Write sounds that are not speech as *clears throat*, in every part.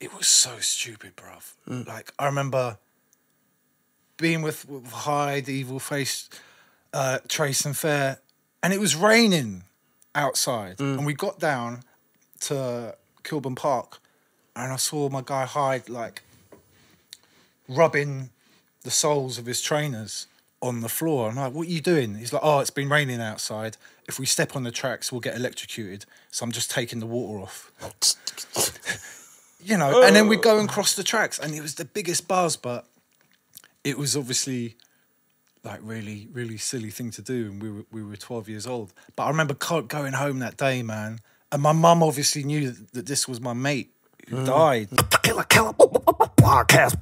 it was so stupid, bruv. Like I remember being with, with Hyde, Evil Face, uh, Trace and Fair, and it was raining outside, and we got down to Kilburn Park, and I saw my guy Hyde like rubbing the soles of his trainers on the floor. I'm like, what are you doing? He's like, oh, it's been raining outside. If we step on the tracks, we'll get electrocuted. So I'm just taking the water off. *laughs* you know, and then we'd go and cross the tracks, and it was the biggest buzz, but it was obviously like really, really silly thing to do, and we were we were 12 years old. But I remember going home that day, man, and my mum obviously knew that, this was my mate who died. Killer Keller podcast.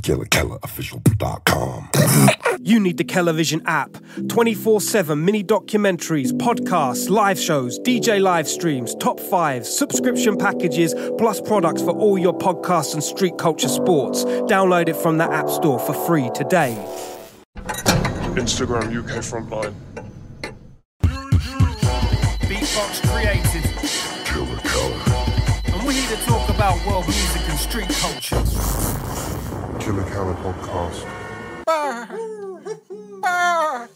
KillerKellerOfficial.com. You need the Television app. 24 7 mini documentaries, podcasts, live shows, DJ live streams, top fives, subscription packages, plus products for all your podcasts and street culture sports. Download it from the App Store for free today. Instagram UK Frontline. Beatbox created. Killer Keller. And we're here to talk about world music and street culture. Killer Keller podcast. *laughs*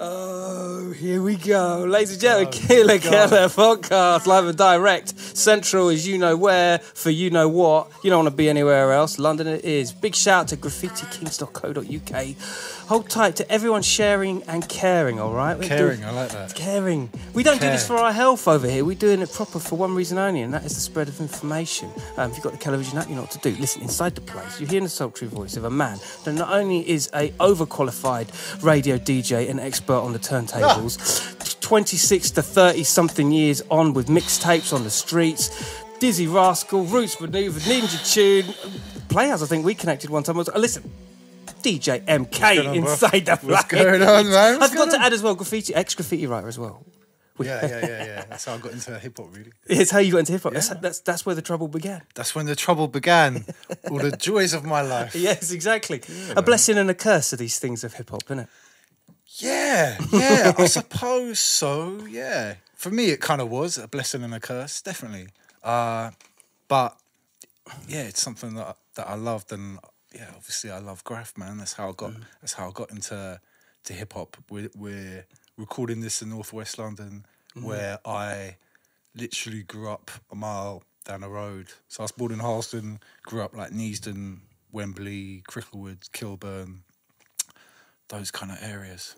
Oh, here we go. Ladies and gentlemen, oh, *laughs* Killer Keller podcast, live and direct. Central is you know where, for you know what. You don't want to be anywhere else. London it is. Big shout out to graffitikings.co.uk. Hold tight to everyone sharing and caring, all right? We're Caring, doing- I like that. Caring. We don't do this for our health over here. We're doing it proper for one reason only, and that is the spread of information. Um, if you've got the television app, you know what to do. Listen, inside the place, you're hearing the sultry voice of a man that not only is a overqualified radio DJ and expert on the turntables, 26 to 30 something years on with mixtapes on the streets, Dizzee Rascal, Roots Manuva, Ninja Tune, Playhouse. I think we connected one time. Was- Listen. DJ MK on, bro? inside the What's place. going on, man? What's I've got to on? add as well graffiti, ex graffiti writer as well. Yeah, yeah, yeah, yeah. That's how I got into hip hop, really. It's how you got into hip hop. That's, Yeah. that's that's where the trouble began. That's when the trouble began. All the joys of my life. *laughs* Yes, exactly. a blessing and a curse are these things of hip hop, isn't it? Yeah, yeah, I *laughs* suppose so. Yeah, for me, it kind of was a blessing and a curse, definitely. Uh, but yeah, it's something that that I loved, and yeah, obviously, I love graph, man. That's how I got. Mm. That's how I got into to hip hop. We're, we're recording this in northwest London, mm. where I literally grew up a mile down the road. So I was born in Harlesden, grew up like Neasden, Wembley, Cricklewood, Kilburn, those kind of areas.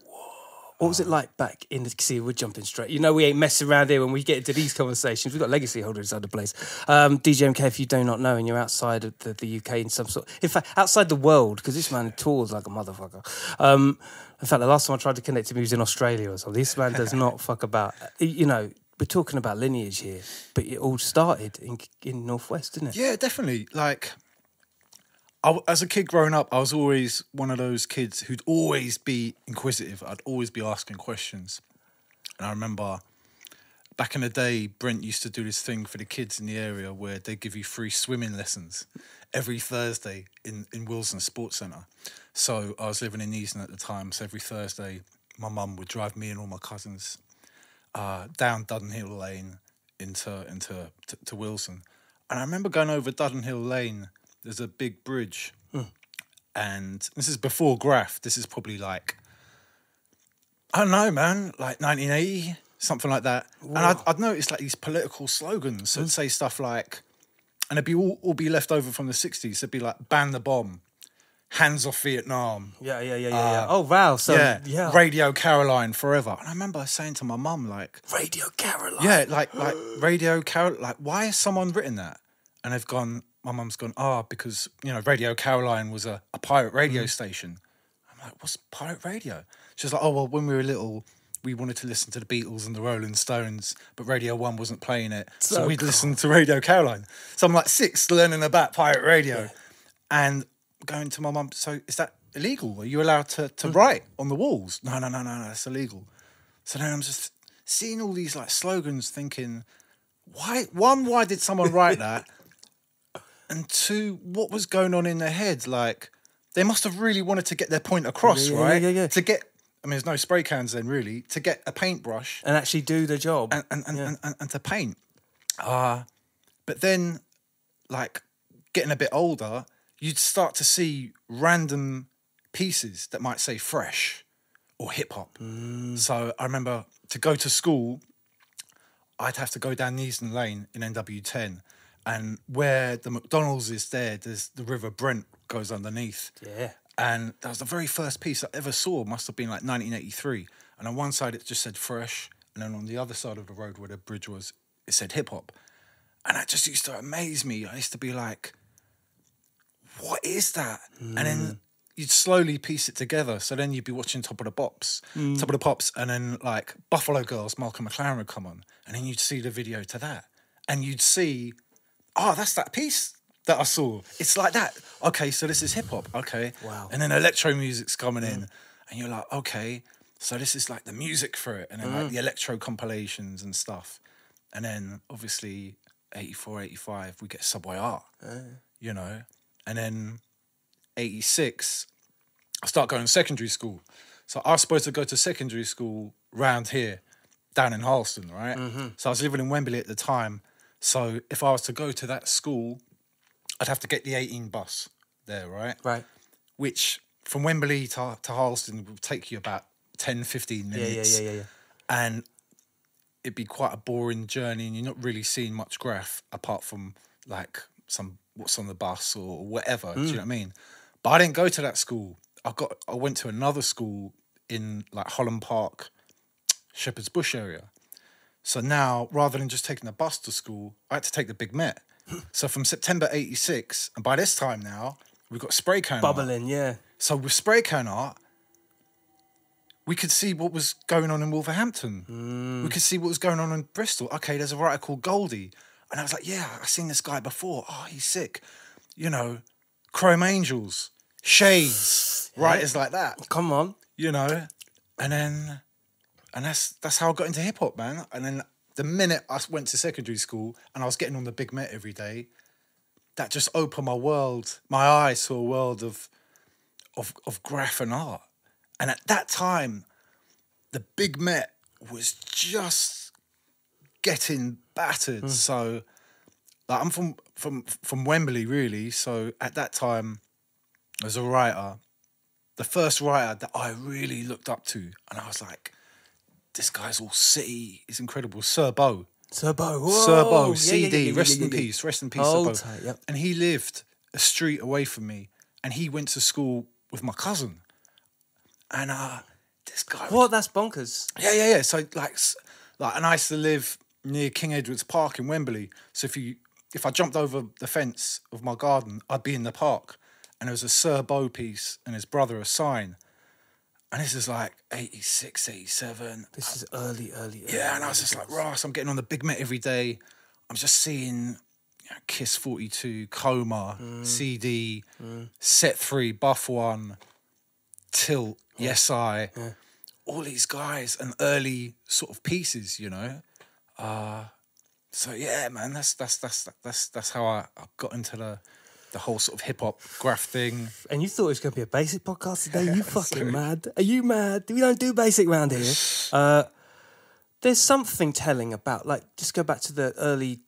What was it like back in the see? We're jumping straight. You know, we ain't messing around here when we get into these conversations. We've got legacy holders inside the place. Um, DJ MK, if you do not know, and you're outside of the, the UK in some sort, in fact, outside the world, because this man tours like a motherfucker. Um, in fact, the last time I tried to connect to him, he was in Australia or something. This man does not *laughs* fuck about. You know, we're talking about lineage here, but it all started in in Northwest, didn't it? Yeah, definitely. Like, I as a kid growing up, I was always one of those kids who'd always be inquisitive. I'd always be asking questions. And I remember back in the day, Brent used to do this thing for the kids in the area where they give you free swimming lessons every Thursday in, in Willesden Sports Centre. So I was living in Easton at the time. So every Thursday, my mum would drive me and all my cousins uh, down Dudden Hill Lane into into to, to Willesden, and I remember going over Dudden Hill Lane. There's a big bridge, hmm. and this is before Graph. This is probably like I don't know, man, like 1980, something like that. And I'd, I'd noticed like these political slogans that hmm. say stuff like, and it'd be all, all be left over from the 60s. It'd be like ban the bomb, hands off Vietnam. Yeah, yeah, yeah, yeah. yeah. Uh, oh wow! So yeah, yeah, Radio Caroline forever. And I remember saying to my mum, like, Radio Caroline. yeah, like like *gasps* Radio Carol. Like, why has someone written that? And they've gone. My mum's gone. Ah, because you know, Radio Caroline was a, a pirate radio station. I'm like, what's pirate radio? She's like, oh well, when we were little, we wanted to listen to the Beatles and the Rolling Stones, but Radio One wasn't playing it, so, So we'd listen *laughs* to Radio Caroline. So I'm like six, learning about pirate radio, and going to my mum. So is that illegal? Are you allowed to to write on the walls? No, no, no, no, no. That's illegal. So then I'm just seeing all these like slogans, thinking, why? One, why did someone write *laughs* that? And two, what was going on in their heads? Like, they must have really wanted to get their point across, Yeah, yeah, right? yeah, yeah. To get, I mean, there's no spray cans then, really. To get a paintbrush and actually do the job. and and, and, and, and, and to paint. Uh, but then, like, getting a bit older, you'd start to see random pieces that might say fresh or hip hop. So I remember to go to school, I'd have to go down Neasden Lane in NW10, and where the McDonald's is there, there's the River Brent goes underneath. Yeah. And that was the very first piece I ever saw. Must have been like 1983. And on one side it just said fresh, and then on the other side of the road where the bridge was, it said hip hop. And that just used to amaze me. I used to be like, "What is that?" And then mm. you'd slowly piece it together. So then you'd be watching Top of the Pops, mm. Top of the Pops, and then like Buffalo Girls, Malcolm McLaren would come on, and then you'd see the video to that, and you'd see, oh, that's that piece that I saw. It's like that. Okay, so this is hip hop. Okay, Wow. And then electro music's coming in, and you're like, okay, so this is like the music for it, and then like mm. the electro compilations and stuff, and then obviously 84, 85, we get Subway Art, oh. you know, and then 86, I start going to secondary school. So I was supposed to go to secondary school round here, down in Harlesden, right? Mm-hmm. So I was living in Wembley at the time. So if I was to go to that school, I'd have to get the 18 bus there, right? Right. Which from Wembley to, to Harlesden would take you about 10, 15 minutes. yeah, yeah, yeah, yeah. And it'd be quite a boring journey and you're not really seeing much graph apart from like some what's on the bus or whatever. Do you mm. know what I mean? But I didn't go to that school. I got I went to another school in like Holland Park, Shepherd's Bush area. So now rather than just taking the bus to school, I had to take the Big Met. *laughs* so from September 86, and by this time now, we've got spray can. art. Bubbling, yeah. So with spray can art, we could see what was going on in Wolverhampton. Mm. We could see what was going on in Bristol. Okay, there's a writer called Goldie. And I was like, yeah, I've seen this guy before. Oh, he's sick. You know, Chrome Angels, Shades, *sighs* writers like that, Come on. you know? And then, and that's that's how I got into hip hop, man. And then the minute I went to secondary school and I was getting on the Big Met every day, that just opened my world, my eyes to a world of of of graph and art. And at that time, the Big Met was just getting battered. Hmm. So like I'm from from from Wembley, really. So at that time, as a writer, the first writer that I really looked up to, and I was like, this guy's all city, he's incredible. Sir Bo. Sir Whoa. Bo, Yeah, CD, yeah, yeah, rest in peace, rest in peace, Sir Bo. tight, yep. And he lived a street away from me, and he went to school with my cousin. And uh, this guy, What? That's bonkers. yeah, yeah, yeah. So like, like, and I used to live near King Edward's Park in Wembley. So if you, if I jumped over the fence of my garden, I'd be in the park, and there was a Sir Bo piece and his brother a sign, and this is like 86, 87. This is early, early. early Yeah, and I was just like. Ross, I'm getting on the Big Met every day. I'm just seeing you know, Kiss 42, Coma, CD, Set 3, Buff 1, Tilt, Yes I, all these guys and early sort of pieces, you know. Uh, so yeah, man, that's that's that's that's that's how I, I got into the the whole sort of hip hop graph thing. And you thought it was going to be a basic podcast today? You *laughs* fucking mad? Are you mad? We don't do basic round here. Uh, there's something telling about like just go back to the early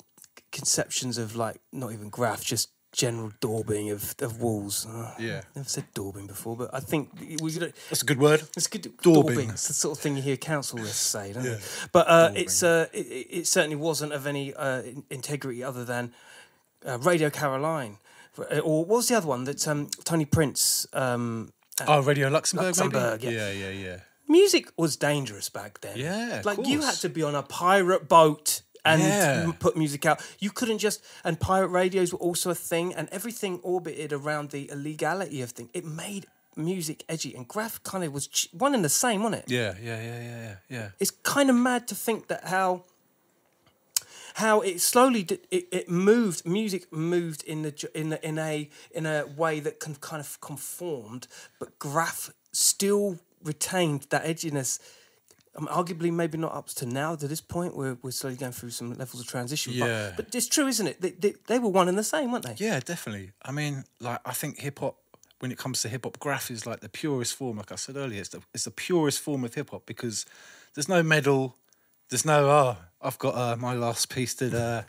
conceptions of like not even graph, just general daubing of of walls. Uh, Yeah. never said daubing before, but I think we could. That's a good word. It's good. Daubing. Daubing. It's the sort of thing you hear council lists say, don't it? But uh, it's uh, it, it it certainly wasn't of any uh, integrity other than uh, Radio Caroline, or what was the other one that um, Tony Prince? Um, Oh, Radio Luxembourg, Luxembourg, yeah. yeah, yeah, yeah. music was dangerous back then. Yeah, like you had to be on a pirate boat and Yeah. put music out. You couldn't just and pirate radios were also a thing, and everything orbited around the illegality of things. It made music edgy, and graph kind of was one and the same, wasn't it? Yeah, yeah, yeah, yeah, yeah, yeah. It's kind of mad to think that how how it slowly did, it, it moved music moved in the in the, in a in a way that can kind of conformed but graph still retained that edginess um, arguably maybe not up to now to this point where we're slowly going through some levels of transition Yeah. but, but it's true isn't it they, they, they were one and the same weren't they Yeah, definitely. I mean, like I think hip hop, when it comes to hip hop, graph is like the purest form. Like I said earlier, it's the it's the purest form of hip hop because there's no medal, there's no oh I've got uh, my last piece did uh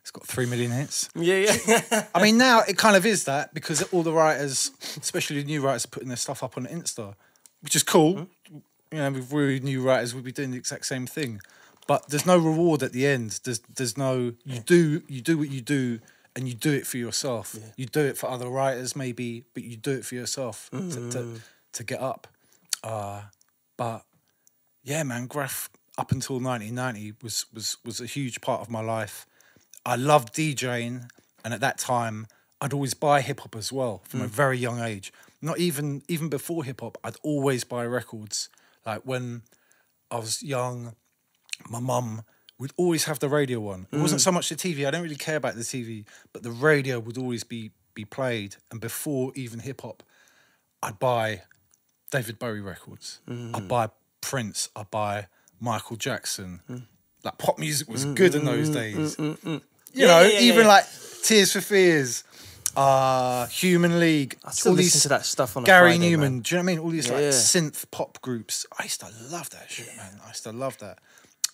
It's got three million hits. Yeah, yeah. I mean, now it kind of is that because all the writers, especially the new writers, are putting their stuff up on Insta, which is cool. You know, with really new writers, we'd be doing the exact same thing, but there's no reward at the end. There's there's no you do you do what you do and you do it for yourself. You do it for other writers maybe, but you do it for yourself to, to to get up. Uh, but yeah, man, graph up until 1990 was was was a huge part of my life. I loved DJing, and at that time, I'd always buy hip hop as well from a mm. very young age. Not even even before hip hop, I'd always buy records. Like when I was young, my mum would always have the radio on. It wasn't mm. so much the TV. I don't really care about the TV, but the radio would always be be played. And before even hip hop, I'd buy David Bowie records. I'd mm. buy Prince. I'd buy Michael Jackson. Hmm. Like pop music was mm, good in mm, those mm, days. You Yeah, know, yeah, even like Tears for Fears, uh, Human League, I still all listen these to that stuff on a Gary Friday, Numan. man. Do you know what I mean? All these like synth pop groups. I used to love that shit, man. I used to love that.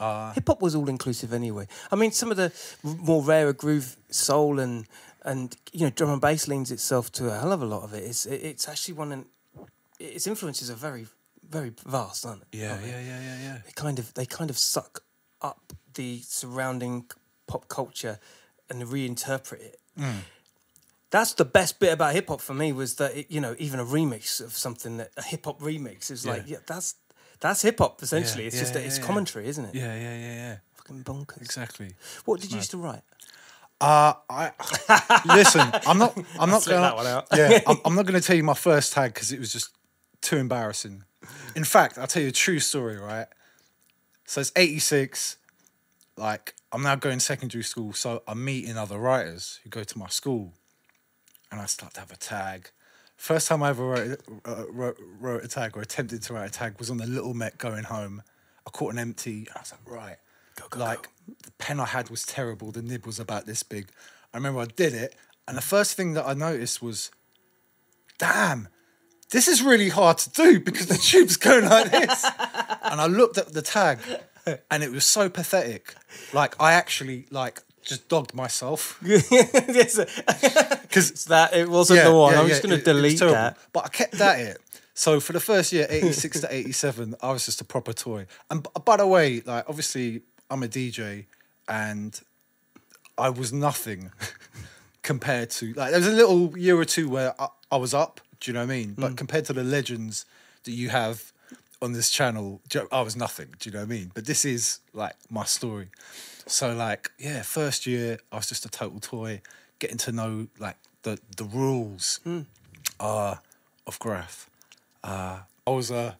Uh, Hip hop was all inclusive anyway. I mean, some of the more rarer groove, soul, and and you know, drum and bass leans itself to a hell of a lot of it. It's it's actually one, and its influences are very very vast, aren't they? Yeah, Aren't they? yeah, yeah, yeah, yeah. They kind of they kind of suck up the surrounding pop culture and reinterpret it. Mm. That's the best bit about hip hop for me was that it, you know even a remix of something that a hip hop remix is like Yeah. yeah that's that's hip hop essentially. Yeah, it's just yeah, that it's yeah, yeah. commentary, isn't it? Yeah, yeah, yeah, yeah. Fucking bonkers. Exactly. What did you used to write? Uh, I *laughs* listen. I'm not. I'm not going that one out. yeah, I'm, *laughs* I'm not going to tell you my first tag because it was just too embarrassing. In fact, I'll tell you a true story. Right. So it's '86. Like I'm now going secondary school, so I'm meeting other writers who go to my school, and I start to have a tag. First time I ever wrote, uh, wrote, wrote a tag or attempted to write a tag was on the Little Met going home. I caught an empty. I was like, right. like the pen I had was terrible. The nib was about this big. I remember I did it, and the first thing that I noticed was, damn, this is really hard to do because the tube's going like this. *laughs* and I looked at the tag, and it was so pathetic. Like I actually like just dogged myself *laughs* yes, *laughs* because that it wasn't the one. I'm just going to delete that. But I kept at it. So for the first year, 86 to 87, I was just a proper toy. And by the way, like obviously I'm a DJ and I was nothing compared to like there was a little year or two where I, I was up, do you know what I mean? Mm. But compared to the legends that you have on this channel, I was nothing, do you know what I mean? But this is like my story. So like, yeah, first year I was just a total toy, getting to know like the the rules Hmm. uh, of graph. Uh, I was a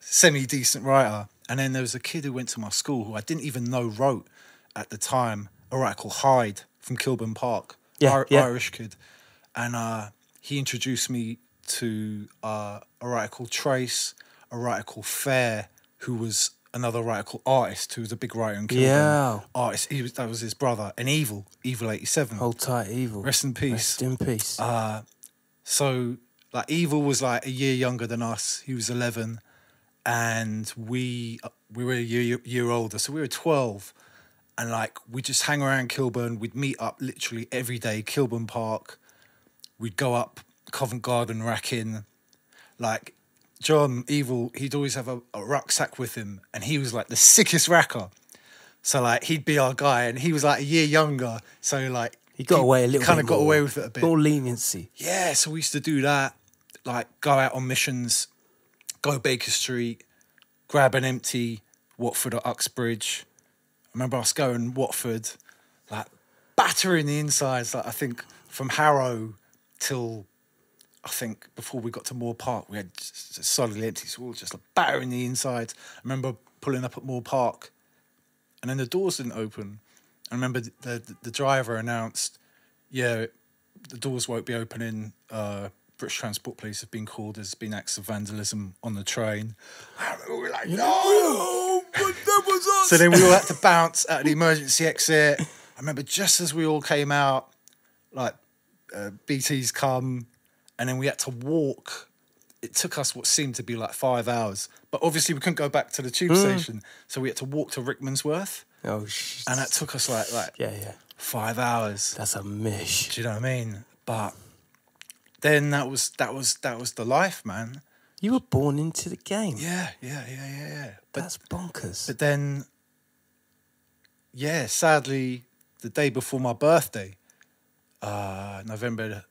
semi decent writer, and then there was a kid who went to my school who I didn't even know wrote at the time a writer called Hyde from Kilburn Park, Yeah, yeah. Irish kid, and uh, he introduced me to uh, a writer called Trace, a writer called Fair, who was another writer called Artist, who was a big writer in Kilburn. Yeah. Artist. He was that was his brother, and Evil, Evil eighty seven. Hold tight, evil. Rest in peace. Rest in peace. So like Evil was like a year younger than us. He was eleven, and we uh, we were a year year older, so we were twelve. And like we just hang around Kilburn. We'd meet up literally every day, Kilburn Park. We'd go up Covent Garden, Racking. Like John Evil, he'd always have a, a rucksack with him, and he was like the sickest racker. So like he'd be our guy, and he was like a year younger. So like he got away a little kind of got more. away with it a bit. More leniency. Yeah, so we used to do that, like go out on missions, go Baker Street, grab an empty Watford or Uxbridge. I remember us going Watford, like battering the insides. Like I think from Harrow till I think before we got to Moor Park, we had solidly empty. So we were just like battering the insides. I remember pulling up at Moor Park, and then the doors didn't open. I remember the the, the driver announced, "Yeah, the doors won't be opening. Uh, British Transport Police have been called. There's been acts of vandalism on the train." I we were like, "No!" but that was us. So then we all had to bounce out of the emergency exit. *laughs* I remember just as we all came out, like uh, BT's come, and then we had to walk. It took us what seemed to be like five hours, but obviously we couldn't go back to the tube station, so we had to walk to Rickmansworth, oh, sh- and that took us like like yeah, yeah. five hours. That's a mish. Do you know what I mean? But then that was that was that was the life, man. You were born into the game. Yeah, yeah, yeah, yeah, yeah. But That's bonkers. but then, yeah, sadly, the day before my birthday, uh, November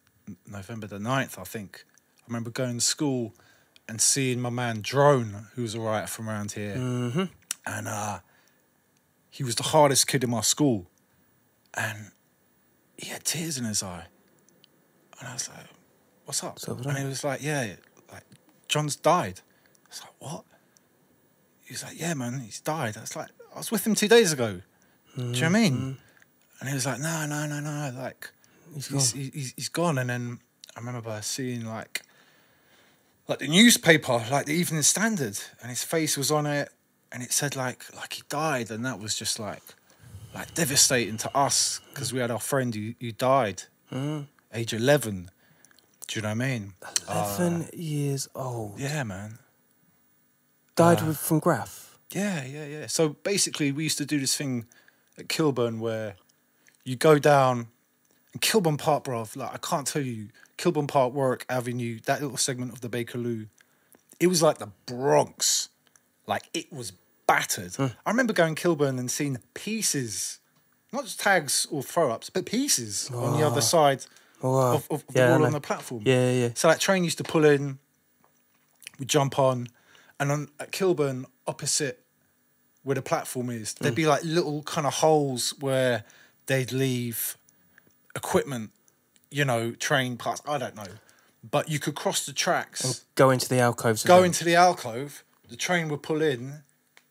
November the 9th, I think. I remember going to school and seeing my man Drone, who was a writer from around here, Mm-hmm. and uh, he was the hardest kid in my school, and he had tears in his eye, and I was like, "What's up?" So and he was like, "Yeah, like John's died." I was like, "What?" He's like, "Yeah, man, he's died." I was like, "I was with him two days ago." Do you know what I mean? And he was like, "No, no, no, no, like." He's he's, gone. he's, he's gone. And then I remember seeing like like the newspaper, like the Evening Standard, and his face was on it, and it said like like he died, and that was just like like devastating to us because we had our friend who, who died, age eleven. Do you know what I mean? Eleven years old. Yeah, man. Died uh, with, from Graph. Yeah, yeah, yeah. So basically, we used to do this thing at Kilburn where you go down and Kilburn Park, bruv. Like I can't tell you, Kilburn Park, Warwick Avenue, that little segment of the Bakerloo, it was like the Bronx. Like it was battered. I remember going Kilburn and seeing pieces, not just tags or throw ups, but pieces on the other side Oh, wow. of, of Yeah, the wall on the platform. Yeah, yeah. So that train used to pull in, we jump on, and on at Kilburn opposite where the platform is, there'd Mm. be like little kind of holes where they'd leave equipment, you know, train parts. I don't know, but you could cross the tracks, Go into the alcoves. go into the alcove. The train would pull in.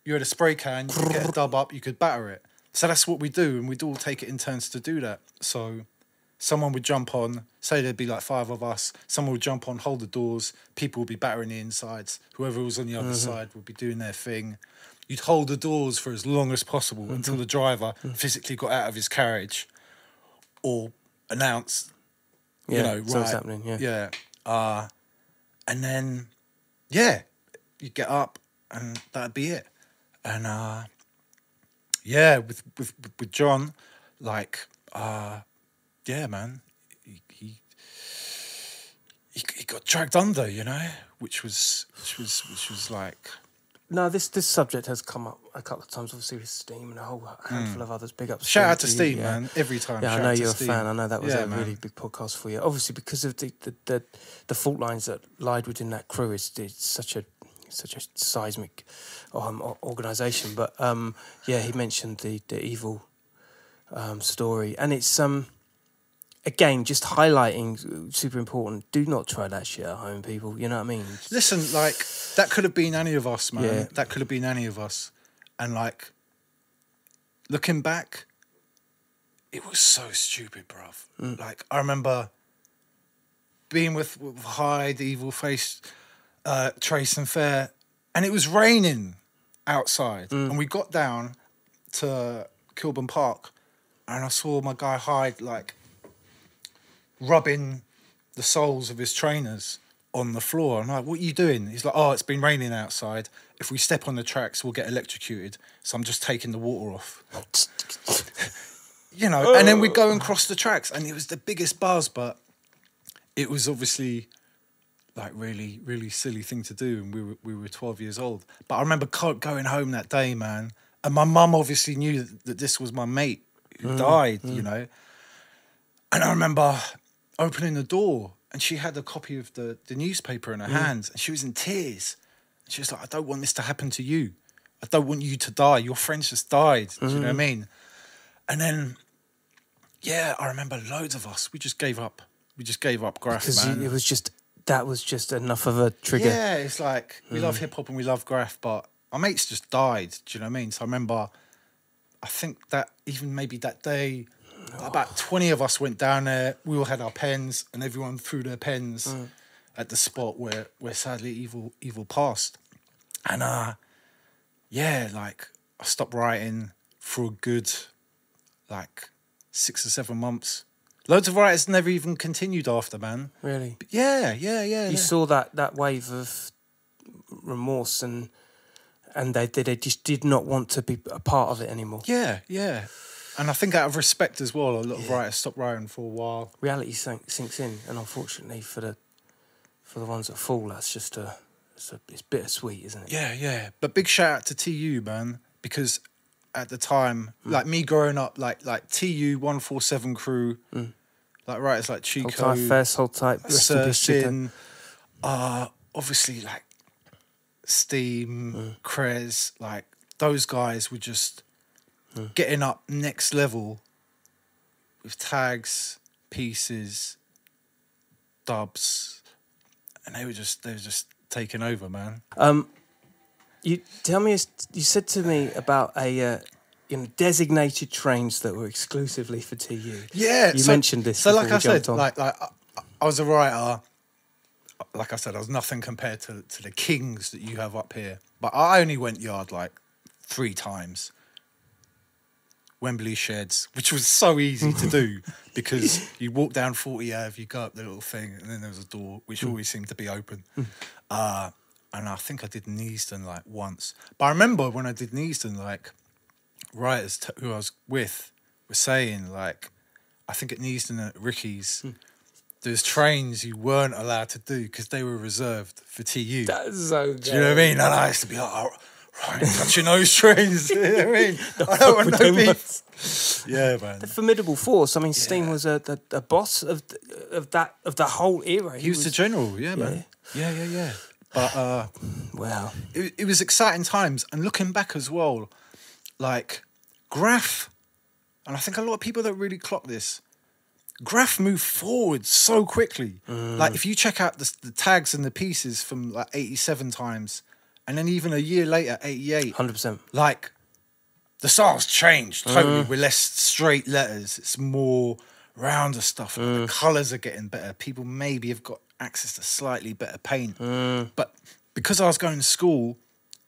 You had a spray can. You could get a dub up. You could batter it. So that's what we do, and we'd all take it in turns to do that. So someone would jump on, say there'd be like five of us, someone would jump on, hold the doors, people would be battering the insides, whoever was on the other mm-hmm. side would be doing their thing. You'd hold the doors for as long as possible mm-hmm. until the driver mm-hmm. physically got out of his carriage or announced, Yeah, you know, right. happening. Yeah. Yeah. Uh, and then, yeah, you get up and that'd be it. And uh, yeah, with, with with John, like, uh, yeah, man, he, he he he got dragged under, you know, which was which was which was like, No, this this subject has come up a couple of times, obviously with Steam and a whole handful of others. Big up. Hmm. shout out to you, yeah. man, every time. Yeah, I know you're a fan. I know that was Yeah, a man. really big podcast for you. Obviously, because of the the, the, the fault lines that lied within that crew, it's, it's such a such a seismic um, organisation. But um, yeah, he mentioned the the evil um, story, and it's um again just highlighting super important. Do not try that shit at home, people. You know what I mean? Listen, like that could have been any of us, man. Yeah. That could have been any of us. And like looking back, it was so stupid, bruv. Mm. Like I remember being with, with Hyde, Evil Face, uh, Trace and Fair, and it was raining outside. Mm. And we got down to Kilburn Park and I saw my guy Hyde like rubbing the soles of his trainers on the floor. I'm like, what are you doing? He's like, oh, it's been raining outside. If we step on the tracks, we'll get electrocuted. So I'm just taking the water off. you know, and then we go and cross the tracks. And it was the biggest buzz, but it was obviously like really, really silly thing to do. And we were, we were 12 years old. But I remember going home that day, man. And my mum obviously knew that, that this was my mate who mm. died, you mm. know. And I remember opening the door and she had a copy of the, the newspaper in her hands and she was in tears. And she was like, I don't want this to happen to you. I don't want you to die. Your friends just died. Do you know what I mm-hmm. mean? And then, yeah, I remember loads of us, we just gave up. We just gave up graph, Because man. it was just that was just enough of a trigger. Yeah, it's like we love mm. hip hop and we love graph, but our mates just died. Do you know what I mean? So I remember, I think that even maybe that day, about 20 of us went down there. We all had our pens and everyone threw their pens at the spot where, where sadly evil evil passed. And uh yeah, like I stopped writing for a good like six or seven months. Loads of writers never even continued after, man. Really. But yeah, yeah, yeah. you yeah. saw that that wave of remorse and and they they, they just did not want to be a part of it anymore. Yeah, yeah. And I think out of respect as well, a lot of writers stopped writing for a while. reality sink, sinks in, and unfortunately for the for the ones that fall, that's just a it's, a, it's bittersweet, isn't it? Yeah, yeah. But big shout out to TU, man, because at the time, hmm. like me growing up, like like TU one four seven crew, hmm. like writers like Chico, Hold tight, first, hold tight. Rest in Sir peace, Chico. Sin, uh, obviously like Steam, hmm. Krez, like those guys were just getting up next level with tags, pieces, dubs, and they were just they were just taking over, man. Um, you tell me, you said to me about a uh, you know designated trains that were exclusively for TU. Yeah, you so- mentioned this. So, like I said, on. like like I, I was a writer. Like I said, I was nothing compared to to the kings that you have up here. But I only went yard like three times. Wembley Sheds, which was so easy to do *laughs* because you walk down 40 Ave, you go up the little thing, and then there was a door which Hmm. always seemed to be open. Uh, and I think I did Neasden like once. But I remember when I did Neasden, like writers t- who I was with were saying, like, I think at Neasden at Ricky's, Hmm. there's trains you weren't allowed to do because they were reserved for TU. That's so good. Do you know what I mean? And I used to be like, oh, touching those trains. you know I mean? I don't want no beef. Yeah, man. The formidable force. I mean, Steam was a, the, a boss of of that of the whole era. He was the general, yeah, man. Yeah, yeah, yeah. But uh, wow. it, it was exciting times. And looking back as well, like Graph, and I think a lot of people don't really clock this. Graph moved forward so quickly. Like if you check out the, the tags and the pieces from like 87 times, and then even a year later, 88, Hundred percent. like the style's changed totally. Mm-hmm. With less straight letters, it's more rounder stuff. The mm. colors are getting better. People maybe have got access to slightly better paint. Mm. But because I was going to school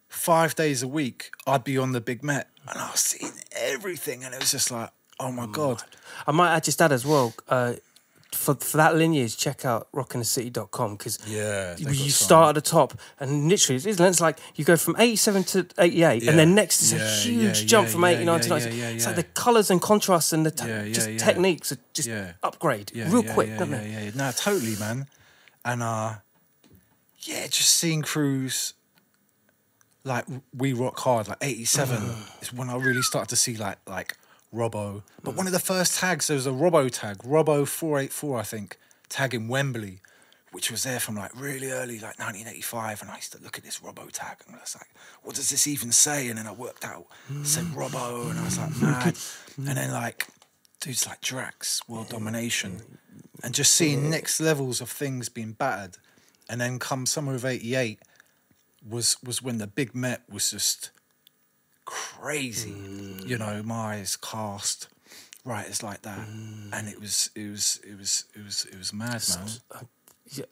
five days a week, I'd be on the big Met and I was seeing everything, and it was just like, oh my mm. god. I might add just add as well. Uh, for, for that lineage, check out rockingthecity.com because Yeah, you you start at the top and literally it's, like you go from 87 to 88 and then next is a huge yeah, jump yeah, from yeah, 89 to yeah, 90. yeah, It's like the colours and contrasts and the te- Yeah, yeah, just yeah. techniques are just Yeah. upgrade yeah, real yeah, quick, yeah, don't yeah, they? Yeah, yeah, no, totally, man. And uh, yeah, just seeing crews like we rock hard, like '87 *sighs* is when I really started to see like like Robbo. But one mm. of the first tags, there was a Robbo tag, Robbo four eight four, I think, tag in Wembley. Which was there from like really early, like 1985, and I used to look at this Robbo tag, and I was like, "What does this even say?" And then I worked out, it said mm. Robbo, and I was like, *laughs* "Mad." Mm. and then like dudes like Drax, World Domination, and just seeing next levels of things being battered. And then come summer of '88 was was when the big Met was just crazy. You know, Myers cast writers like that, and it was it was it was it was it was mad, man. Yeah,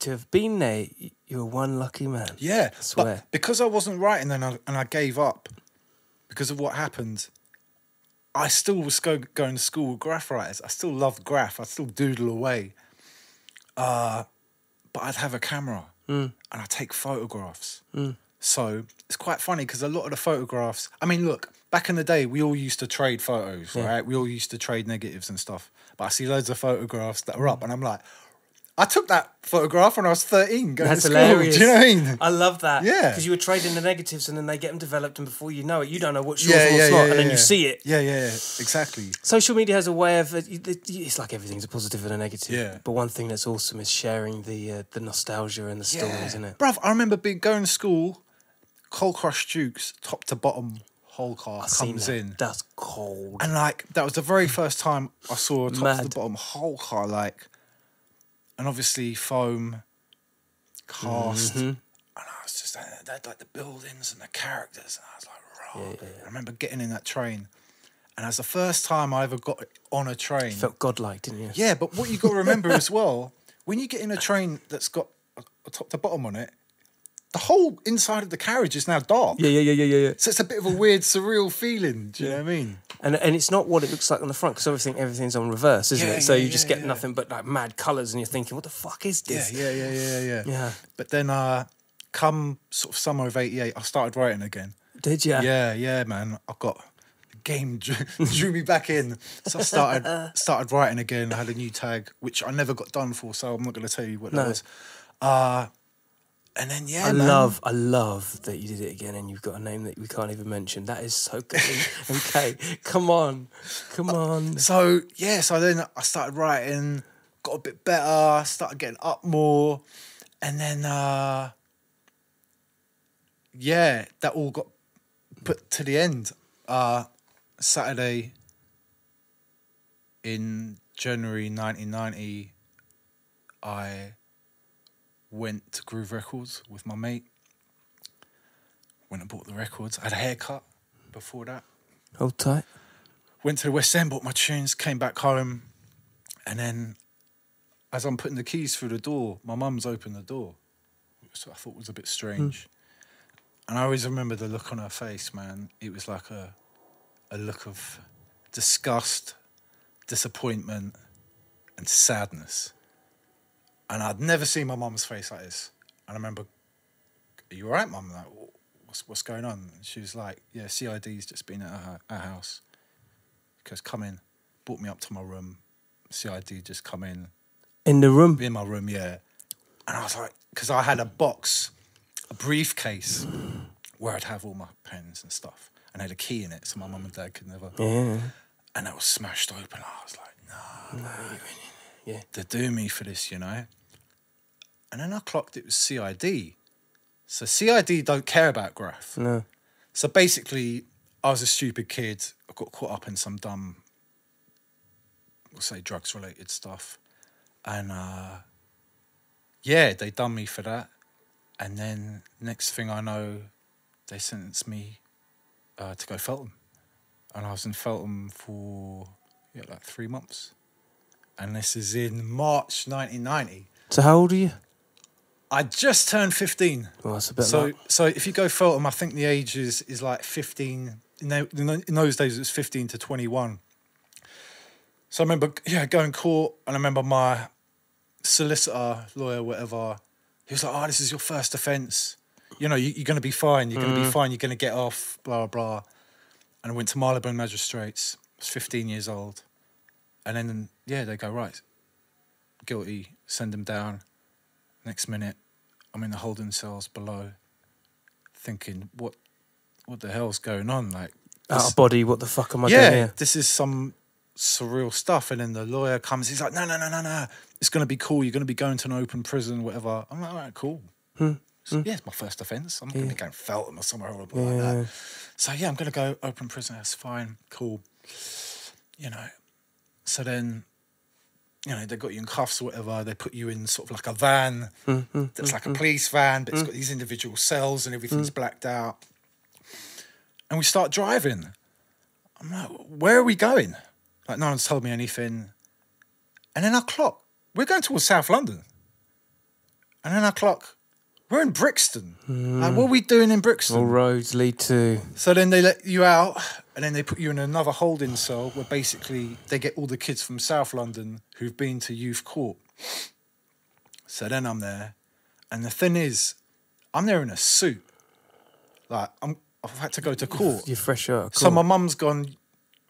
To have been there, you're one lucky man. Yeah, I swear. but because I wasn't writing and I, and I gave up because of what happened, I still was go, going to school with graph writers. I still loved graph. I still doodle away. Uh, but I'd have a camera Mm. and I'd take photographs. So it's quite funny because a lot of the photographs, I mean, look, back in the day, we all used to trade photos, right? We all used to trade negatives and stuff. But I see loads of photographs that are up and I'm like, I took that photograph when I was 13 going That's to school. hilarious. Do you know what I mean? I love that. Yeah. Because you were trading the negatives and then they get them developed, and before you know it, you don't know what's yours yeah, and what's yeah, not, yeah, and then you see it. Yeah, yeah, yeah, exactly. Social media has a way of it's like everything's a positive and a negative. Yeah. But one thing that's awesome is sharing the uh, the nostalgia and the stories, isn't it? Bruv, I remember being going to school, Cold Crush Dukes, top to bottom, whole car I've comes that. in. That's cold. And like that was the very first time I saw a top to Mad. the bottom whole car, like and obviously foam cast. Mm-hmm. And I was just they had like the buildings and the characters, and I was like, raw. I remember getting in that train. And as the first time I ever got on a train. Felt godlike, didn't you? Yeah, but what you got to remember as well, when you get in a train that's got a, a top to bottom on it, the whole inside of the carriage is now dark. Yeah, yeah, yeah, yeah, yeah. yeah. So it's a bit of a weird, surreal feeling. Do you know what I mean? And and it's not what it looks like on the front because everything everything's on reverse, isn't Yeah, it? So yeah, you just get yeah. nothing but like mad colours, and you're thinking, what the fuck is this? Yeah, yeah, yeah, yeah, yeah. Yeah. But then, uh, come sort of summer of '88, I started writing again. Did you? Yeah, yeah, man. I got the game drew, *laughs* drew me back in. So I started *laughs* started writing again. I had a new tag, which I never got done for, so I'm not going to tell you what No. that was. Uh, and then yeah, I man. love, I love that you did it again, and you've got a name that we can't even mention. That is so good. *laughs* okay, come on, come on. So yeah, so then I started writing, got a bit better, started getting up more, and then uh yeah, that all got put to the end. Uh Saturday in January 1990, I went to Groove Records with my mate. Went and bought the records. I had a haircut before that Hold tight. went to the West End, bought my tunes, came back home, and then as I'm putting the keys through the door, my mum's opened the door, which I thought was a bit strange. Hmm. And I always remember the look on her face, man. It was like a a look of disgust, disappointment, and sadness. And I'd never seen my mum's face like this. And I remember, "Are you all right, mum?" Like, what's what's going on? And she was like, "Yeah, CID's just been at our, our house." Because come in, brought me up to my room. CID just come in, In the room. in my room, yeah. And I was like, because I had a box, a briefcase where I'd have all my pens and stuff, and I had a key in it, so my mum and dad could never. Yeah. And it was smashed open. I was like, no, Yeah. They do me for this, you know. And then I clocked it was CID. So CID don't care about graph. No. So basically, I was a stupid kid. I got caught up in some dumb, we'll say drugs related stuff. And uh, yeah, they done me for that. And then next thing I know, they sentenced me uh, to go Feltham. And I was in Feltham for yeah, like three months. And this is in March 1990. So how old are you? I just turned 15. Well, that's a bit So, so if you go Feltham, I think the age is, is like 15. In, tho- in those days, it was 15 to 21. So I remember, yeah, going court, and I remember my solicitor, lawyer, whatever, he was like, oh, this is your first offence. You know, you, you're going to be fine. You're going to be mm-hmm. fine. You're going to get off, blah, blah. And I went to Marylebone Magistrates. I was 15 years old. And then, yeah, they go, right, guilty, send him down. Next minute, I'm in the holding cells below, thinking, what, what the hell's going on? Like, out this- of body, what the fuck am I yeah, doing here? this is some surreal stuff. And then the lawyer comes, he's like, no, no, no, no, no. It's going to be cool. You're going to be going to an open prison, whatever. I'm like, all right, cool. Hmm. So, yeah, it's my first offence. I'm not going to be going Feltham or somewhere horrible like that. So, yeah, I'm going to go open prison. That's fine. Cool. You know, so then, you know, they got you in cuffs or whatever. They put you in sort of like a van Hmm, that's like a mm-hmm. police van, but it's mm. got these individual cells and everything's mm. blacked out. And we start driving. I'm like, where are we going? Like, no one's told me anything. And then I clock, we're going towards South London. And then I clock, we're in Brixton. Like, what are mm. we doing in Brixton? All roads lead to. So then they let you out, and then they put you in another holding cell where basically they get all the kids from South London who've been to youth court. So then I'm there, and the thing is, I'm there in a suit. Like I'm, I've had to go to court. You're fresh out. So my mum's gone.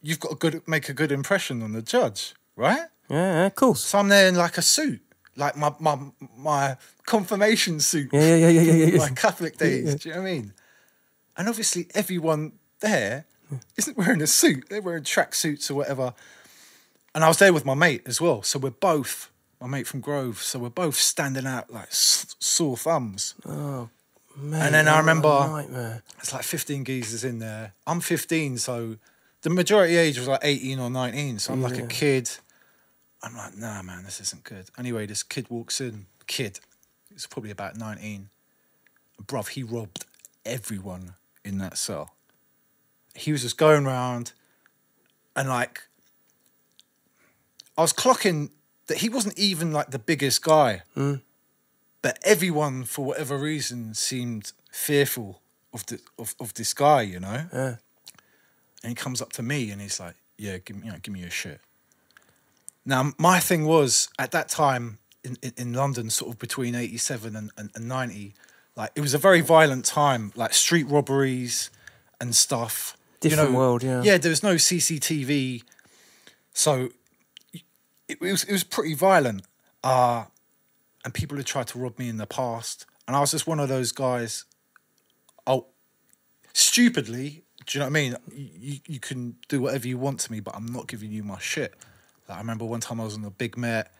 You've got to good, make a good impression on the judge, right? Yeah, yeah, of course. So I'm there in like a suit, like my my my confirmation suit Yeah, yeah, yeah, yeah, yeah, yeah. *laughs* my Catholic days. Do you know what I mean? And obviously, everyone there isn't wearing a suit; they're wearing track suits or whatever. And I was there with my mate as well, so we're both my mate from Grove. So we're both standing out like sore thumbs. Oh, man, and then I remember- It's like 15 geezers in there. I'm 15, so the majority age was like 18 or 19. So I'm like a kid. I'm like, nah, man, this isn't good. Anyway, this kid walks in. Kid, he's probably about 19. Bruv, he robbed everyone in that cell. He was just going around and like, I was clocking that he wasn't even like the biggest guy hmm. but everyone for whatever reason seemed fearful of the of, of this guy, you know. Yeah. And he comes up to me and he's like, "Yeah, give me, you know, give me your shit." Now my thing was at that time in, in, in London, sort of between eighty seven and, and, and ninety, like it was a very violent time, like street robberies and stuff. Different world, yeah. Yeah, there was no CCTV, so it, it was it was pretty violent. Uh, and people had tried to rob me in the past, and I was just one of those guys. Oh, stupidly, do you know what I mean? You, you can do whatever you want to me, but I'm not giving you my shit. Like, I remember one time I was on a big met.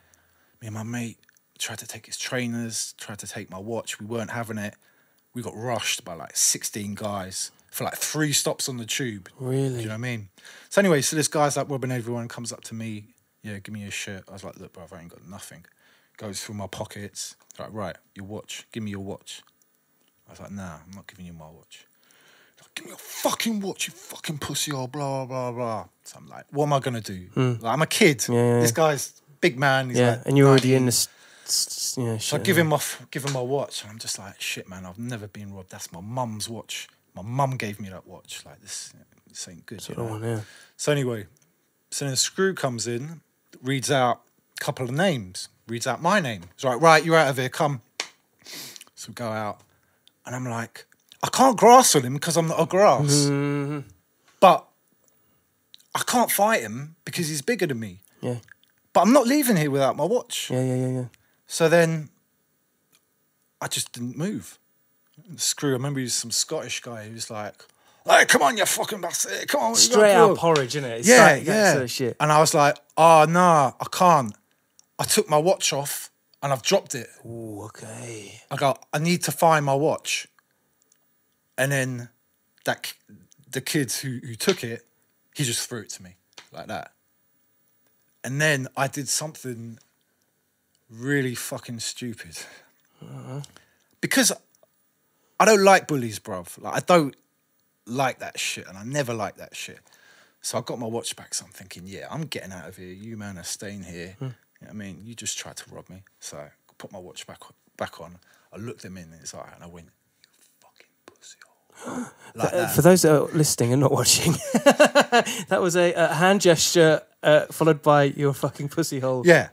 Me and my mate tried to take his trainers, tried to take my watch. We weren't having it. We got rushed by like 16 guys for like three stops on the tube. Really? Do you know what I mean? So anyway, so this guy's like robbing everyone, comes up to me, yeah, give me your shirt. I was like, look, brother, I ain't got nothing. Goes through my pockets. Like, right, your watch. Give me your watch. I was like, nah, I'm not giving you my watch. Like, give me your fucking watch, you fucking pussy, or blah, blah, blah. So I'm like, what am I going to do? Hmm. Like, I'm a kid. Yeah, yeah, This guy's big man. He's yeah, like and you're already in 19. the, s- s- you know, So I give him my give him my watch, and I'm just like, shit, man. I've never been robbed. That's my mum's watch. My mum gave me that watch. Like this, this ain't good. You know? one, yeah. So anyway, so then a Screw comes in, reads out a couple of names, reads out my name. He's like, right, you're out of here. Come. So we go out, and I'm like, I can't grass on him because I'm not a grass, Mm-hmm. but I can't fight him because he's bigger than me. Yeah, But I'm not leaving here without my watch. yeah, yeah, yeah, yeah. So then I just didn't move. Screw, I remember he was some Scottish guy who was like, Hey, come on, you fucking bastard. Come on. what you got, Straight out bro?" porridge, isn't it? It's Yeah, like yeah. sort of shit. And I was like, Oh, nah, I can't. I took my watch off and I've dropped it. Ooh, okay. I go, I need to find my watch. And then that the kid who, who took it, he just threw it to me like that. And then I did something really fucking stupid. Uh-huh. Because I don't like bullies, bruv. Like I don't like that shit, and I never like that shit. So I got my watch back. So I'm thinking, yeah, I'm getting out of here. You man are staying here. You know I mean, you just tried to rob me. So I put my watch back back on. I looked them in and it's like, and I went, you fucking pussy hole. *gasps* Like Uh, that. for those that are listening and not watching, *laughs* that was a, a hand gesture uh, followed by your fucking pussy hole. Yeah.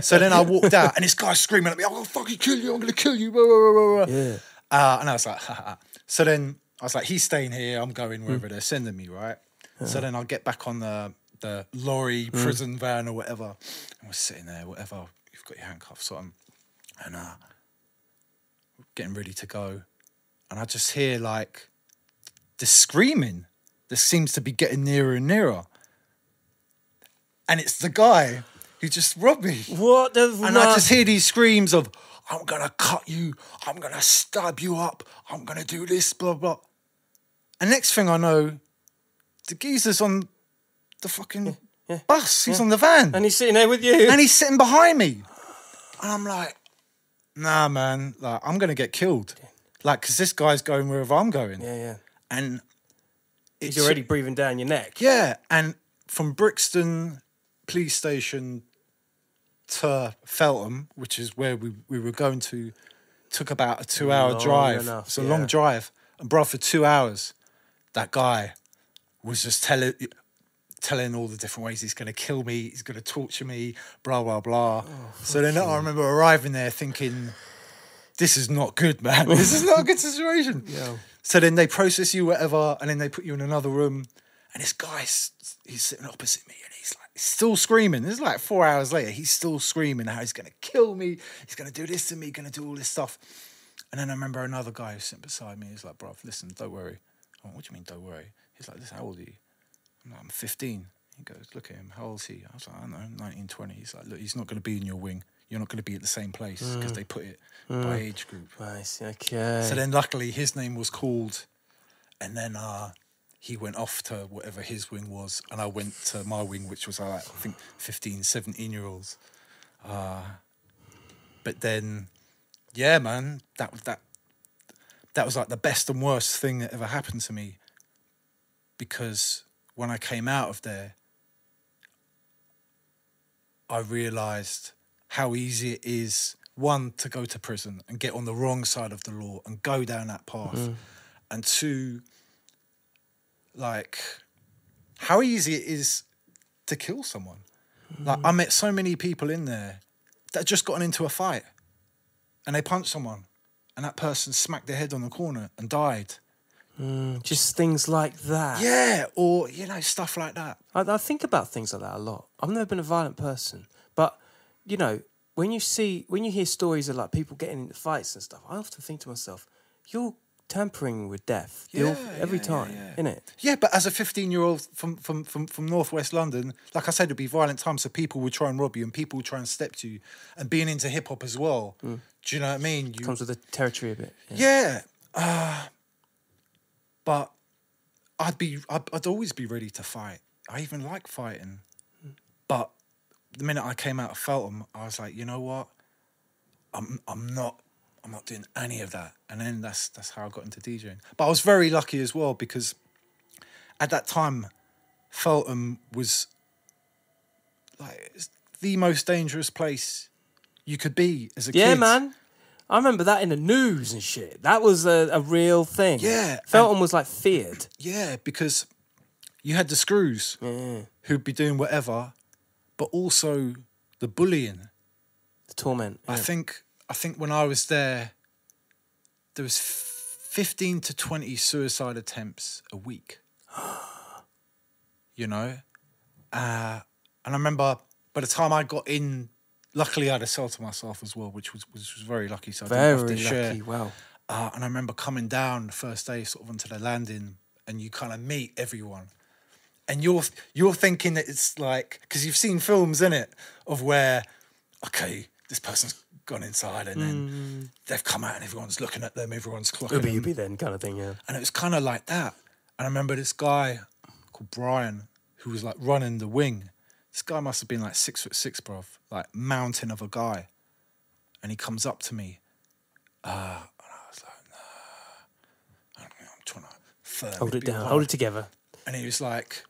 So then I walked *laughs* out, and this guy's screaming at me, "I'm gonna fucking kill you! I'm gonna kill you!" Yeah. Uh, and I was like, ha, ha, ha. so then I was like, he's staying here. I'm going wherever they're sending me, right? So then I'll get back on the the lorry, prison van, or whatever. And we're sitting there, whatever. You've got your handcuffs on, and uh, getting ready to go, and I just hear like the screaming. This seems to be getting nearer and nearer, and it's the guy who just robbed me. What the? And I just hear these screams of, I'm gonna cut you, I'm gonna stab you up, I'm gonna do this, blah, blah. And next thing I know, the geezer's on the fucking bus, he's on the van, and he's sitting there with you. and he's sitting behind me. And I'm like, nah, man, like, I'm gonna get killed. Like, cause this guy's going wherever I'm going. yeah, yeah. And it's He's already breathing down your neck. yeah, and from Brixton police station to Feltham, which is where we, we were going to, took about a two hour Long drive. enough, it's a yeah. long drive. And bro, for two hours, that guy was just telling telling all the different ways he's gonna kill me, he's gonna torture me, blah blah blah. Oh, so then I remember arriving there thinking, this is not good, man. *laughs* This is not a good situation. *laughs* Yeah. So then they process you, whatever, and then they put you in another room. And this guy's he's sitting opposite me, and he's like still screaming. This is like four hours later. He's still screaming how he's gonna kill me. He's gonna do this to me. Gonna do all this stuff. And then I remember another guy who's sitting beside me. He's like, "Bro, listen, don't worry." Went, "What do you mean, don't worry?" He's like, "Listen, how old are you?" I'm like, "I'm 15." He goes, "Look at him. How old is he?" I was like, "I don't know, 19, 20." He's like, "Look, he's not gonna be in your wing. You're not gonna be at the same place because they put it by age group." Nice. Okay. So then, luckily, his name was called, and then uh, he went off to whatever his wing was, and I went to my wing, which was like, I think 15, 17 year olds. Uh, but then, yeah, man, that that that was like the best and worst thing that ever happened to me. Because when I came out of there, I realised how easy it is one to go to prison and get on the wrong side of the law and go down that path, and two, like how easy it is to kill someone. Like I met so many people in there that just gotten into a fight, and they punched someone, and that person smacked their head on the corner and died. Mm, just things like that. Yeah, or you know stuff like that. I, I think about things like that a lot. I've never been a violent person, but you know, when you see, when you hear stories of like people getting into fights and stuff, I often think to myself, you're tampering with death Yeah, every yeah, time, yeah, innit? Yeah, but as a 15 year old from, from, from, from northwest London, like I said, it'd be violent times, so people would try and rob you and people would try and step to you. And being into hip hop as well, do you know what I mean? You, Comes with the territory a bit. Yeah. yeah, uh, but I'd be, I'd, I'd always be ready to fight. I even like fighting, but the minute I came out of Feltham, I was like, you know what? I'm, I'm not, I'm not doing any of that. And then that's that's how I got into DJing. But I was very lucky as well because at that time, Feltham was like the most dangerous place you could be as a Yeah, kid. Yeah, man. I remember that in the news and shit. That was a, a real thing. Yeah, Feltham was like feared. Yeah, because you had the screws Yeah. who'd be doing whatever, but also the bullying. The torment. I think I think when I was there, there was fifteen to twenty suicide attempts a week. you know, uh, and I remember by the time I got in, luckily I had a cell to myself as well, which was which was very lucky. So I didn't have Very to share. lucky. Wow. Uh, and I remember coming down the first day, sort of onto the landing, and you kind of meet everyone, and you're you're thinking that it's like because you've seen films in it of where, okay, this person's gone inside, and then they've come out, and everyone's looking at them, everyone's clocking Ubi them, Ubi then kind of thing, yeah. and it was kind of like that. And I remember this guy called Brian who was like running the wing. This guy must have been like six foot six, bruv, like mountain of a guy. And he comes up to me, uh, and I was like, nah, I'm, I'm trying to firm Hold it down. hard. Hold it together. And he was like,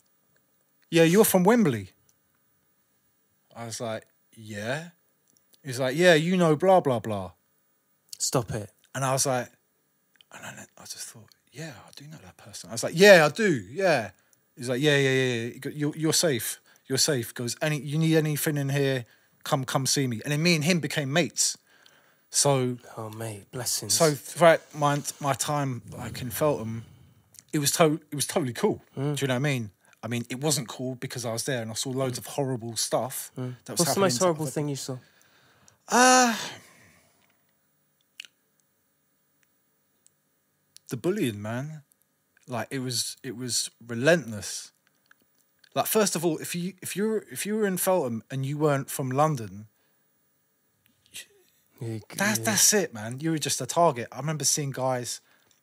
Yeah, you're from Wembley. I was like, Yeah. He was like, Yeah, you know, blah, blah, blah. Stop it. And I was like, and then I just thought, yeah, I do know that person. I was like, yeah, I do, yeah. He's like, yeah, yeah, yeah, yeah. You're, you're safe. You're safe. He Goes, any, you need anything in here? Come, come see me. And then me and him became mates. So, Oh, mate. Blessings. so throughout my my time like in Feltham, it was to, it was totally cool. Mm. Do you know what I mean? I mean, it wasn't cool because I was there and I saw loads of horrible stuff. Mm. That was What's the most horrible thing you saw? Uh, the bullying, man. Like it was, it was relentless. Like first of all, if you if you were if you were in Feltham and you weren't from London, Yeah, that's yeah. that's it, man. You were just a target. I remember seeing guys.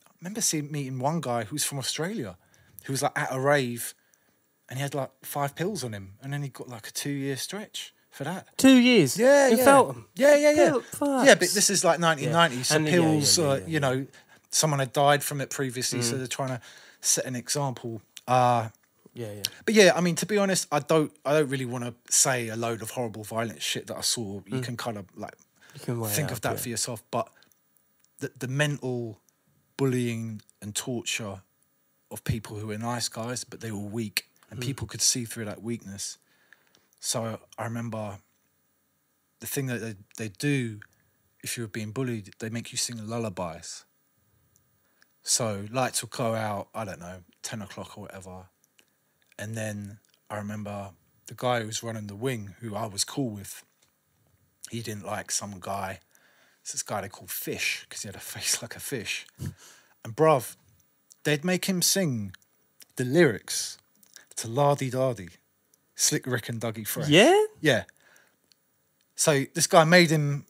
I remember seeing meeting one guy who's from Australia, who was like at a rave, and he had like five pills on him, and then he got like a two year stretch for that. Two years. Yeah, in yeah. Feltham. Yeah, yeah, yeah. Pill- Yeah, but this is like 1990, so And- yeah, yeah, pills, yeah, uh, yeah, you know, someone had died from it previously, so they're trying to set an example. Uh, Yeah, yeah. but yeah, I mean, to be honest, I don't, I don't really want to say a load of horrible, violent shit that I saw. You can kind of like You can weigh think it of that yeah. for yourself, but the, the mental bullying and torture of people who were nice guys, but they were weak, and people could see through that weakness. So I remember the thing that they, they do if you're being bullied, they make you sing lullabies. So lights will go out, I don't know, 10 o'clock or whatever. And then I remember the guy who was running the wing, who I was cool with, he didn't like some guy. It's this guy they called Fish, because he had a *laughs* face like a fish. And bruv, they'd make him sing the lyrics to La Di Da Di, Slick Rick and Dougie Fresh. Yeah? Yeah. So this guy made him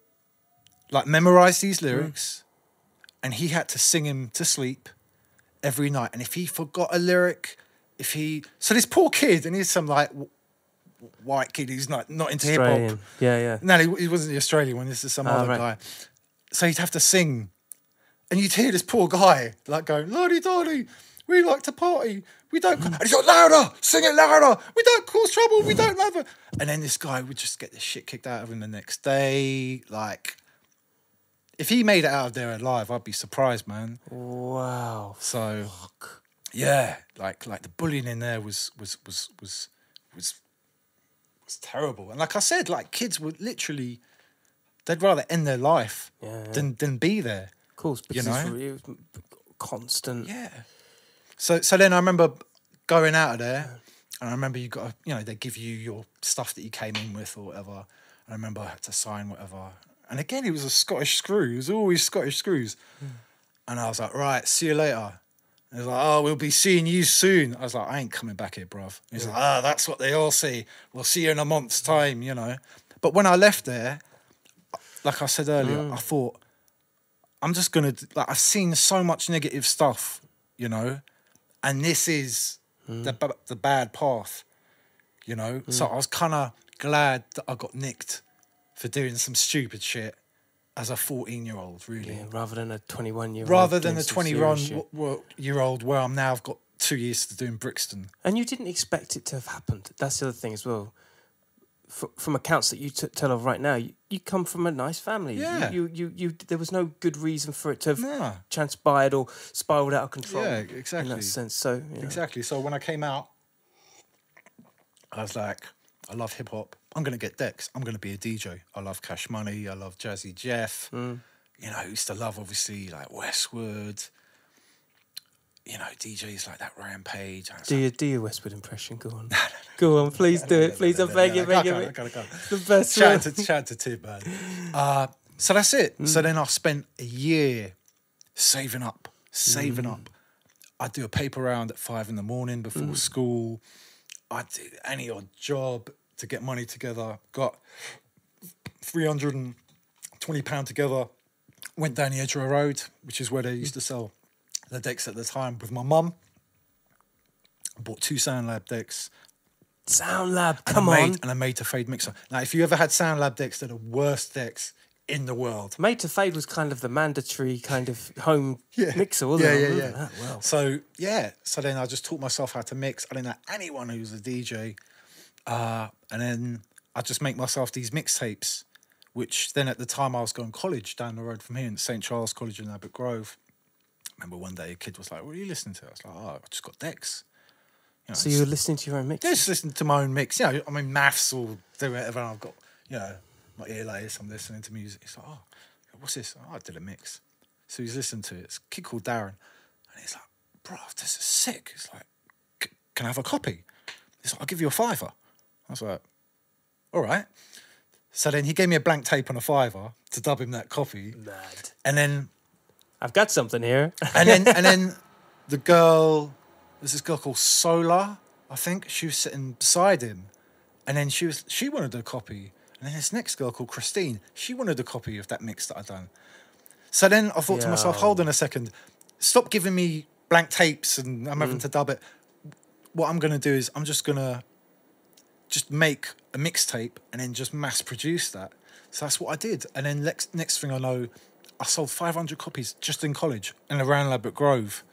like memorize these lyrics and he had to sing him to sleep every night. And if he forgot a lyric, if he so this poor kid, and he's some like white kid who's not not into hip hop. Yeah, yeah. No, he, he wasn't the Australian one. This is some Ah, other right. guy. So he'd have to sing, and you'd hear this poor guy like going, "Lordy dolly, we like to party. We don't." And he's like, "Louder, sing it louder. We don't cause trouble. We don't have a." And then this guy would just get the shit kicked out of him the next day. Like, if he made it out of there alive, I'd be surprised, man. Wow. So, yeah, like like the bullying in there was was was was was was terrible. And like I said, like kids would literally they'd rather end their life Yeah, yeah. than than be there. Of course, because You know? it constant. Yeah. So so then I remember going out of there, and I remember you got to, you know they give you your stuff that you came in with or whatever. I remember I had to sign whatever, and again it was a Scottish screw. It was always Scottish screws, and I was like, right, see you later. And he was like, oh, we'll be seeing you soon. I was like, I ain't coming back here, bruv. He's like, ah, that's what they all say. We'll see you in a month's time, you know. But when I left there, like I said earlier, I thought, I'm just gonna like I've seen so much negative stuff, you know, and this is the hmm. ba- the bad path, you know. Hmm. So I was kind of glad that I got nicked for doing some stupid shit as a 14 year old, really, Yeah, rather than a 21 year old. rather than a 21 w- w- year old where I'm now. I've got two years to do in Brixton. And you didn't expect it to have happened. That's the other thing as well. F- from accounts that you t- tell of right now, you, you come from a nice family. Yeah. You, you, you, There was no good reason for it to have Nah. transpired or spiraled out of control. Yeah, exactly. In that sense. So, you know. Exactly. So when I came out, I was like, I love hip hop. I'm gonna get decks. I'm gonna be a DJ. I love Cash Money. I love Jazzy Jeff. Mm. You know, I used to love obviously like Westwood. You know, DJs like that Rampage. I was Do your, do your Westwood impression. Go on. *laughs* Go on, please do it. Please, I gotta I gotta go. The best Shout out to, shout out to Tib, man. Uh, so that's it. Mm. So then I spent a year saving up, saving Mm. up. I'd do a paper round at five in the morning before Mm. school. I'd do any odd job to get money together. Got £320 together. Went down the Edgware Road, which is where they used to sell the decks at the time, with my mum. Bought two Sound Lab decks. Sound Lab, And come I on. made, And I made to fade mixer. Now, if you ever had Sound Lab decks, they're the worst decks in the world. Made to Fade was kind of the mandatory kind of home *laughs* mixer, wasn't yeah, it? I Yeah, yeah, that well. So yeah, so then I just taught myself how to mix. I didn't know anyone who was a DJ, uh, and then I just make myself these mixtapes. Which then at the time I was going college down the road from here in St Charles College in Ladbroke Grove. Remember one day a kid was like, "What are you listening to?" I was like, "Oh, I just got decks." You know, So you were listening to your own mix? just listen to my own mix. Yeah, I mean, maths or do whatever. I've got, you know, my ear layers. I'm listening to music. He's like, oh, what's this? Oh, I did a mix. So he's listening to it. It's a kid called Darren. And he's like, bro, this is sick. He's like, can I have a copy? He's like, I'll give you a fiver. I was like, all right. So then he gave me a blank tape on a fiver to dub him that copy. Mad. And then I've got something here. and then and then *laughs* the girl there's this girl called Solar, I think. She was sitting beside him. And then she was she wanted a copy. And then this next girl called Christine, she wanted a copy of that mix that I'd done. So then I thought to myself, hold on a second, stop giving me blank tapes and I'm having mm. to dub it. What I'm gonna do is I'm just gonna just make a mixtape and then just mass produce that. So that's what I did. And then next next thing I know, I sold 500 copies just in college in around Ladbroke Grove.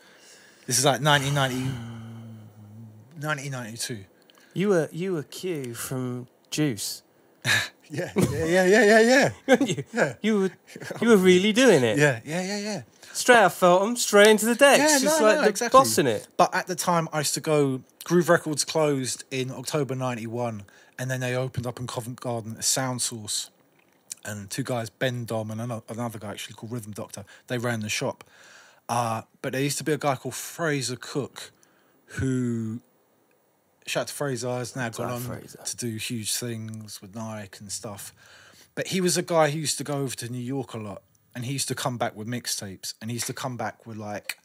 This is like 1990, 1992. You were you were Q from Juice. *laughs* Yeah, yeah, yeah, yeah, yeah, yeah. *laughs* you? Yeah. You were you were really doing it. Yeah, yeah, yeah, yeah. Straight out Feltham, straight into the decks. Yeah, just no, like no, the exactly. boss in it. But at the time, I used to go. Groove Records closed in October '91, and then they opened up in Covent Garden a Sound Source, and two guys, Ben Dom and ano- another guy actually called Rhythm Doctor, they ran the shop. Uh, but there used to be a guy called Fraser Cook, who shout out to Fraser has now gone on Fraser. to do huge things with Nike and stuff. But he was a guy who used to go over to New York a lot, and he used to come back with mixtapes, and he used to come back with like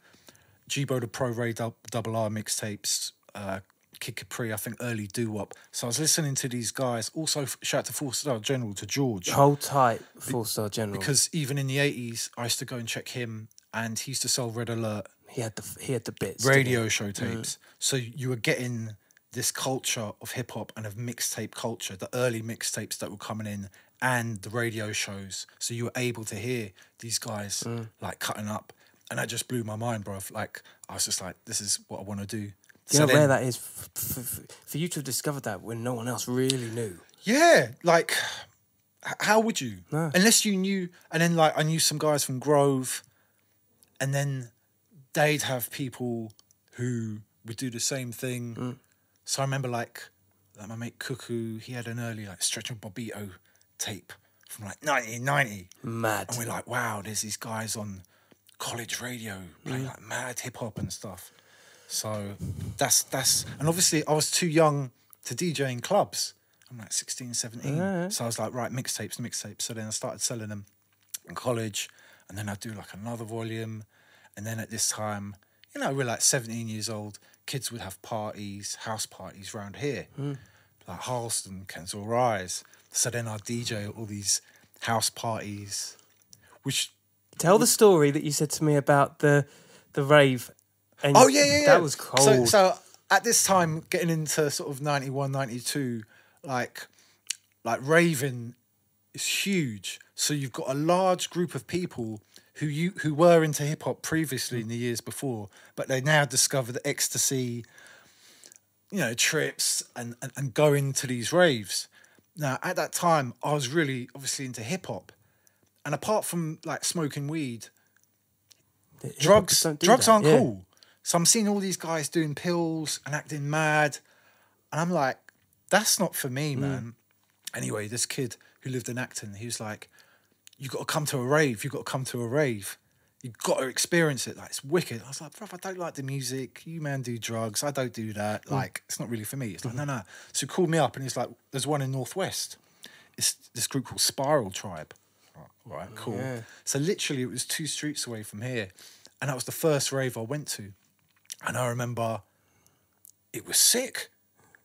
Jibo the Pro Ray Double R mixtapes, uh, Kid Capri, I think early doo wop. So I was listening to these guys. Also, shout out to Four Star General to George Hold tight, four star general. because even in the eighties, I used to go and check him, and he used to sell Red Alert he had the he had the bits. radio show mm. tapes. So you were getting this culture of hip hop and of mixtape culture, the early mixtapes that were coming in and the radio shows. So you were able to hear these guys mm. like cutting up. And that just blew my mind, bro. Like, I was just like, this is what I want to do. You So know then- rare that is f- f- for you to have discovered that when no one else really knew. Yeah, like h- how would you? No. Unless you knew, and then like I knew some guys from Grove, and then they'd have people who would do the same thing. Mm. So I remember like, like my mate Cuckoo, he had an early like Stretch and Bobbito tape from like 1990. Mad. And we're like, wow, there's these guys on college radio Mm. playing like mad hip hop and stuff. So that's that's and obviously I was too young to DJ in clubs. I'm like 16, 17. So I was like, right, mixtapes, mixtapes. So then I started selling them in college, and then I'd do like another volume. And then at this time, you know, we're like 17 years old. Kids would have parties, house parties around here, hmm. like Harlesden, Kensal Rise. So then I'd DJ at all these house parties, which Tell the story that you said to me about the the rave. And Oh yeah, yeah, yeah. That was cold. So, so at this time, getting into sort of 91, 92, like like raving is huge. So you've got a large group of people who you who were into hip hop previously in the years before, but they now discover the ecstasy, you know, trips and, and, and going to these raves. Now at that time I was really obviously into hip hop. And apart from like smoking weed, The drugs do drugs that, aren't yeah. cool. So I'm seeing all these guys doing pills and acting mad, and I'm like, that's not for Mm. me, man. Anyway, this kid who lived in Acton, he was like, you got to come to a rave. You got to come to a rave. You got to experience it. Like it's wicked. I was like, bro, I don't like the music. You man do drugs. I don't do that. Mm. Like it's not really for me. It's like Mm-hmm. no, no. So he called me up and he's like, there's one in Northwest. It's this group called Spiral Tribe. Right, cool. Yeah. So literally, it was two streets away from here, and that was the first rave I went to, and I remember it was sick.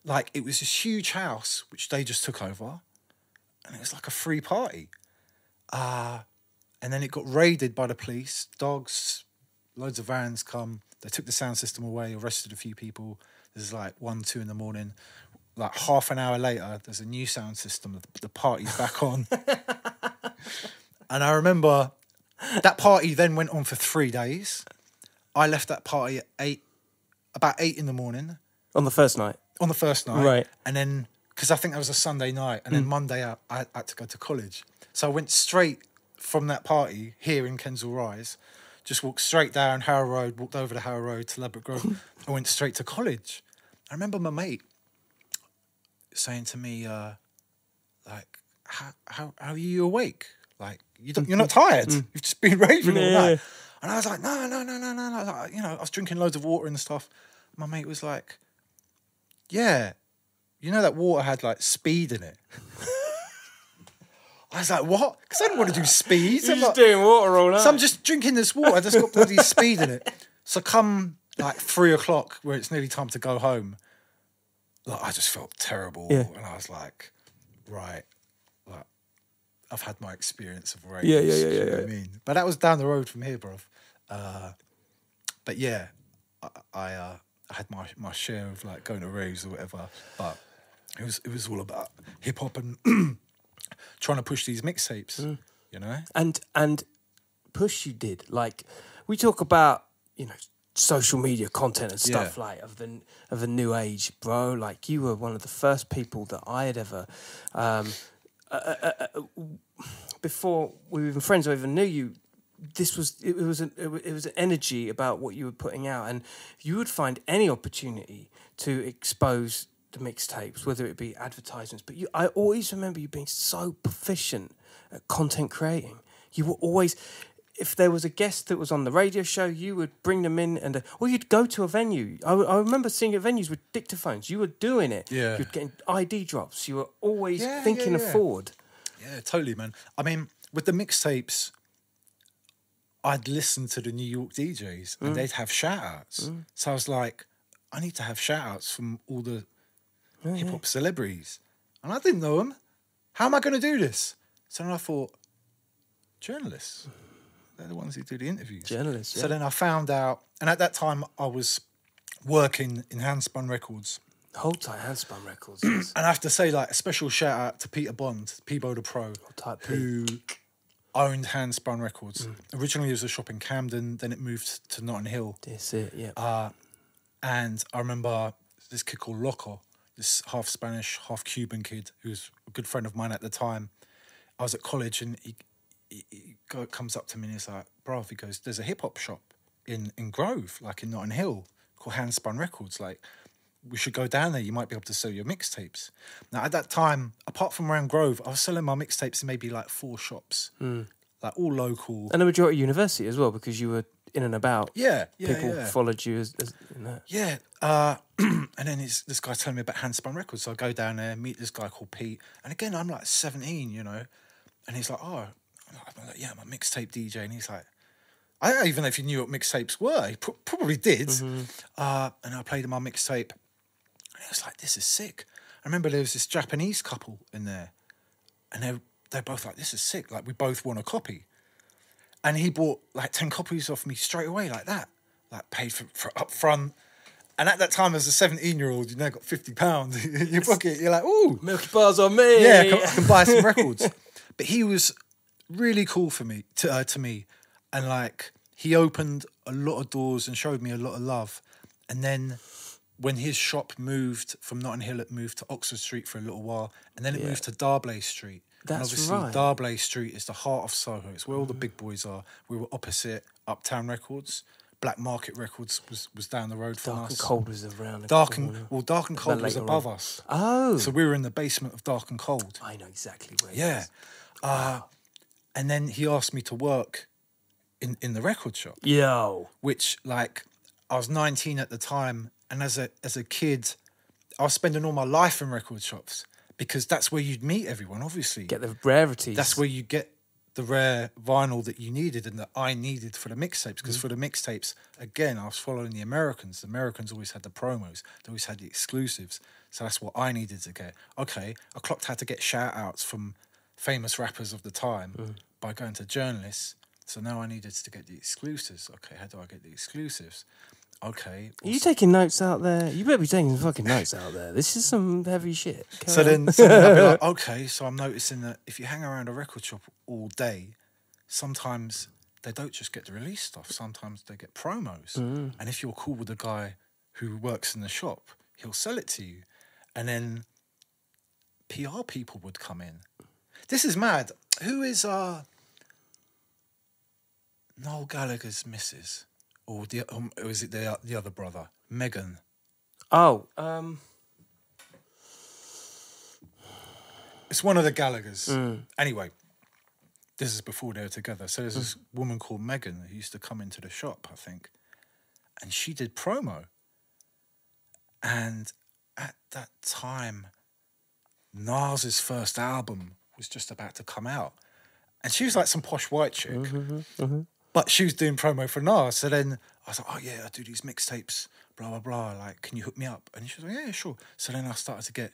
Like it was this huge house which they just took over, and it was like a free party. Uh and then it got raided by the police. Dogs, loads of vans come. They took the sound system away, arrested a few people. There's like one, two in the morning. Like half an hour later, there's a new sound system. The, the party's back on. *laughs* and I remember that party then went on for three days. I left that party at eight, about eight in the morning on the first night. on the first night. Right. And then, because I think that was a Sunday night, and then Monday I, I had to go to college. So I went straight from that party here in Kensal Rise, just walked straight down Harrow Road, walked over to Harrow Road to Ladbroke Grove, *laughs* and went straight to college. I remember my mate saying to me, uh, like, how, how, how are you awake? Like, you don't, you're not *laughs* tired. You've just been *laughs* raving all night. And I was like, no, no, no, no, no, no. Like, you know, I was drinking loads of water and stuff. My mate was like, yeah, you know that water had like speed in it. I was like, what? Because I didn't want to do speed. I'm like- doing water all night. so I'm just drinking this water. That's got bloody speed in it. So come like three o'clock, where it's nearly time to go home. Like I just felt terrible, Yeah. and I was like, right, like I've had my experience of raves. Yeah, yeah, yeah, yeah, know what I mean, but that was down the road from here, bro. Uh, but yeah, I I, uh, I had my my share of like going to raves or whatever, but it was it was all about hip hop and *clears throat* trying to push these mixtapes. Mm. You know, and and push you did like we talk about you know social media content and stuff Yeah. like of the of the new age bro like you were one of the first people that i had ever um uh, before we were even friends or even knew you this was it was an it was an energy about what you were putting out. And you would find any opportunity to expose the mixtapes whether it be advertisements. But you i always remember you being so proficient at content creating. You were always if there was a guest that was on the radio show, you would bring them in, and uh, or you'd go to a venue. I, I remember seeing at venues with dictaphones. You were doing it. Yeah. You're getting ID drops. You were always Yeah, thinking yeah, of yeah. forward. Yeah, totally, man. I mean, with the mixtapes, I'd listen to the New York DJs Mm. and they'd have shout outs. So I was like, I need to have shout outs from all the hip hop celebrities. And I didn't know them. How am I going to do this? So then I thought, journalists. They're the ones who do the interviews. Journalists, So then I found out, and at that time I was working in Handspun Records. Hold tight, handspun records. *clears throat* yes. And I have to say, like, a special shout out to Peter Bond, Peebo the Pro, Pete. who owned Handspun Records. Originally, it was a shop in Camden, then it moved to Notting Hill. That's it. Yeah. Uh, And I remember this kid called Loco, this half Spanish, half Cuban kid, who was a good friend of mine at the time. I was at college and he, he, he comes up to me and he's like, bro, he goes, there's a hip hop shop in, in Grove, like in Notting Hill, called Handspun Records. Like, we should go down there. You might be able to sell your mixtapes. Now, at that time, apart from around Grove, I was selling my mixtapes in maybe like four shops, like all local. and the majority university as well, because you were in and about. Yeah, yeah, People yeah. followed you as, as in that. Yeah. Uh, *clears throat* and then it's, this guy telling me about Handspun Records. So I go down there, meet this guy called Pete. And again, I'm like 17, you know. And he's like, oh, I'm like, yeah, I'm a mixtape DJ. And he's like, I don't even know if he knew what mixtapes were. He pro- probably did. Uh, and I played him my mixtape. And he was like, this is sick. I remember there was this Japanese couple in there. And they're, they're both like, this is sick. Like, we both want a copy. And he bought like 10 copies off me straight away, like that. Like, paid for, for up front. And at that time, as a 17 year old, you now got 50 pounds *laughs* in your pocket. You're like, ooh, Milky bars on me. yeah, I can, I can buy some records. *laughs* But he was really cool for me, to, uh, to me. And like, he opened a lot of doors and showed me a lot of love. And then when his shop moved from Notting Hill, it moved to Oxford Street for a little while. And then it Yeah. moved to D'Arblay Street. and That's obviously, right. D'Arblay Street is the heart of Soho. It's where all the big boys are. We were opposite Uptown Records. Black Market Records was, was down the road from Dark us. Dark and cold was around. Dark and well, Dark and Cold was above on. us. Oh, So we were in the basement of Dark and Cold. I know exactly where. Yeah. Uh, and then he asked me to work in, in the record shop, Yo. which like I was 19 at the time, and as a as a kid, I was spending all my life in record shops because that's where you'd meet everyone. Obviously, Get the rarities. that's where you get the rare vinyl that you needed and that I needed for the mixtapes. Mm. Because for the mixtapes, again, I was following the Americans. The Americans always had the promos, they always had the exclusives. So that's what I needed to get. Okay, I clocked how to get shout outs from famous rappers of the time Mm. by going to journalists. So now I needed to get the exclusives. Okay, how do I get the exclusives? Okay. Are you taking notes out there? You better be taking fucking notes out there. This is some heavy shit. So on. then, so then I'd be like, *laughs* okay, so I'm noticing that if you hang around a record shop all day, sometimes they don't just get the release stuff. Sometimes they get promos. And if you're cool with the guy who works in the shop, he'll sell it to you. And then PR people would come in. This is mad. Who is uh Noel Gallagher's missus? Or the um, or is it the the other brother? Megan. oh, um, It's one of the Gallaghers. Mm. Anyway, this is before they were together. So there's this woman called Megan who used to come into the shop, I think, and she did promo. And at that time, Nas's first album was just about to come out, and she was like some posh white chick, Mm-hmm, but she was doing promo for Nas. So then I was like, "Oh yeah, I do these mixtapes, blah blah blah. Like, can you hook me up?" And she was like, "Yeah, sure." So then I started to get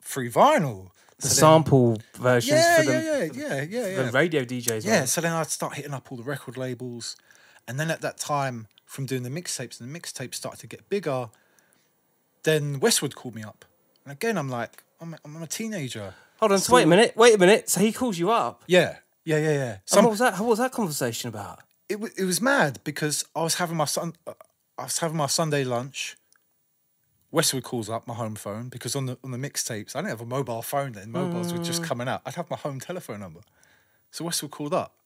free vinyl. the So then- sample versions yeah, for the, yeah, yeah, yeah, yeah, the yeah. radio DJs. Yeah, so then I'd start hitting up all the record labels. And then at that time, from doing the mixtapes, and the mixtapes started to get bigger, then Westwood called me up. And again, I'm like, I'm, I'm a teenager. Hold on, so wait a minute. Wait a minute. So he calls you up. Yeah, yeah, yeah, yeah. And what was that? What was that conversation about? it, wa- it was mad because I was having my son, uh, I was having my Sunday lunch. Westwood calls up my home phone because on the on the mixtapes, I didn't have a mobile phone then. Mobiles were just coming out. I'd have my home telephone number. So Westwood called up,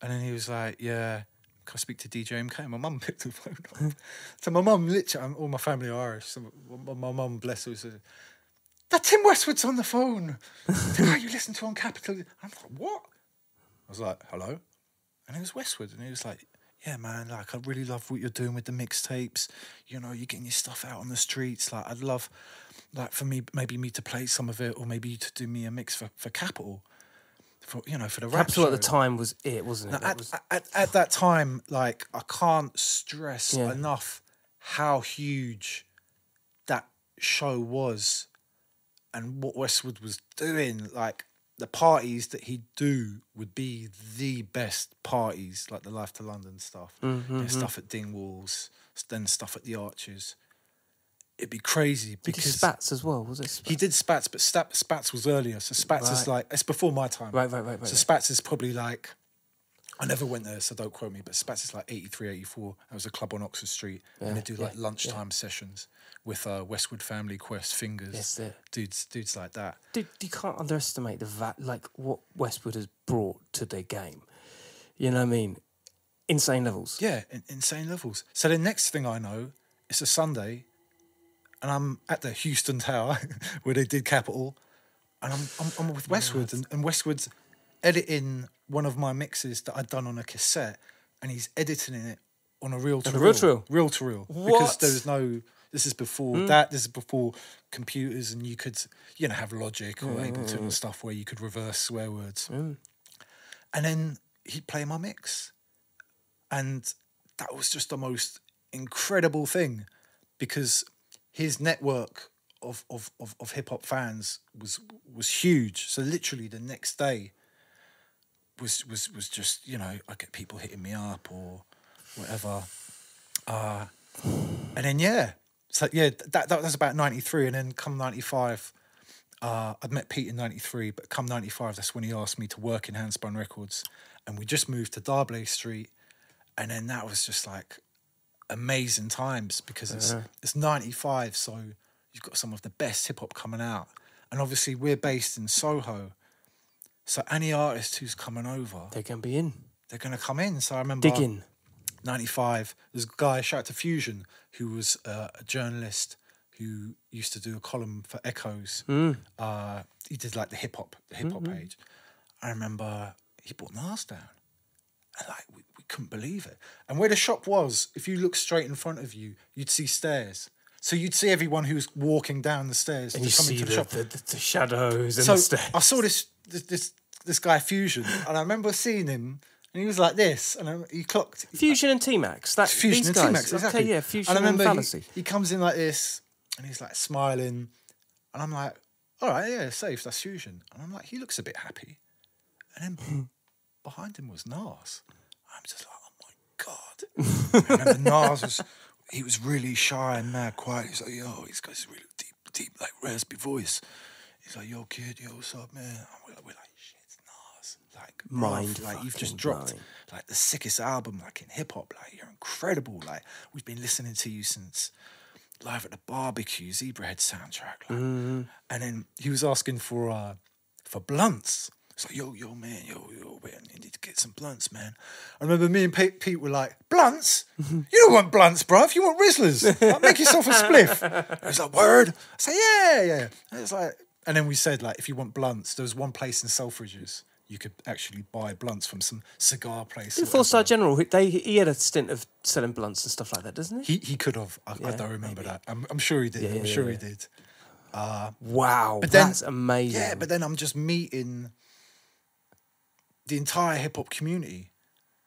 and then he was like, "Yeah, can I speak to DJ MK?" My mum *laughs* picked the phone up. so my mum, literally, all my family are Irish. So my- my mum, bless her, said, "That Tim Westwood's on the phone. The guy you listen to on Capital." I'm like, "What?" I was like, "Hello," and it was Westwood, and he was like. Yeah, man. Like, I really love what you're doing with the mixtapes. You know, you're getting your stuff out on the streets. Like, I'd love, like, for me, maybe me to play some of it, or maybe you to do me a mix for, for Capital, for you know, for the Capital at the time was it, wasn't it? Now, at, was, at, at that time, like I can't stress Yeah. enough how huge that show was and what Westwood was doing. Like the parties that he'd do would be the best parties, like the Life to London stuff, Mm-hmm, you stuff at Dingwalls, then stuff at the Arches. It'd be crazy because Spats as well, was it? Spats? he did Spats, but Spats was earlier. So Spats is like it's before my time. Right, right, right, right, So right. Spats is probably like I never went there, so don't quote me. But Spats is like 83, 84. That was a club on Oxford Street, and they do like yeah, lunchtime sessions with uh, Westwood Family Quest Fingers, Yes, dudes, dudes like that. Dude, you can't underestimate the va- like what Westwood has brought to their game. You know what I mean? Insane levels. Yeah, in, insane levels. So the next thing I know, it's a Sunday, and I'm at the Euston Tower *laughs* where they did Capital, and I'm I'm, I'm with Westwood, and, and Westwood's editing one of my mixes that I'd done on a cassette, and he's editing it on a reel to a reel to reel? reel to reel because there was no. This is before mm. that. This is before computers, and you could, you know, have Logic or mm, Ableton and stuff where you could reverse swear words. And then he'd play my mix, and that was just the most incredible thing because his network of of, of, of hip hop fans was was huge. So literally the next day was was was just you know I get people hitting me up or whatever, uh, and then yeah, so yeah that that was about ninety three, and then come ninety five. Uh, I'd met Pete in '93, but come '95, that's when he asked me to work in Handspun Records, and we just moved to D'Arblay Street, and then that was just like amazing times because it's it's '95, so you've got some of the best hip hop coming out, and obviously we're based in Soho, so any artist who's coming over, They can be in. they're gonna come in. So I remember Dig in. 95, there's a guy, shout out to Fusion, who was uh, a journalist who used to do a column for Echoes. Uh, he did like the hip hop, the hip hop page. I remember he brought Nas down. And like, we, we couldn't believe it. And where the shop was, if you look straight in front of you, you'd see stairs. So you'd see everyone who was walking down the stairs And to you see the, the shop. the, the, shadows and So the stairs. I saw this this this, this guy Fusion, and I remember seeing him, and he was like this, and I, he clocked Fusion and T Max. That Fusion these and guys. T-Max, exactly. Okay, yeah, Fusion and I remember he, Fallacy. he comes in like this, and he's like smiling, and I'm like, all right, yeah, safe, that's Fusion, and I'm like, he looks a bit happy, and then hmm. behind him was Nas. I'm just like, oh my god. *laughs* I remember Nas was he was really shy and mad quiet. He's like, yo, he's got this really deep, deep, like raspy voice. He's like, yo, kid, yo, what's up, man? And we're, like- we're like, shit, it's Nas. Like, bruv, Mind like you've just dropped blowing. like the sickest album, like in hip hop. Like you're incredible. Like we've been listening to you since live at the barbecue, Zebrahead soundtrack. Like, Mm-hmm. and then he was asking for uh for blunts. It's like, yo, yo, man, yo, yo, man, you need to get some blunts, man. I remember me and Pete, Pete were like, blunts? *laughs* You don't want blunts, bruv. If you want Rizlas. *laughs* Like, make yourself a spliff. He's like, word? I say, yeah, yeah. And it's like, and then we said, like, if you want blunts, there was one place in Selfridges you could actually buy blunts from some cigar place. Four Star. General, he- they he had a stint of selling blunts and stuff like that, doesn't he? He, he could have. I, I don't remember that. I'm, I'm sure he did. Yeah, I'm yeah, sure yeah. he did. Wow, But then- that's amazing. Yeah, but then I'm just meeting the entire hip hop community.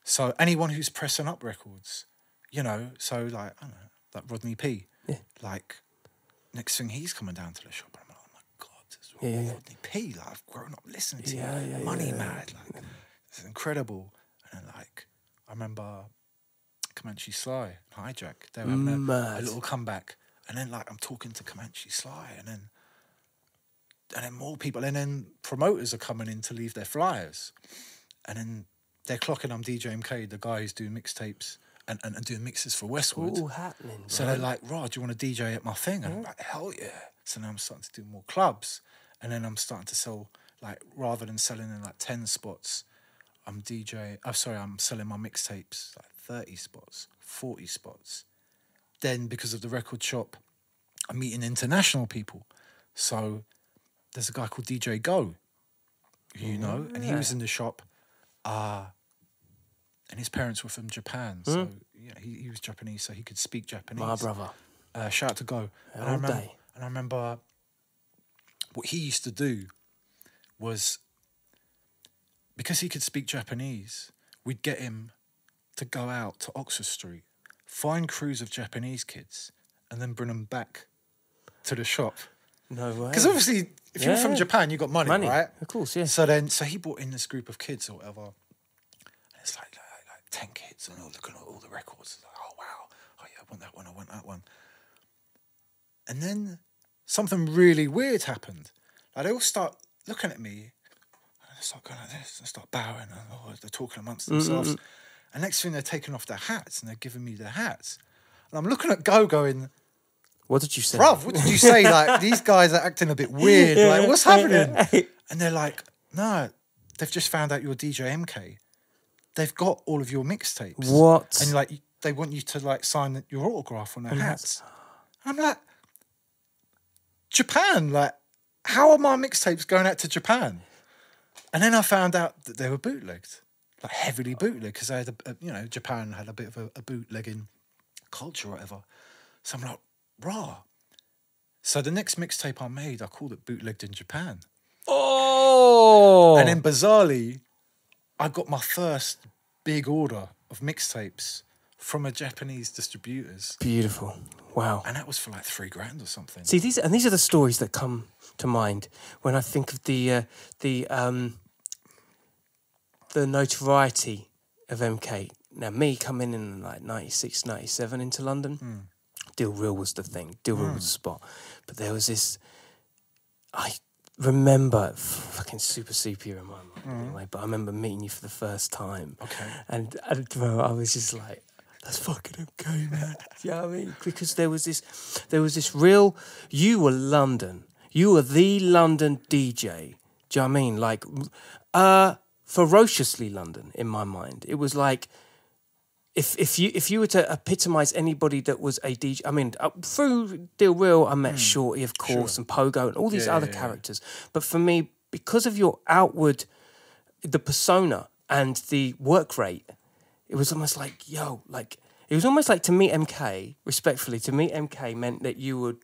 So anyone who's pressing up records, you know, so like I don't know, like Rodney P. Yeah. Like next thing he's coming down to the shop, and I'm like, oh my god, this is Yeah. Rodney P. Like I've grown up listening to Yeah, you, yeah, Money yeah. Mad, like it's incredible. And then like I remember Comanche Sly, and Hijack, they were having a, a little comeback, and then like I'm talking to Comanche Sly, and then and then more people, and then promoters are coming in to leave their flyers, and then they're clocking. I'm DJ MK, the guy who's doing mixtapes and, and, and doing mixes for Westwood. all happening. So bro. they're like, "Rod, do you want to DJ at my thing?" And I'm like, "Hell yeah!" So now I'm starting to do more clubs, and then I'm starting to sell like rather than selling in like ten spots, I'm DJ. I'm sorry, I'm selling my mixtapes like thirty spots, forty spots. Then because of the record shop, I'm meeting international people. So there's a guy called DJ Go, you know, and he was in the shop. Uh, and his parents were from Japan, so you know, he, he was Japanese, so he could speak Japanese. my brother. Uh, shout out to Go. And I, remember, day. and I remember what he used to do was because he could speak Japanese, we'd get him to go out to Oxford Street, find crews of Japanese kids, and then bring them back to the shop. No way. Because obviously, if you're from Japan, you got money, Money, right? of course, yeah. So then, so he brought in this group of kids or whatever. And it's like, like, like 10 kids, and they're looking at all the records. Like, oh, wow. Oh, yeah, I want that one. I want that one. And then something really weird happened. Like, they all start looking at me, and they start going like this, and start bowing, and oh, they're talking amongst mm, mm, themselves. Mm. And next thing, they're taking off their hats, and they're giving me their hats. And I'm looking at Go going, what did you say? bruv, what did you say? Like, *laughs* these guys are acting a bit weird. Like, what's happening? And they're like, no, they've just found out you're DJ MK. They've got all of your mixtapes. What? And like, they want you to like sign your autograph on their hats. I'm like, Japan, like, how are my mixtapes going out to Japan? And then I found out that they were bootlegged. like heavily bootlegged, because they had a, a- you know Japan had a bit of a, a bootlegging culture or whatever. So I'm like, rah. So the next mixtape I made, I called it Bootlegged in Japan. Oh, And then bizarrely, I got my first big order of mixtapes from a Japanese distributors. beautiful. Wow. And that was for like three grand or something. See these, and these are the stories that come to mind when I think of the uh, the um, the notoriety of MK. Now, me coming in like 96, 97 into London, Deal Real was the thing. Deal Real was the spot. But there was this. I remember fucking super super in my mind anyway. But I remember meeting you for the first time. Okay. And, and bro, I was just like, that's fucking okay, man. *laughs* Do you know what I mean? Because there was this, there was this real. You were London. You were the London DJ. Do you know what I mean? Like, uh, ferociously London in my mind. It was like. If, if you if you were to epitomize anybody that was a DJ, I mean, uh, through Deal Real, I met Shorty, of course, and Pogo, and all these. Yeah, other yeah, yeah. characters. But for me, because of your outward, the persona and the work rate, it was almost like, yo, like it was almost like to meet MK, respectfully, to meet MK meant that you were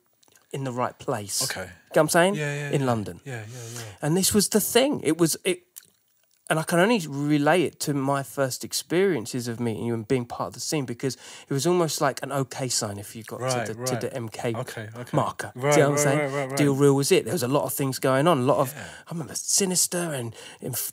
in the right place. Okay. You know what I'm saying? Yeah, yeah, In yeah. London. Yeah, yeah, yeah. And this was the thing. It was it and I can only relay it to my first experiences of meeting you and being part of the scene because it was almost like an okay sign if you got Right, to, the, right. to the MK Okay, okay. marker. Right, Do you know what I'm saying? Deal Real was it. There was a lot of things going on. A lot of, I remember Sinister and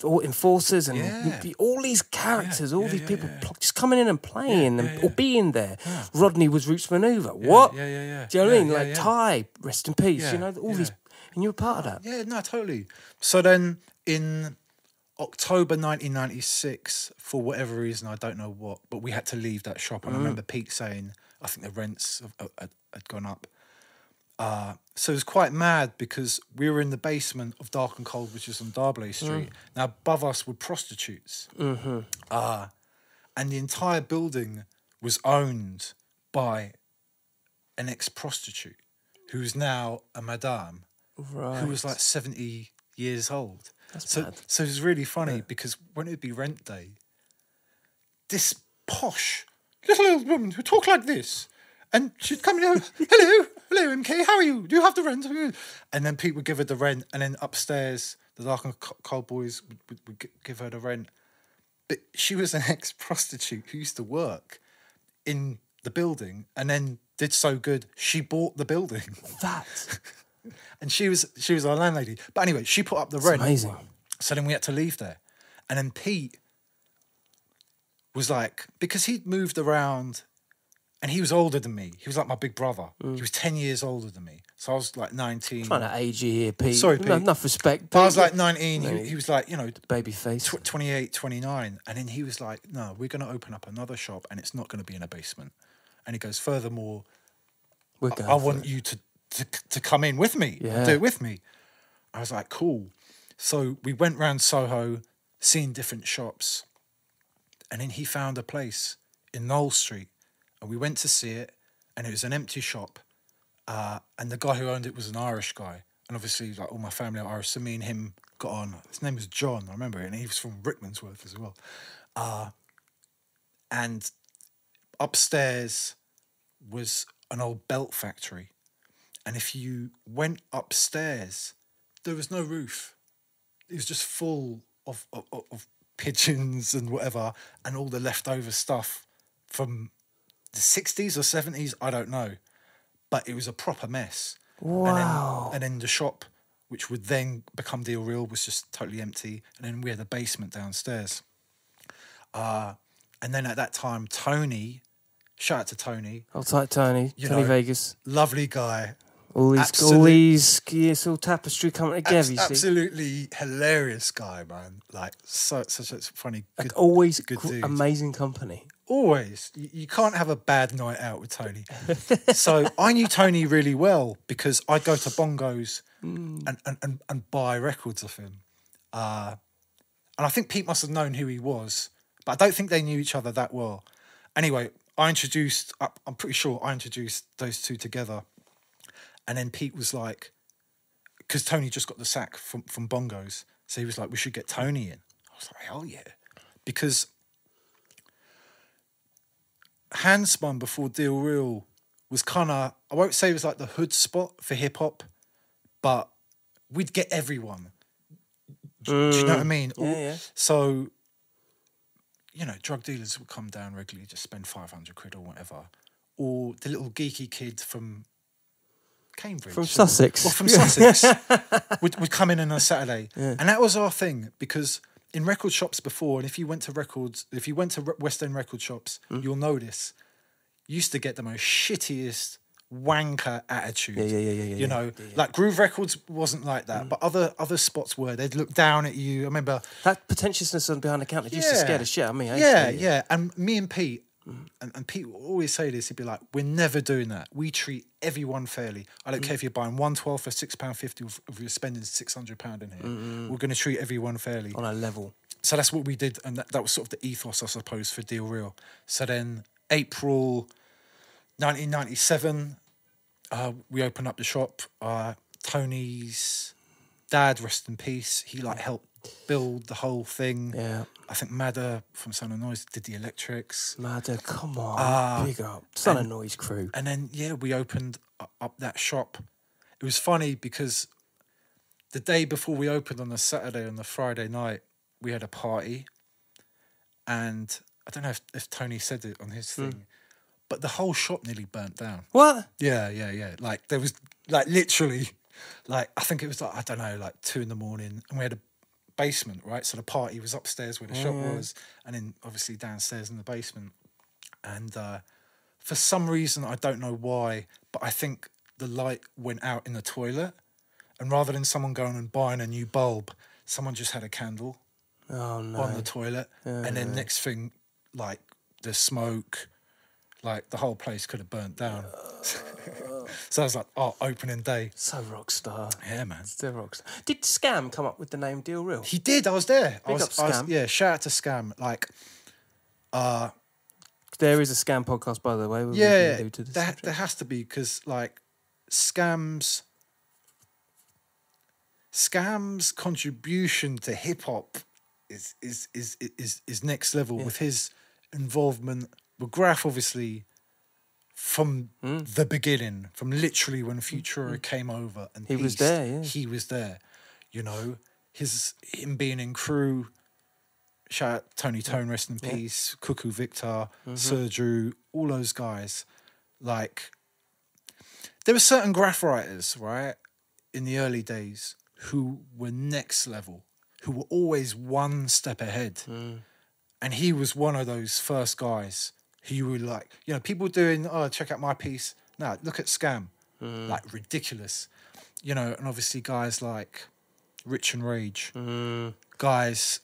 Enforcers and Yeah. all these characters, all yeah, these yeah, people yeah. pl- just coming in and playing and yeah, or being there. Rodney was Roots Manuva. what? yeah, yeah, yeah. Do you know what I mean? yeah, like yeah. Ty, rest in peace. Yeah, you know, all yeah. these. And you were part of that. Yeah, no, totally. So then in October 1996, for whatever reason, I don't know what, but we had to leave that shop. And I remember Pete saying, I think the rents have, uh, had, had gone up. Uh, so it was quite mad because we were in the basement of Dark and Cold, which is on D'Arblay Street. Now, above us were prostitutes. Uh, and the entire building was owned by an ex prostitute who's now a madame Right. who was like 70 years old. That's so, bad. so it was really funny because when it would be rent day, this posh little old woman who talked like this, and she'd come in, and go, *laughs* hello, hello, MK, how are you? Do you have the rent? And then Pete would give her the rent, and then upstairs, the Dark and Cold boys would, would, would give her the rent. But she was an *laughs* ex prostitute who used to work in the building and then did so good, she bought the building. That. *laughs* and she was she was our landlady. But anyway, she put up the It's rent. amazing. So then we had to leave there. And then Pete was like, because he'd moved around and he was older than me. He was like my big brother. Mm. He was 10 years older than me. So I was like 19. Trying to age you here, Pete. Sorry, No, Pete. enough respect. I was like 19. No, He, he was like, you know, baby face. tw- 28, 29. And then he was like, no, we're going to open up another shop and it's not going to be in a basement. And he goes, furthermore, I for want it. you to, to to come in with me. Yeah. Do it with me. I was like, cool. So we went round Soho, seeing different shops. And then he found a place in Knoll Street. And we went to see it. And it was an empty shop. Uh, and the guy who owned it was an Irish guy. And obviously, like all my family are Irish. So me and him got on. His name was John, I remember it. And he was from Rickmansworth as well. Uh, and upstairs was an old belt factory. And if you went upstairs, there was no roof. It was just full of, of, of pigeons and whatever, and all the leftover stuff from the 60s or 70s, I don't know. But it was a proper mess. Wow. And then, and then the shop, which would then become Deal Real, was just totally empty. And then we had a basement downstairs. Uh, and then at that time, Tony, shout out to Tony, Hold tight, Tony. Tony know, Vegas. lovely guy, All these, all these, it's all tapestry coming together. See, absolutely hilarious guy, man. Like so, such a funny, good, like always good dude. amazing company. Always, you, you can't have a bad night out with Tony. *laughs* so I knew Tony really well because I'd go to bongos Mm. and, and, and, and buy records of him. Uh, and I think Pete must have known who he was, but I don't think they knew each other that well. Anyway, I introduced, I'm pretty sure I introduced those two together. And then Pete was like, because Tony just got the sack from, from bongos. So he was like, we should get Tony in. I was like, hell yeah. because Handspun before Deal Real was kind of I won't say it was like the hood spot for hip hop, but we'd get everyone. Do, do you know what I mm. mean? Yeah, All- yeah. So, you know, drug dealers would come down regularly, just spend five hundred quid or whatever, or the little geeky kid from Cambridge, From Sussex. *laughs* or from Sussex, would, would come in on a Saturday, and that was our thing because in record shops before, and if you went to records, if you went to West End record shops, Hmm. you'll notice you used to get the most shittiest wanker attitude. Yeah, yeah, yeah, yeah, yeah, You yeah. know, like Groove Records wasn't like that, but other other spots were. They'd look down at you. I remember That pretentiousness on behind the counter used to scare the shit out of me. I yeah, yeah. And me and Pete, and, and Pete will always say this. He'd be like, "We're never doing that. We treat everyone fairly. I don't care if you're buying one twelve for six pound fifty, or if you're spending six hundred pound in here. We're going to treat everyone fairly." On a level. So that's what we did, and that, that was sort of the ethos, I suppose, for Deal Real. So then April, nineteen ninety seven, uh, we opened up the shop. Uh, Tony's dad, rest in peace, he like helped build the whole thing. Yeah. I think Madder from Son of Noise did the electrics. Madder, come on. Ah, big up. Son of Noise crew. And then, yeah, we opened up that shop. It was funny because the day before we opened on the Saturday on the Friday night, we had a party. And I don't know if, if Tony said it on his Hmm. thing, but the whole shop nearly burnt down. What? Yeah, yeah, yeah. Like there was like literally, like I think it was like I don't know, like two in the morning, and we had a basement, right? So the party was upstairs where the shop was, and then obviously downstairs in the basement. And uh, for some reason, I don't know why, but I think the light went out in the toilet, and rather than someone going and buying a new bulb, someone just had a candle Oh, no. on the toilet, and then next thing, like the smoke, like the whole place could have burnt down. so I was like, oh, opening day. So rock star. Yeah, man. Still rock star. Did Scam come up with the name Deal Real? He did. I was there. I Big was, up I was- Scam. yeah, shout out to Scam. Like, uh, There is a Scam podcast, by the way. where we yeah, allude to this there, subject. there has to be because like Scam's Scam's contribution to hip hop is is is is is next level with his involvement with Graph, obviously. From Hmm. the beginning, from literally when Futura hmm. came over and He was there, yeah. he was there. You know, his him being in crew. Shout out Tony hmm. Tone, rest in peace. Cuckoo Victor, mm-hmm. Sir Drew, all those guys. Like, there were certain graph writers, right, in the early days who were next level, who were always one step ahead. Hmm. And he was one of those first guys who you were like, you know, people doing, oh, check out my piece. No, look at Scam. Mm. Like, ridiculous. You know, and obviously guys like Rich and Rage, mm. guys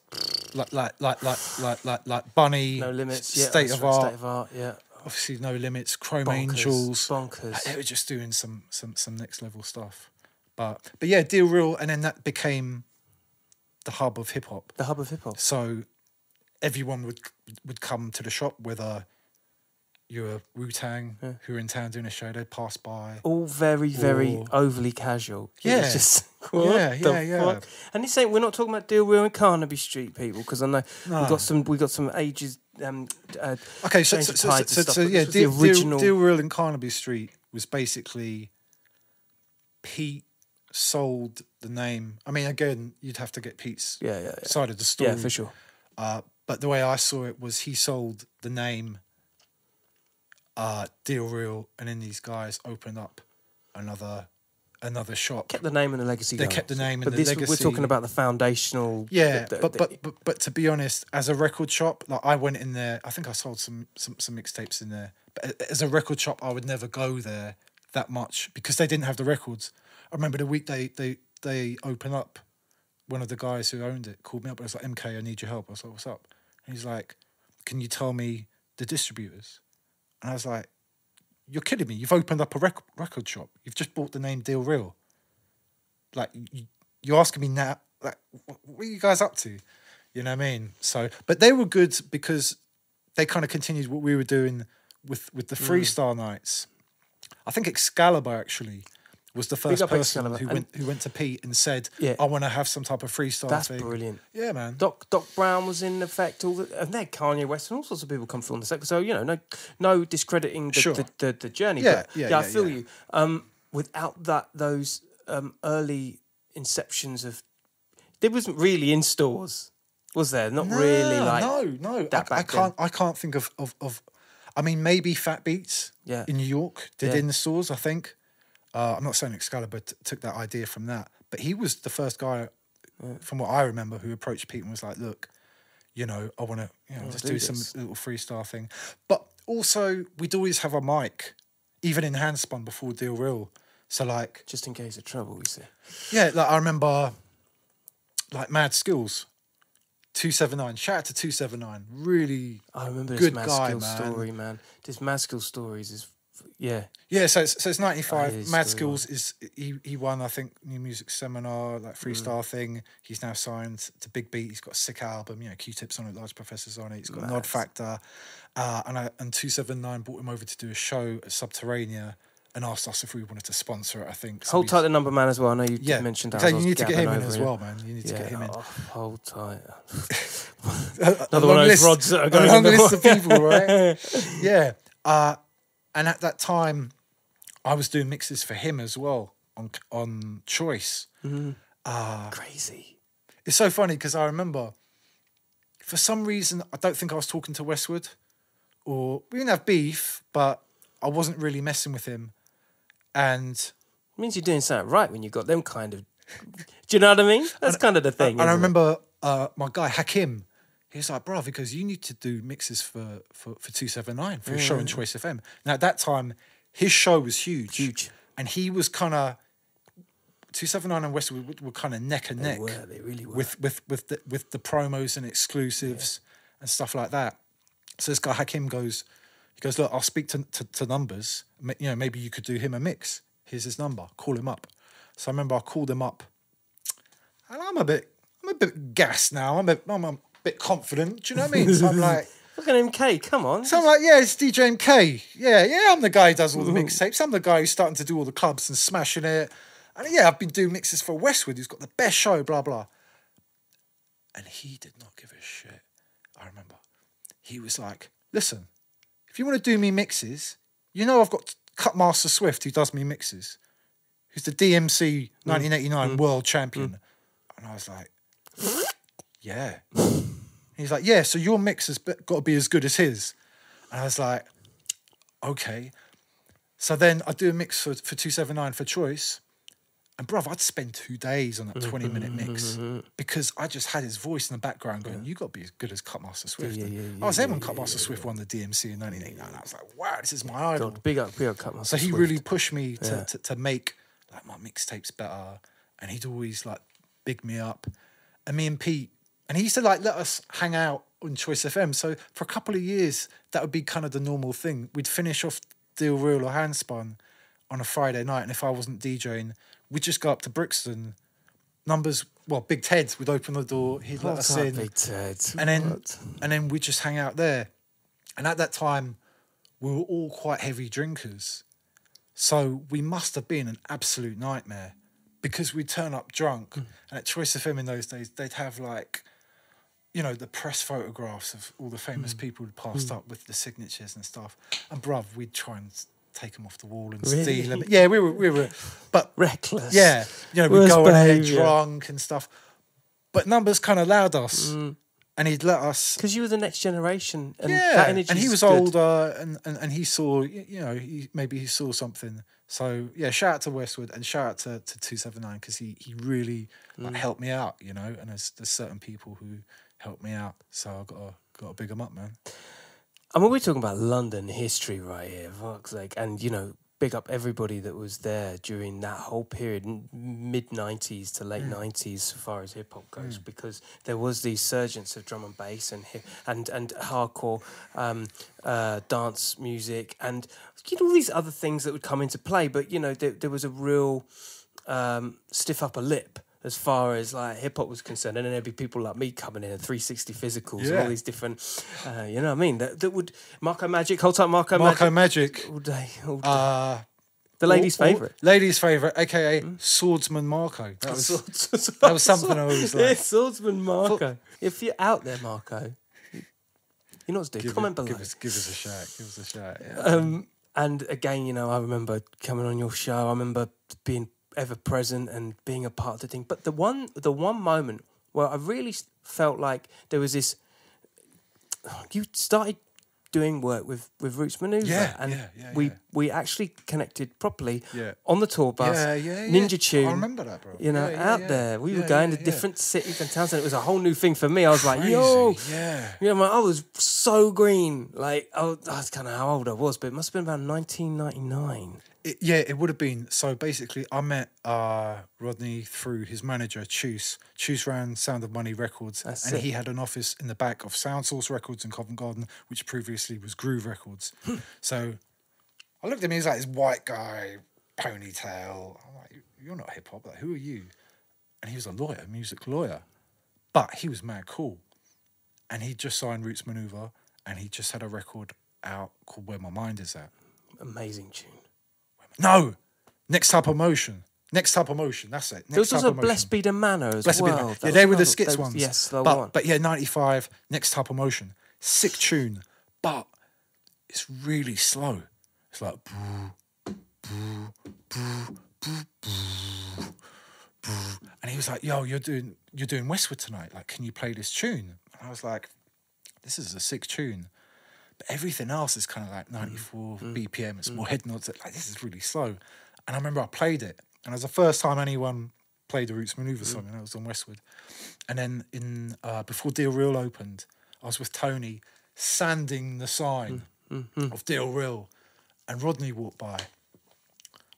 like, like, like, like, like, like, like Bunny, No limits. Yeah, State of right, Art, State of art. Yeah. obviously no limits chrome Bonkers, angels bonkers. Like, they were just doing some some some next level stuff but but yeah deal real and then that became the hub of hip hop The hub of hip hop. so everyone would would come to the shop whether you're wu-tang who are in town doing a show they'd pass by All very, very Or- overly casual. Yeah. just, *laughs* *laughs* Yeah, yeah, yeah. fuck? And this ain't. We're not talking about Deal Real and Carnaby Street people because I know we No. got some. We got some ages. Um, uh, okay so so, so, so, stuff, so yeah deal, the deal, original. deal real in carnaby street was basically pete sold the name i mean again you'd have to get pete's yeah, yeah, yeah. side of the story Yeah, for sure. Uh, but the way I saw it was he sold the name uh, Deal Real, and then these guys opened up another another shop. Kept the name and the legacy. They going. kept the name and but the this, legacy. We're talking about the foundational. yeah, the- the- but, the- but but but to be honest, as a record shop, like I went in there. I think I sold some some some mixtapes in there. But as a record shop, I would never go there that much because they didn't have the records. I remember the week they they they open up. One of the guys who owned it called me up and was like, "MK, I need your help." I was like, "What's up?" And he's like, "Can you tell me the distributors?" And I was like, "You're kidding me! You've opened up a rec- record shop. You've just bought the name Deal Real. Like, you, you're asking me now? Like, wh- what are you guys up to? You know what I mean? So, but they were good because they kind of continued what we were doing with with the mm. freestyle nights. I think Excalibah actually was the first person who And- went who went to Pete and said, Yeah. "I want to have some type of freestyle That's thing." brilliant. Yeah, man. Doc Doc Brown was in effect. All the, and then Kanye West and all sorts of people come through on the second. So you know, no no discrediting the Sure. the, the, the journey. Yeah, but yeah, yeah, I feel yeah. you. Um, without that, those um, early inceptions of there wasn't really in stores, was there? Not really No, like no, no. that I, I can't. I can't think of, of of. I mean, maybe Fat Beats. Yeah. In New York, did Yeah. in the stores. I think. Uh, I'm not saying Excalibah took that idea from that, but he was the first guy, from what I remember, who approached Pete and was like, "Look, you know, I want to, you know, just do do, some little freestyle thing." But also, we'd always have a mic, even in handspun before Deal Real. So like, just in case of trouble. we see, yeah, like I remember, like Mad Skillz, two seven nine. Shout out to two seven nine. Really I remember this Good Mad guy, man. story, man. This Mad Skill stories is, yeah, Yeah, so it's, so it's ninety five. hear his Mad Skillz is he he won I think new music seminar like freestyle thing. He's now signed to Big Beat. He's got a sick album. You know, Q Tips on it, Large Professors on it. He's got Nod Mad. Factor, uh, and I, and two seven nine brought him over to do a show at Subterranea and asked us if we wanted to sponsor it. I think. So hold tight the number man as well. I know you Yeah, mentioned that. so you need to get him in as well, man. You need to get him in. oh, hold tight. *laughs* Another one of those rods that are going a long list of people, right? *laughs* yeah. Uh, and at that time, I was doing mixes for him as well on on Choice. Crazy. It's so funny because I remember, for some reason, I don't think I was talking to Westwood, or we didn't have beef, but I wasn't really messing with him, and It means you're doing something right when you got them kind of. Do you know what I mean? That's kind of the thing. and I remember uh, my guy Hakim. He was like, "Bro, because you need to do mixes for for for two seven nine for your show on mm. Choice FM." Now at that time, his show was huge, Huge. and he was kind of two seven nine and Westwood were, were kind of neck and neck. were, they really were. with with with the, with the promos and exclusives and stuff like that. So this guy Hakim goes, he goes, look, I'll speak to, to, to numbers. You know, maybe you could do him a mix. Here's his number. Call him up. So I remember I called him up, and I'm a bit, I'm a bit gassed now. I'm a, I'm a bit confident. Do you know what I mean? So I'm *laughs* like. Look at him, K. Come on. So I'm like, yeah, it's DJ MK. Yeah, yeah, I'm the guy who does all the mixtapes. I'm the guy who's starting to do all the clubs and smashing it. And yeah, I've been doing mixes for Westwood, who's got the best show, blah, blah. And he did not give a shit. I remember. He was like, listen, if you want to do me mixes, you know I've got Cutmaster Swift who does me mixes, who's the DMC 1989 mm. mm. world champion. Mm. And I was like, yeah. *laughs* He's like, yeah, so your mix has got to be as good as his. And I was like, okay. So then I do a mix for, for 279 for choice. And bruv, I'd spend two days on that *laughs* 20 minute mix *laughs* because I just had his voice in the background going, you got to be as good as Cutmaster Swift. yeah, yeah, I was yeah, there when yeah, Cutmaster Swift won the DMC in 1989. I was like, wow, this is my idol. God, big up, big up, cut my So he Swift. really pushed me to, Yeah. to, to make like my mixtapes better, and he'd always like big me up. And me and Pete, and he used to like let us hang out on Choice FM. So for a couple of years, that would be kind of the normal thing. We'd finish off Deal Real or Handspun on a Friday night, and if I wasn't DJing, we'd just go up to Brixton. Numbers, well, Big Ted would open the door. He'd let us in Big Ted? and then What? and then we just hang out there. And at that time, we were all quite heavy drinkers, so we must have been an absolute nightmare because we'd turn up drunk. Mm. And at Choice FM in those days, they'd have like, you know, the press photographs of all the famous people who'd passed up with the signatures and stuff. And bruv, we'd try and take them off the wall and Really? steal them. Yeah, we were, we were, but Reckless. yeah, you know, we'd Worst go air drunk and stuff. But numbers kind of allowed us, Mm. and he'd let us. Because you were the next generation, and yeah, that energy. and he was good. older, and, and and he saw, you know, he maybe he saw something. So yeah, shout out to Westwood and shout out to to two seven nine because he he really Mm. like, helped me out, you know. And there's there's certain people who helped me out, so I got to got to big them up, man. I mean, we're talking about London history right here, fuck's sake. And, you know, big up everybody that was there during that whole period, mid 90s to Mm. late 90s, so far as hip hop goes, because there was the surgence of drum and bass and hip, and, and hardcore um, uh, dance music and, you know, all these other things that would come into play. But, you know, there, there was a real um, stiff upper lip. As far as like hip hop was concerned, and then there'd be people like me coming in and 360 physicals and all these different, uh, you know what I mean? That, that would Marco Magic, hold up Marco, Marco Magic Magic, all day, all day. uh, The ladies' Or- or favourite. Ladies' favourite, aka Swordsman Marco. That *laughs* was, that was something I was *laughs* yeah, like. swordsman Marco. If you're out there, Marco, you know what to do. Give, Comment it- below. give us, give us a shout. Give us a shout. Yeah. Um, and again, you know, I remember coming on your show. I remember being ever present and being a part of the thing. But the one, the one moment where I really felt like there was this. You started doing work with with Roots Manuva, Yeah, and yeah, yeah, we yeah. We actually connected properly Yeah. on the tour bus. Yeah, yeah, yeah. Ninja Tune. I remember that, bro. You know, Yeah, yeah, out yeah. there, we were going yeah, to yeah. different cities and towns, and it was a whole new thing for me. I was like, "Yo, Crazy, yeah. you know, man, I was so green. Like, I was, that's kind of how old I was, but it must have been about 1999. It, yeah, it would have been. So basically, I met uh, Rodney through his manager, Choose. Choose ran Sound of Money Records, That's and it. he had an office in the back of Sound Source Records in Covent Garden, which previously was Groove Records. Hmm. so I looked at him, he's like this white guy, ponytail. I'm like, You're not hip hop. Like, who are you? And he was a lawyer, a music lawyer. But he was mad cool. And he just signed Roots Manuva, and he just had a record out called Where My Mind Is At. Amazing tune. No, next type of motion. Next type of motion. That's it. Next There was also. Blessed Be the Manor as Blessed Be the well. That Yeah, they were the skits ones. Yes, the but, one. But yeah, ninety five. Next type of motion. Sick tune, but it's really slow. It's like. boo, boo, boo, boo, boo, boo. And he was like, "Yo, you're doing you're doing Westwood tonight. Like, can you play this tune?" And I was like, "This is a sick tune." But everything else is kind of like mm-hmm. 94 mm-hmm. BPM. It's more mm-hmm. head nods. Like this is really slow. And I remember I played it, and it was the first time anyone played the Roots Manuva song, and that was on Westwood. And then in uh, before Deal Real opened, I was with Tony sanding the sign of Deal Real, and Rodney walked by.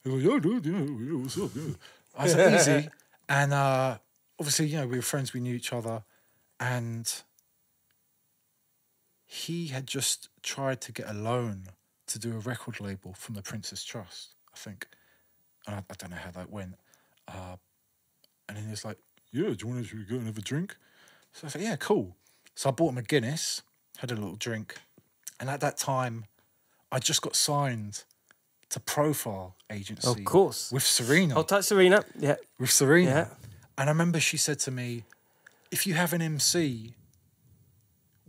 He was like, "Yo, dude, yeah, yeah, what's up?" Yeah. I said, "Easy," *laughs* and uh, obviously, you know, we were friends. We knew each other, and he had just tried to get a loan to do a record label from the Prince's Trust, I think. And I, I don't know how that went. Uh, and then he was like, Yeah, do you want to go and have a drink? So I said, Yeah, cool. So I bought him a Guinness, had a little drink. And at that time, I just got signed to Profile Agency. Of course. With Serena Hold tight, Serena. Yeah. with Serena. Yeah. And I remember she said to me, if you have an MC,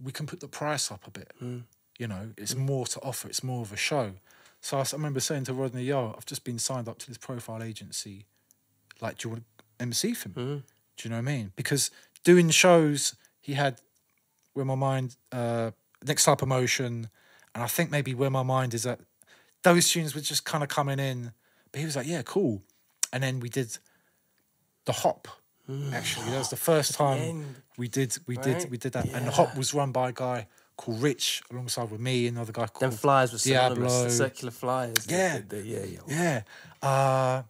we can put the price up a bit. Hmm. You know, it's more to offer, it's more of a show. So I remember saying to Rodney, yo, I've just been signed up to this profile agency. Like, do you want to MC for me? Hmm. Do you know what I mean? Because doing shows, he had Where My Mind, uh, Next Type of Motion, and I think maybe Where My Mind is at, those tunes were just kind of coming in. But he was like, yeah, cool. And then we did the hop. Actually, that was the first time we did we right? did we did that, and the hop was run by a guy called Rich alongside with me, another guy called Them flyers were. Diablo. The circular flyers. Yeah. the- the- yeah, yeah. Yeah, uh,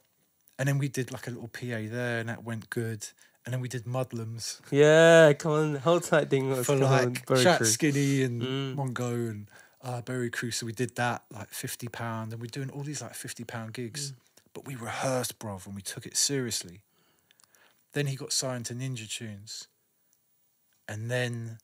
and then we did like a little PA there, and that went good. And then we did Mudlums Yeah, come on. Hold tight, Dingles. for come on, like Chat Crew. Skinny and Mm. Mongo and uh, Berry Crew. So we did that like fifty pound, and we're doing all these like fifty pound gigs. Mm. But we rehearsed, bruv, and we took it seriously. Then he got signed to Ninja Tunes, and then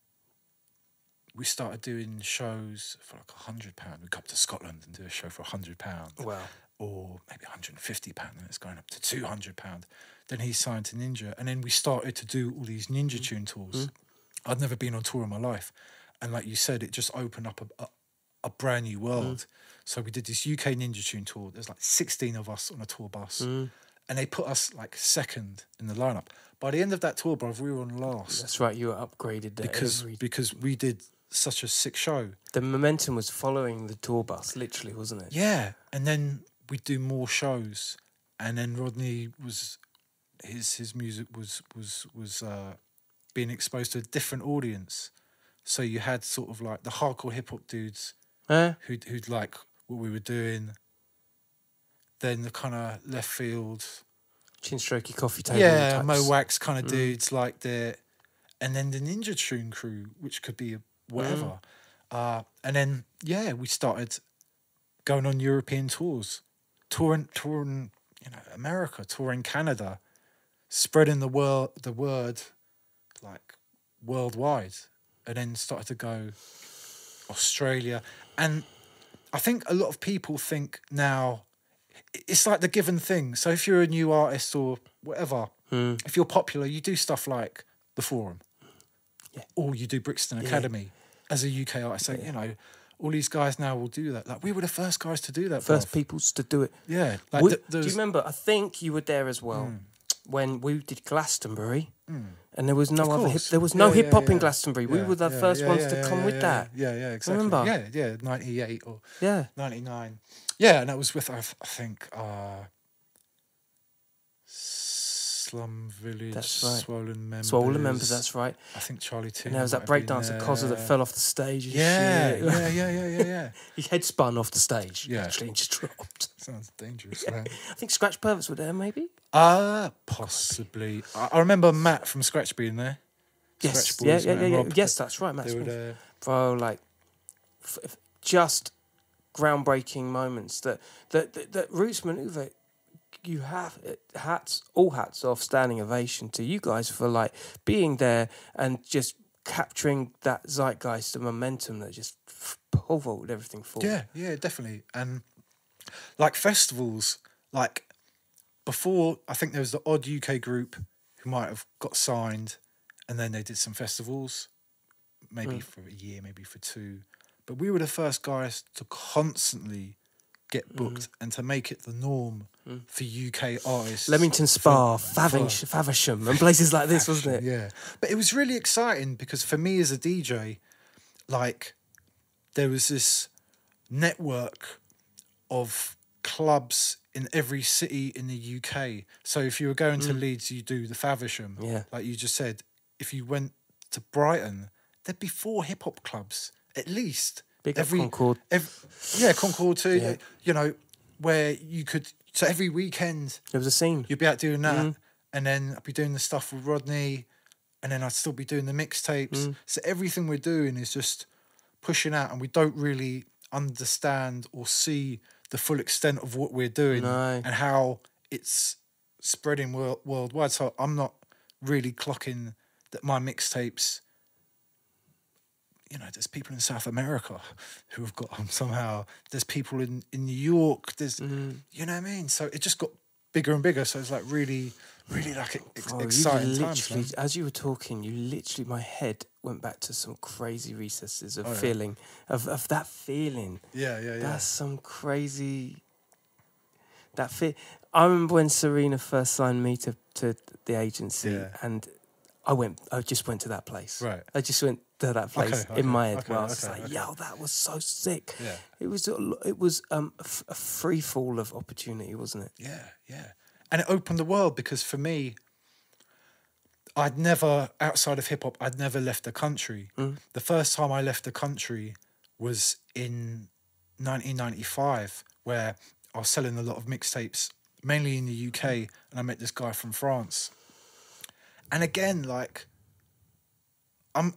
we started doing shows for like a hundred pound. We go up to Scotland and do a show for a hundred pound Wow. or maybe 150 pound and it's going up to 200 pound then he signed to ninja and then we started to do all these ninja tune tours i'd never been on tour in my life and like you said it just opened up a, a, a brand new world so we did this uk ninja tune tour there's like 16 of us on a tour bus and they put us like second in the lineup by the end of that tour bro we were on last That's right. You were upgraded there. because every- because we did such a sick show the momentum was following the tour bus, literally, wasn't it? Yeah, and then we'd do more shows, and then Rodney was his his music was was was uh, being exposed to a different audience. So you had sort of like the hardcore hip hop dudes Huh? who'd who'd like what we were doing. Then the kind of left field, Chin strokey coffee table. yeah, types. Mo Wax kind of mm. dudes liked it, and then the Ninja Tune crew, which could be whatever, mm. uh, and then yeah, we started going on European tours, touring, touring, you know, America, touring Canada, spreading the world, the word, like worldwide, and then started to go Australia, and I think a lot of people think now it's like the given thing. So if you're a new artist or whatever, Hmm. if you're popular, you do stuff like the Forum, Yeah. or you do Brixton Academy as a UK artist. So you know, all these guys now will do that. Like we were the first guys to do that. First peoples to do it. yeah. Like do you remember? I think you were there as well Hmm. when we did Glastonbury, and there was no other hip, there was no Yeah, yeah, hip hop in yeah. Glastonbury. we were the yeah, first yeah, ones yeah, to come yeah, with yeah, that. Yeah, yeah, exactly. Remember? Yeah, yeah, 98 or Yeah, 99. Yeah, and that was with, I, th- I think, uh, Slum Village, That's right. Swollen Members. Swollen members. That's right. I think Charlie Tuna. And there was that breakdancer Cozza that fell off the stage. Yeah, yeah, yeah, yeah, yeah, *laughs* yeah. he head spun off the stage. Yeah. actually, and just dropped. Sounds dangerous, man. I think Scratch Perverts were there, maybe. Uh, possibly. I, I remember Matt from Scratch being there. Yes, Scratch yeah, yeah, yeah, yeah. Rob, Yes, that's right, Matt They were Smith. there. bro like just groundbreaking moments that that that, that Roots Manuva you have hats all hats off standing ovation to you guys for like being there and just capturing that zeitgeist the momentum that just pole vaulted everything forward Yeah, yeah, definitely. And like festivals, like before, I think there was the odd UK group who might have got signed, and then they did some festivals, maybe hmm. for a year, maybe for two. But we were the first guys to constantly get hmm. booked and to make it the norm hmm. for UK artists. Leamington Spa, Favish, Faversham, and places like this, wasn't it? Yeah. But it was really exciting because for me as a DJ, like there was this network of clubs in every city in the UK. So if you were going to Leeds, you do the Faversham. Mm. Yeah. Like you just said. If you went to Brighton, there'd be four hip hop clubs at least. Big up Concorde. ev- yeah, Concord too. Yeah. You know, where you could so every weekend There was a scene. you'd be out doing that, Mm. and then I'd be doing the stuff with Rodney, and then I'd still be doing the mixtapes. Mm. So everything we're doing is just pushing out, and we don't really understand or see the full extent of what we're doing No. and how it's spreading world, worldwide. So I'm not really clocking that my mixtapes. You know, there's people in South America who have got them somehow. There's people in, in New York. There's, Mm. you know what I mean. So it just got bigger and bigger. So it's like really, really like ex- Oh, you exciting times. as you were talking, you literally, my head went back to some crazy recesses of Oh, yeah. feeling, of, of that feeling. Yeah, yeah, yeah. That's some crazy. That fit. I remember when Serena first signed me to, to the agency, Yeah. and I went. I just went to that place. Right. I just went to that place okay, in my head. okay, where I was okay, like, okay. "Yo, that was so sick." Yeah. It was. a It was um, a, f- a free fall of opportunity, wasn't it? Yeah, yeah. And it opened the world because for me, I'd never, outside of hip hop, I'd never left the country. Mm. The first time I left the country was in 1995, where I was selling a lot of mixtapes, mainly in the UK, and I met this guy from France. And again, like, I'm,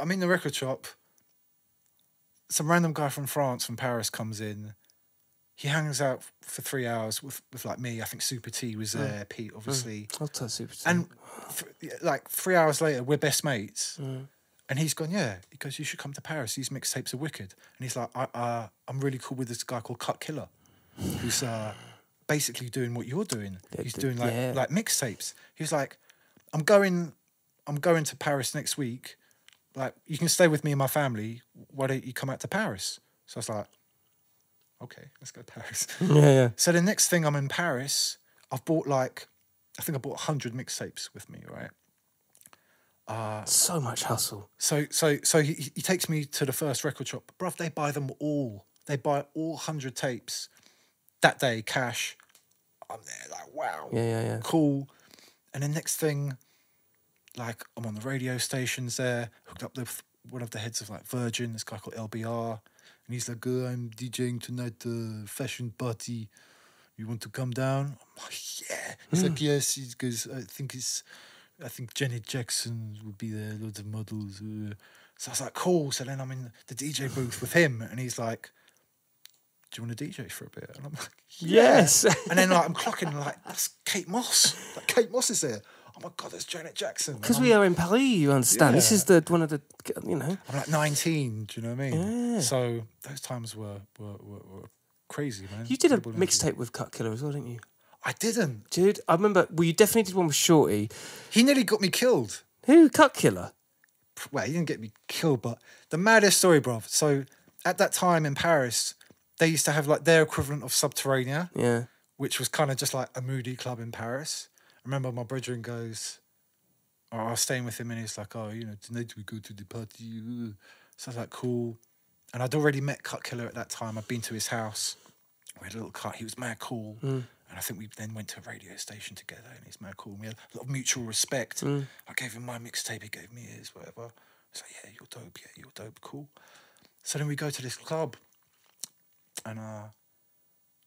I'm in the record shop. Some random guy from France, from Paris, comes in he hangs out for three hours with, with like me. I think Super T was there, Pete, obviously. I'll tell Super. T. And th- like three hours later, we're best mates. And he's gone, yeah. He goes, you should come to Paris. These mixtapes are wicked. And he's like, I, uh, I'm really cool with this guy called Cut Killer, who's uh, basically doing what you're doing. He's doing like yeah. like mixtapes. He's like, I'm going, I'm going to Paris next week. Like, you can stay with me and my family. Why don't you come out to Paris? So I was like, okay, let's go to Paris. *laughs* yeah, yeah. So the next thing I'm in Paris, I've bought like, I think I bought hundred mixtapes with me, right? Uh, so much hustle. So so so he, he takes me to the first record shop, bruv. They buy them all. They buy all hundred tapes that day, cash. I'm there like, wow, Yeah, yeah, yeah. cool. And then next thing, like I'm on the radio stations there, hooked up with one of the heads of like Virgin, this guy called LBR, and he's like, oh, I'm DJing tonight, uh, fashion party. You want to come down? I'm like, yeah. He's like, yes. He goes, I think it's, I think Janet Jackson would be there, loads of models. Uh. So I was like, cool. So then I'm in the DJ booth with him, and he's like, do you want to DJ for a bit? And I'm like, Yes. and then like I'm clocking like that's Kate Moss. Like Kate Moss is there. Oh my god, there's Janet Jackson. Because we are in Paris, you understand. This is the one of the, you know. I'm like 19. Do you know what I mean? Yeah. So those times were were, were, were crazy, man. You did a mixtape with Cut Killer as well, didn't you? I didn't. Dude, I remember. Well, you definitely did one with Shorty. He nearly got me killed. Who? Cut Killer. well, he didn't get me killed, but the maddest story, bro. So at that time in Paris, they used to have like their equivalent of Subterranea, Yeah. which was kind of just like a moody club in Paris. Remember my brethren goes, or I was staying with him and he's like, oh, you know, tonight we go to the party. uh." So I was like, cool. And I'd already met Cut Killer at that time. I'd been to his house. We had a little cut. He was mad cool. And I think we then went to a radio station together and he's mad cool. We had a lot of mutual respect. I gave him my mixtape, he gave me his, whatever. So yeah, you're dope, yeah, you're dope, cool. So then we go to this club and uh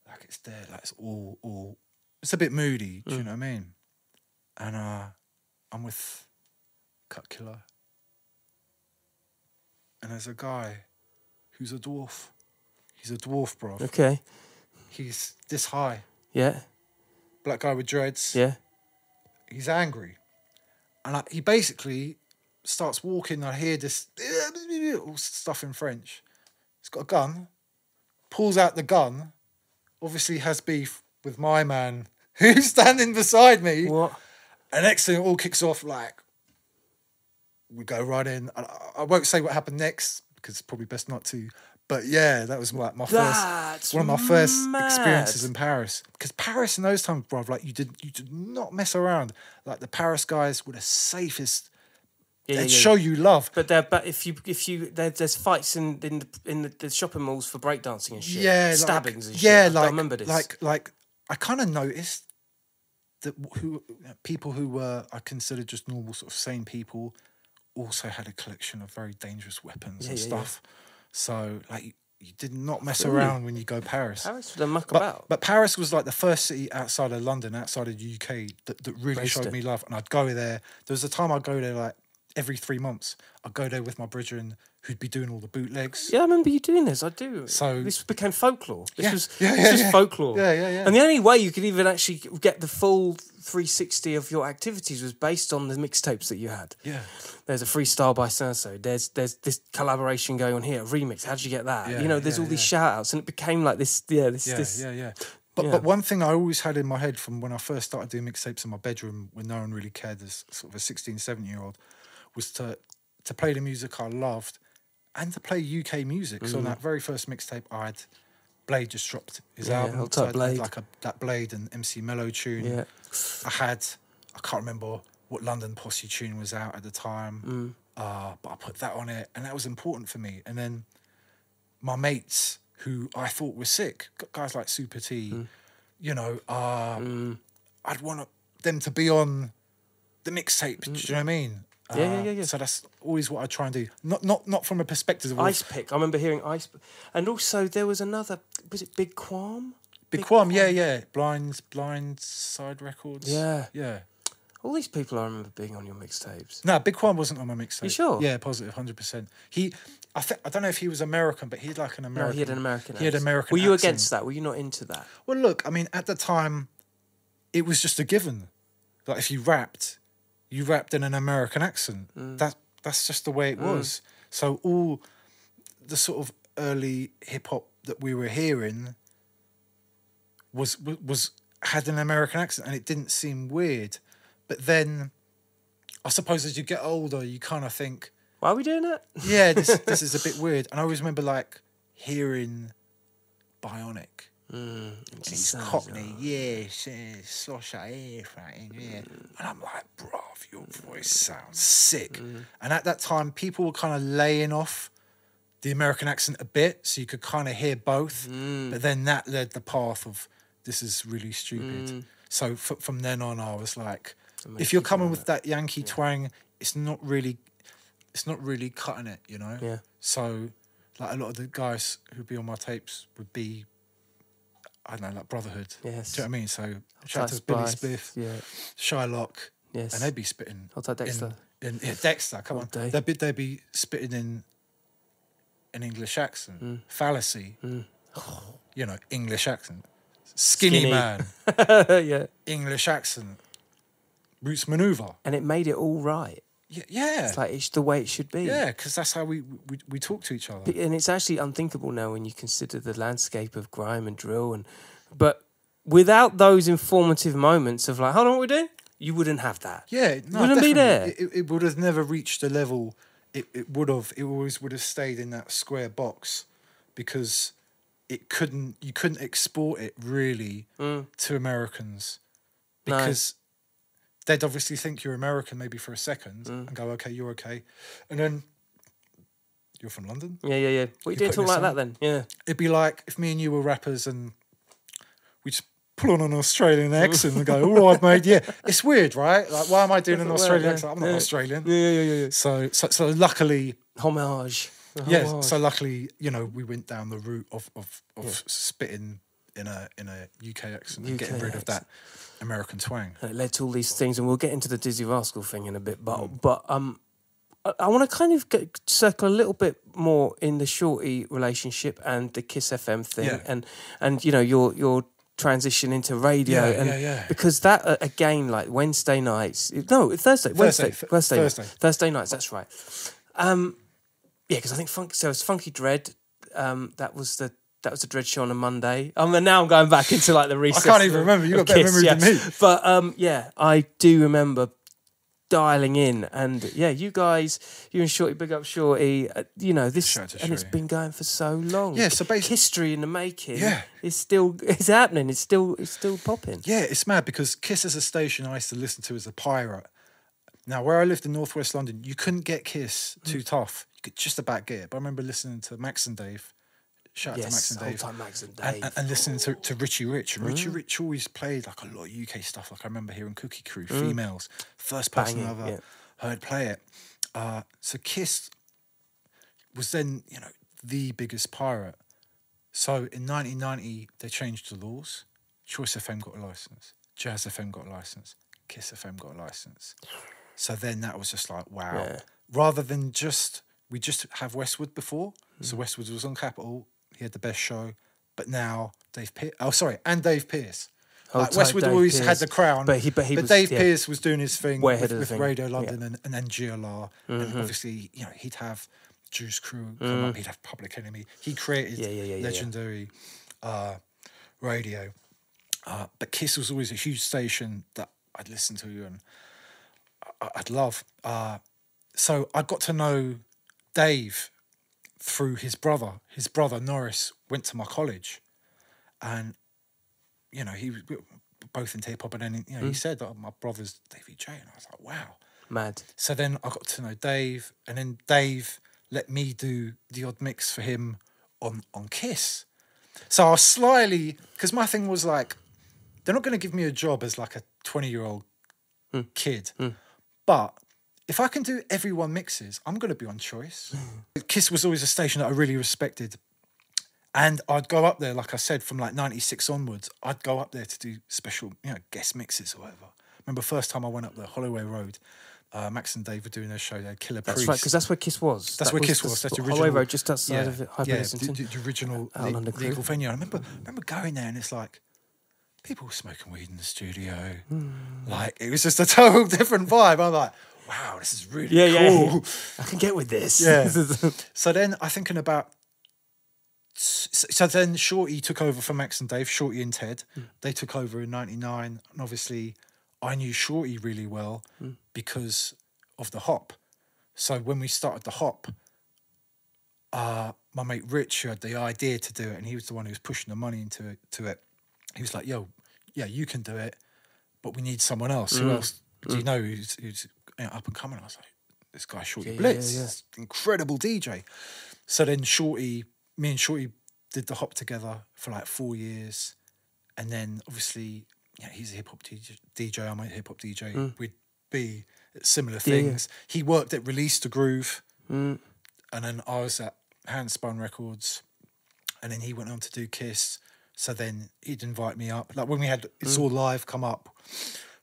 like it's there, like it's all all it's a bit moody, do you know what I mean? And uh I'm with Cut Killer. And there's a guy who's a dwarf. He's a dwarf, bro. Okay. He's this high. Yeah. Black guy with dreads. Yeah. He's angry. And I, he basically starts walking. I hear this all stuff in French. He's got a gun, pulls out the gun, obviously has beef with my man *laughs* who's standing beside me. What? And next thing it all kicks off like we go right in. I, I won't say what happened next because it's probably best not to. But yeah, that was like my That's first one of my first mad. experiences in Paris. Because Paris in those times, bro, like you did you did not mess around. Like the Paris guys were the safest. Yeah, They'd yeah, yeah. show you love. But there, but if you if you there's fights in in the in the, the shopping malls for breakdancing and shit. yeah, like- stabbings and shit. Yeah, like I remember this. Like like I kind of noticed that who uh, people who were I considered just normal sort of sane people also had a collection of very dangerous weapons and yeah, yeah. stuff. So like you, did not mess around when you go Paris. Paris for the muck But, about. but Paris was like the first city outside of London, outside of the UK, that, that really Based showed it. me love. And I'd go there. There was a time I'd go there like every three months. I'd go there with my brethren who'd be doing all the bootlegs. Yeah, I remember you doing this. I do. So- this became folklore. This Yeah, was yeah, this yeah, was yeah. folklore. Yeah, yeah, yeah. And the only way you could even actually get the full 360 of your activities was based on the mixtapes that you had. Yeah. There's a freestyle by Sanso. There's there's this collaboration going on here. A remix. How would you get that? Yeah, you know, there's all these shout outs, and it became like this. Yeah, this Yeah, this. yeah, yeah. But Yeah. but one thing I always had in my head from when I first started doing mixtapes in my bedroom when no one really cared as sort of a 16, 17 year old was to to play the music I loved and to play UK music. So on that very first mixtape I had Blade just dropped his Mm. Yeah, album. So I Blade. like a that Blade and MC Mellow tune. Yeah. I had I can't remember what London Posse tune was out at the time. Mm. Uh, but I put that on it and that was important for me. And then my mates who I thought were sick, guys like Super T, Mm. you know, uh, I'd want them to be on the mixtape. Do you know what I mean? Mm. Yeah, yeah, Uh, yeah, yeah. So that's always what I try and do. Not not not from a perspective of Ice Pick. I remember hearing Ice. And also there was another. Was it Big Quam? Big Quam, yeah, yeah. Blinds, Blind Side Records. Yeah. yeah. All these people I remember being on your mixtapes. No, Big Quam wasn't on my mixtape. You sure? Yeah, positive, hundred percent. He, I think I don't know if he was American, but he had like an American. No, he had an American. He had accent. American. Were you accent. against that? Were you not into that? Well, look, I mean, at the time, it was just a given. Like if you rapped, you rapped in an American accent. Mm. That that's just the way it was. So all the sort of early hip hop that we were hearing was was had an American accent, and it didn't seem weird. But then, I suppose as you get older, you kind of think, Why are we doing that? yeah, this *laughs* this is a bit weird. And I always remember like hearing Bionic. He's sounds Cockney, yes, yes, slosh out here, right, yeah. And I'm like, bruv, your voice sounds sick. And at that time, people were kind of laying off the American accent a bit, so you could kind of hear both. But then that led the path of this is really stupid. So f- from then on, I was like, if you're coming with that Yankee twang, it's not really, it's not really cutting it, you know. Yeah. So, like a lot of the guys who'd be on my tapes would be, I don't know, like Brotherhood. Yes. Do you know what I mean? So shout out to Billy Spiff, Yeah. Shylock, Yes. and they'd be spitting. Hold tight, Dexter. In, in, yeah, Dexter, come All on. day. They'd be, they'd be spitting in an English accent. Mm. Fallacy. *sighs* You know, English accent. Skinny, Skinny. man, *laughs* yeah. English accent. Roots Manuva. And it made it all right. Yeah, yeah, It's like it's the way it should be. yeah, because that's how we, we we talk to each other. and it's actually unthinkable now when you consider the landscape of grime and drill and but without those informative moments of like hold on what we're doing you wouldn't have that Yeah, no, Wouldn't be there. It, it, would have never reached the level. It, it would have. It always would have stayed in that square box, because it couldn't. You couldn't export it really mm. to Americans, because they'd obviously think you're American maybe for a second Mm. and go, okay, you're okay, and then you're from London. yeah yeah yeah what are you doing talking like that then yeah It'd be like if me and you were rappers and we just pull on an Australian accent and go, all right, mate, yeah. *laughs* It's weird, right? Like, why am I doing an Australian yeah. accent? I'm not Yeah. Australian. yeah yeah yeah, yeah. So, so, so luckily, homage yeah. So luckily, you know, we went down the route of of, of spitting in a in a UK accent and getting UK rid of that American twang. And it led to all these things, and we'll get into the Dizzee Rascal thing in a bit. But Mm. but um, I, I want to kind of get, circle a little bit more in the Shortee relationship and the Kiss FM thing, Yeah. and and you know your your transition into radio, Yeah, and yeah, yeah. because that uh, again, like Wednesday nights, no Thursday, Wednesday, Thursday, Thursday, Thursday. Thursday nights. That's right. Um, yeah, because I think funk. So it's Funky Dread. Um, that was the. That was a Dread show on a Monday. Um, and now I'm going back into like the I can't even remember. You got better memory yeah. than me. But um, yeah, I do remember dialing in, and yeah, you guys, you and Shortee, big up Shortee. Uh, you know this, Shout out to and it's been going for so long. Yeah, so basi- history in the making. Yeah. it's still it's happening. It's still it's still popping. Yeah, it's mad because Kiss is a station I used to listen to as a pirate. Now, where I lived in northwest London, you couldn't get Kiss Mm. too tough. You could just about get it. But I remember listening to Max and Dave. Shout out to Max and Dave. time Max and Dave. and, and listening to, to Richie Rich. And Mm. Richie Rich always played like a lot of UK stuff. Like I remember hearing Cookie Crew, females, first person Mm. Banging, I ever yeah. heard play it. Uh, so Kiss was then, you know, the biggest pirate. So in 1990, they changed the laws. Choice FM got a license. Jazz FM got a license. Kiss FM got a license. So then that was just like, wow. Yeah. Rather than just, we just have Westwood before. So Mm. Westwood was on Capital. He had the best show. But now Dave Pearce, oh, sorry, and Dave Pearce. Hold Like Westwood Dave always Pearce. had the crown, But he- but he was- Dave yeah. Pearce was doing his thing with, ahead of the with thing, Radio yeah. London and, and then GLR, and Mm-hmm. obviously you know he'd have Juice Crew come up, he'd have Public Enemy. He created Mm. Yeah, yeah, yeah, yeah, yeah. legendary uh, radio, uh, but Kiss was always a huge station that I'd listen to and I- I'd love. Uh, so I got to know Dave through his brother. His brother Norris went to my college, and you know he was we were both into hip hop, and then you know he hmm. said that my brother's Davey J, and I was like, wow. Mad. So then I got to know Dave, and then Dave let me do the odd mix for him on on Kiss. So I was slyly because my thing was like, they're not going to give me a job as like a twenty year old hmm. kid, hmm. but if I can do everyone mixes, I'm going to be on choice. *laughs* Kiss was always a station that I really respected. And I'd go up there, like I said, from like 96 onwards, I'd go up there to do special, you know, guest mixes or whatever. Remember first time I went up there, Holloway Road, uh, Max and Dave were doing their show there, Killer That's Priest. right, because that's where Kiss was. That's That where Kiss was. That's the original. Holloway Road, just outside yeah, of it, yeah, the, the, the original le- legal venue. I remember, remember going there and it's like people were smoking weed in the studio. Hmm. Like it was just a *laughs* total different vibe. I'm like, wow, this is really Yeah, yeah, cool. yeah. *laughs* I can get with this. Yeah. *laughs* So then I thinking about. So so then Shortee took over for Max and Dave. Shortee and Ted, hmm. they took over in '99, and obviously, I knew Shortee really well hmm. because of the hop. So when we started the hop, uh, my mate Rich, who had the idea to do it, and he was the one who was pushing the money into it. To it, he was like, "Yo, yeah, you can do it, but we need someone else. Who mm. else do you mm. know who's, who's you know, up and coming?" I was like, "This guy Shortee Yeah, yeah, Blitz, yeah. this incredible DJ." So then Shortee, me and Shortee did the hop together for like four years, and then obviously, yeah, he's a hip hop DJ. I'm a hip hop DJ. We'd be at similar Mm. Yeah, yeah. things. He worked at Release the Groove, Mm. and then I was at Handspun Records, and then he went on to do Kiss. So then he'd invite me up. Like when we had It's Mm. All Live come up,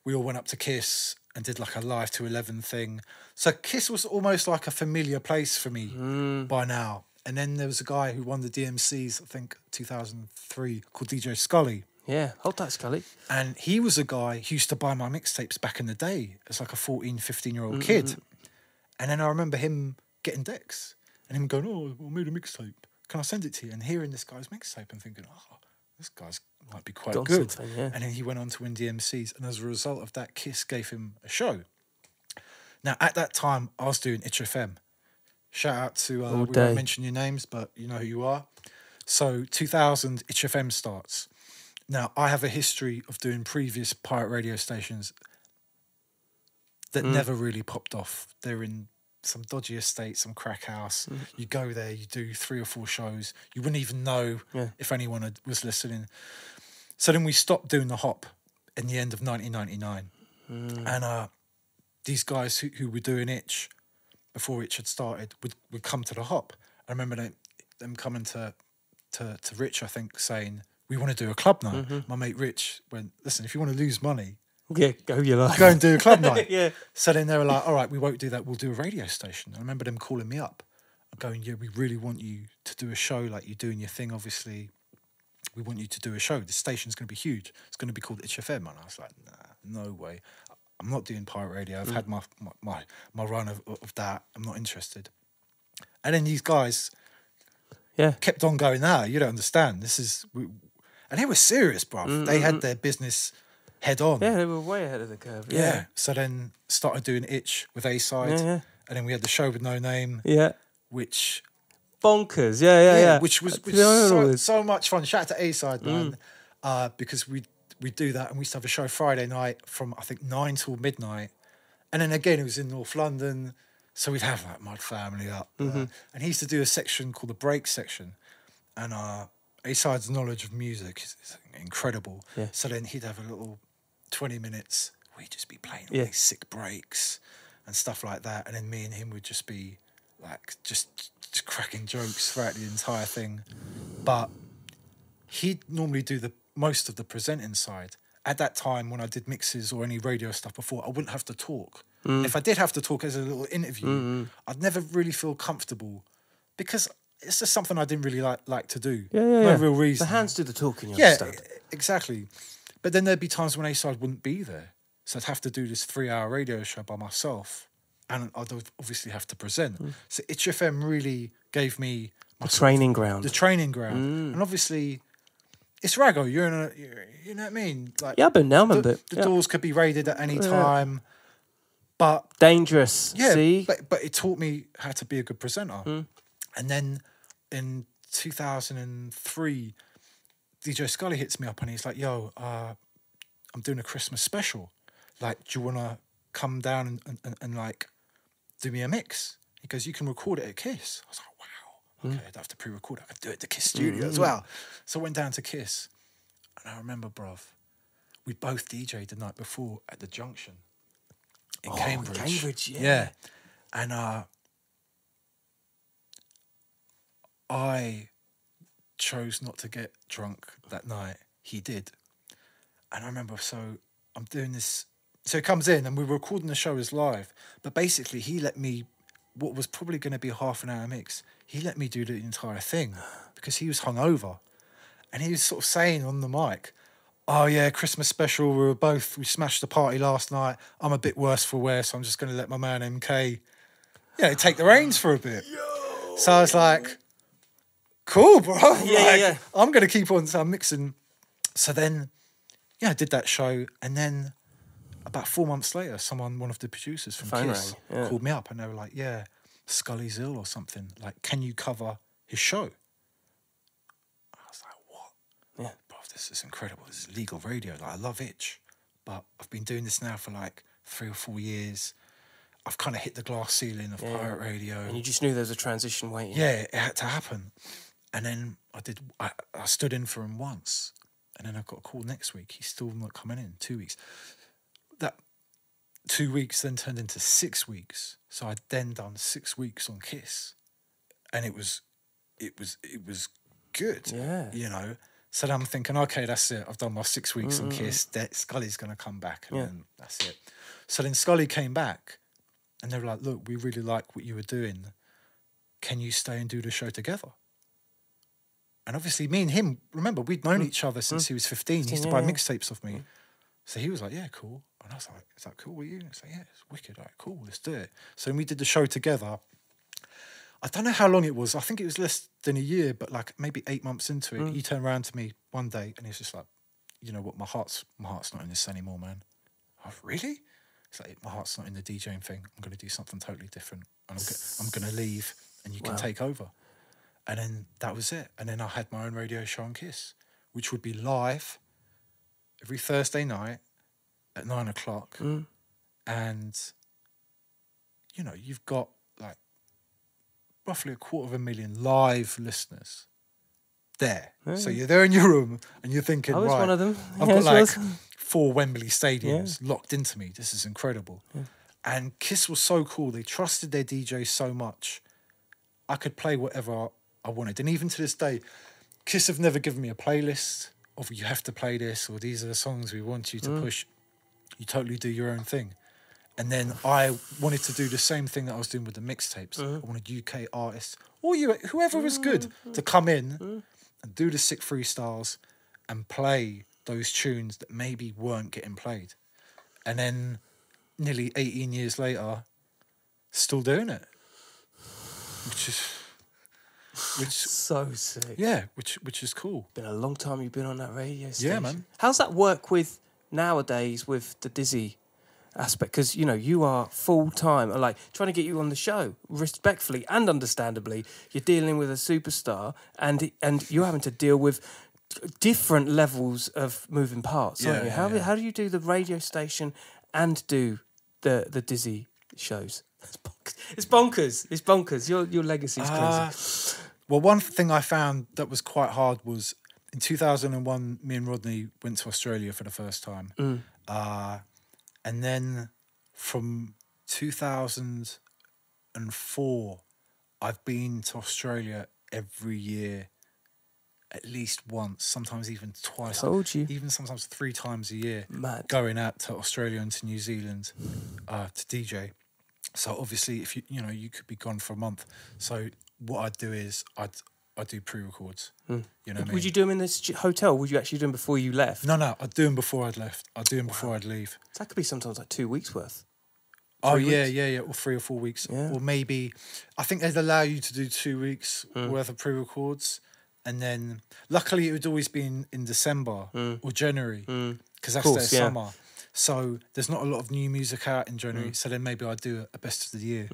we all went up to Kiss and did like a live to 11 thing. So Kiss was almost like a familiar place for me Mm. by now. And then there was a guy who won the DMCs, I think 2003, called DJ Scully. Yeah, hold that, Scully. And he was a guy who used to buy my mixtapes back in the day as like a 14, 15 year old kid. And then I remember him getting decks and him going, "Oh, I made a mixtape. Can I send it to you?" And hearing this guy's mixtape and thinking, "Oh, this guy's might be quite Got good." yeah. And then he went on to win DMCs, and as a result of that, Kiss gave him a show. Now, at that time, I was doing Itch FM. Shout out to uh, All we day. won't mention your names, but you know who you are. So 2000 Itch FM starts. Now I have a history of doing previous pirate radio stations that Mm. never really popped off. They're in some dodgy estate, some crack house. Mm. You go there, you do three or four shows. You wouldn't even know Yeah. if anyone had, was listening. So then we stopped doing the hop in the end of 1999. Mm. And uh, these guys who, who were doing Itch before Itch had started would, would come to the hop. I remember them, them coming to, to, to Rich, I think, saying, We want to do a club night. Mm-hmm. My mate Rich went, Listen, if you want to lose money, Yeah, go your life. go and do a club night. *laughs* Yeah. So then they were like, all right, we won't do that. We'll do a radio station. I remember them calling me up and going, yeah, we really want you to do a show like you're doing your thing, obviously. We want you to do a show. The station's going to be huge. It's going to be called Itch FM. And I was like, nah, no way. I'm not doing pirate radio. I've mm. had my, my, my, my run of, of that. I'm not interested. And then these guys Yeah. kept on going, nah, you don't understand. This is, we, and they were serious, bruv. They had their business head on. Yeah, they were way ahead of the curve. Yeah. Yeah. So then started doing Itch with A side. Yeah, yeah. And then we had the show with no name, Yeah. which Bonkers. Yeah, yeah, yeah. which was, which so, so much fun. Shout out to A side, Mm. man. Uh, because we we do that and we used to have a show Friday night from I think nine till midnight. And then again it was in North London. So we'd have like Mud Family up. uh, Mm-hmm. and he used to do a section called the break section. And uh A side's knowledge of music is, is incredible. Yeah. So then he'd have a little 20 minutes. We'd just be playing all Yeah. these sick breaks and stuff like that. And then me and him would just be like just, just cracking jokes throughout the entire thing. But he'd normally do the most of the presenting side. At that time, when I did mixes or any radio stuff before, I wouldn't have to talk. Mm. If I did have to talk as a little interview, I'd never really feel comfortable because it's just something I didn't really like like to do. Yeah, yeah, no yeah. real reason. The hands do the talking, Yeah, understand? exactly. But then there'd be times when A side wouldn't be there, so I'd have to do this three-hour radio show by myself, and I'd obviously have to present. Mm. So Itch FM really gave me my training ground. the training ground, Mm. and obviously. It's Rago. You're in a, you're, you know what I mean. Like yeah, I've been down a the, bit. the yeah. doors could be raided at any time, but Dangerous. yeah, See? but but it taught me how to be a good presenter. Hmm. And then in 2003, DJ Scully hits me up and he's like, "Yo, uh, I'm doing a Christmas special. Like, do you want to come down and, and, and, and like do me a mix?" He goes, "You can record it at Kiss." I was like, Hmm. "Wow, okay, I'd have to pre-record. it. I could do it at the Kiss studio as well." So I went down to Kiss, and I remember, bruv, we both DJ'd the night before at the Junction in Oh, Cambridge. Cambridge, yeah. Yeah. And uh I chose not to get drunk that night. He did. And I remember so I'm doing this so he comes in and we were recording the show as live, but basically he let me what was probably going to be a half an hour mix. He let me do the entire thing because he was hungover. And he was sort of saying on the mic, Oh yeah, Christmas special. We were both we smashed the party last night. I'm a bit worse for wear, so I'm just going to let my man MK, yeah, take the reins for a bit. So I was like, cool, bro. Yeah, yeah, Like, yeah. I'm going to keep on. So I'm mixing. So then, yeah, I did that show, and then about four months later, someone, one of the producers from Phone Kiss, rang, yeah. called me up, and they were like, "Yeah, Scully's ill or something. Like, can you cover his show?" I was like, "What?" Yeah. bro, this is incredible. This is legal radio. Like, I love Itch, but I've been doing this now for like three or four years. I've kind of hit the glass ceiling of Yeah. pirate radio. And you just knew there was a transition waiting. Yeah, it had to happen. And then I did. I, I stood in for him once, and then I got a call next week. He's still not coming in. Two weeks. That two weeks then turned into six weeks. So I'd then done six weeks on Kiss, and it was, it was, it was good. Yeah. You know. So then I'm thinking, okay, that's it. I've done my six weeks on mm-hmm. Kiss. That Scully's gonna come back, and Yeah. then that's it. So then Scully came back, and they were like, "Look, we really like what you were doing. Can you stay and do the show together?" And obviously, me and him, remember, we'd known mm. each other since mm. he was 15. He used to buy mixtapes off me. Mm. So he was like, yeah, cool. And I was like, is that cool with you? And he's like, yeah, it's wicked. All right, cool, let's do it. So we did the show together, I don't know how long it was. I think it was less than a year, but like maybe eight months into it, he turned around to me one day and he's just like, you know what, my heart's my heart's not in this anymore, man. I was, really? It's like my heart's not in the DJing thing. I'm gonna do something totally different. And I'm, go- I'm gonna leave and you can Wow. take over. And then that was it. And then I had my own radio show on Kiss, which would be live every Thursday night at nine o'clock. Mm. And, you know, you've got like roughly a quarter of a million live listeners there. So you're there in your room and you're thinking, I was right, one of them. I've Yes, got like four Wembley stadiums locked into me. This is incredible. And Kiss was so cool. They trusted their DJ so much. I could play whatever I wanted. And even to this day, Kiss have never given me a playlist of you have to play this or these are the songs we want you to Mm. push. You totally do your own thing. And then I wanted to do the same thing that I was doing with the mixtapes. Mm. I wanted UK artists or you, whoever was good to come in Mm. and do the sick freestyles and play those tunes that maybe weren't getting played. And then nearly 18 years later, still doing it. Which is which *laughs* So sick. yeah, which which is cool. Been a long time you've been on that radio station. Yeah, man. How's that work with nowadays with the Dizzee aspect? Because you know you are full time, like trying to get you on the show respectfully and understandably. You're dealing with a superstar, and and you're having to deal with different levels of moving parts, aren't Yeah, you? yeah, How yeah. how do you do the radio station and do the the Dizzee shows? *laughs* It's bonkers. It's bonkers. It's bonkers. Your your legacy's crazy. Uh, Well, one thing I found that was quite hard was in 2001, me and Rodney went to Australia for the first time. Mm. Uh, and then from 2004, I've been to Australia every year at least once, sometimes even twice. Told you. Even sometimes three times a year. Mad. Going out to Australia and to New Zealand uh, to DJ. So obviously, if you you know you could be gone for a month. So what I'd do is I'd I would do pre-records. You know, what I mean? Would you do them in this hotel? Would you actually do them before you left? No, no, I'd do them before I'd left. I'd do them before I'd leave. That could be sometimes like two weeks worth. Oh Three yeah, weeks? yeah, yeah, or three or four weeks, Yeah. or maybe I think they'd allow you to do two weeks Hmm. worth of pre-records, and then luckily it would always be in, in December or January because that's Hmm. Course, their yeah. summer. So there's not a lot of new music out in January. So then maybe I'd do a, a best of the year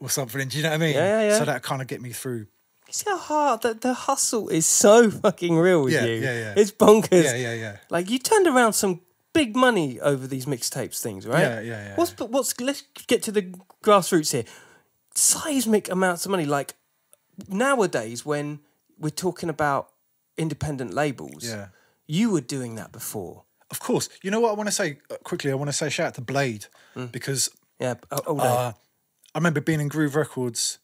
or something. Do you know what I mean? Yeah, yeah. So that kind of get me through. You see how hard the, the hustle is so *laughs* fucking real with Yeah, you. yeah, yeah. It's bonkers. Yeah, yeah, yeah. Like you turned around some big money over these mixtapes things, right? Yeah, yeah, yeah, What's but what's let's get to the grassroots here. Seismic amounts of money. Like nowadays, when we're talking about independent labels, Yeah. you were doing that before. Of course. You know what I want to say uh, quickly? I want to say shout out to Blade Mm. because Yeah, all all day. Uh, I remember being in Groove Records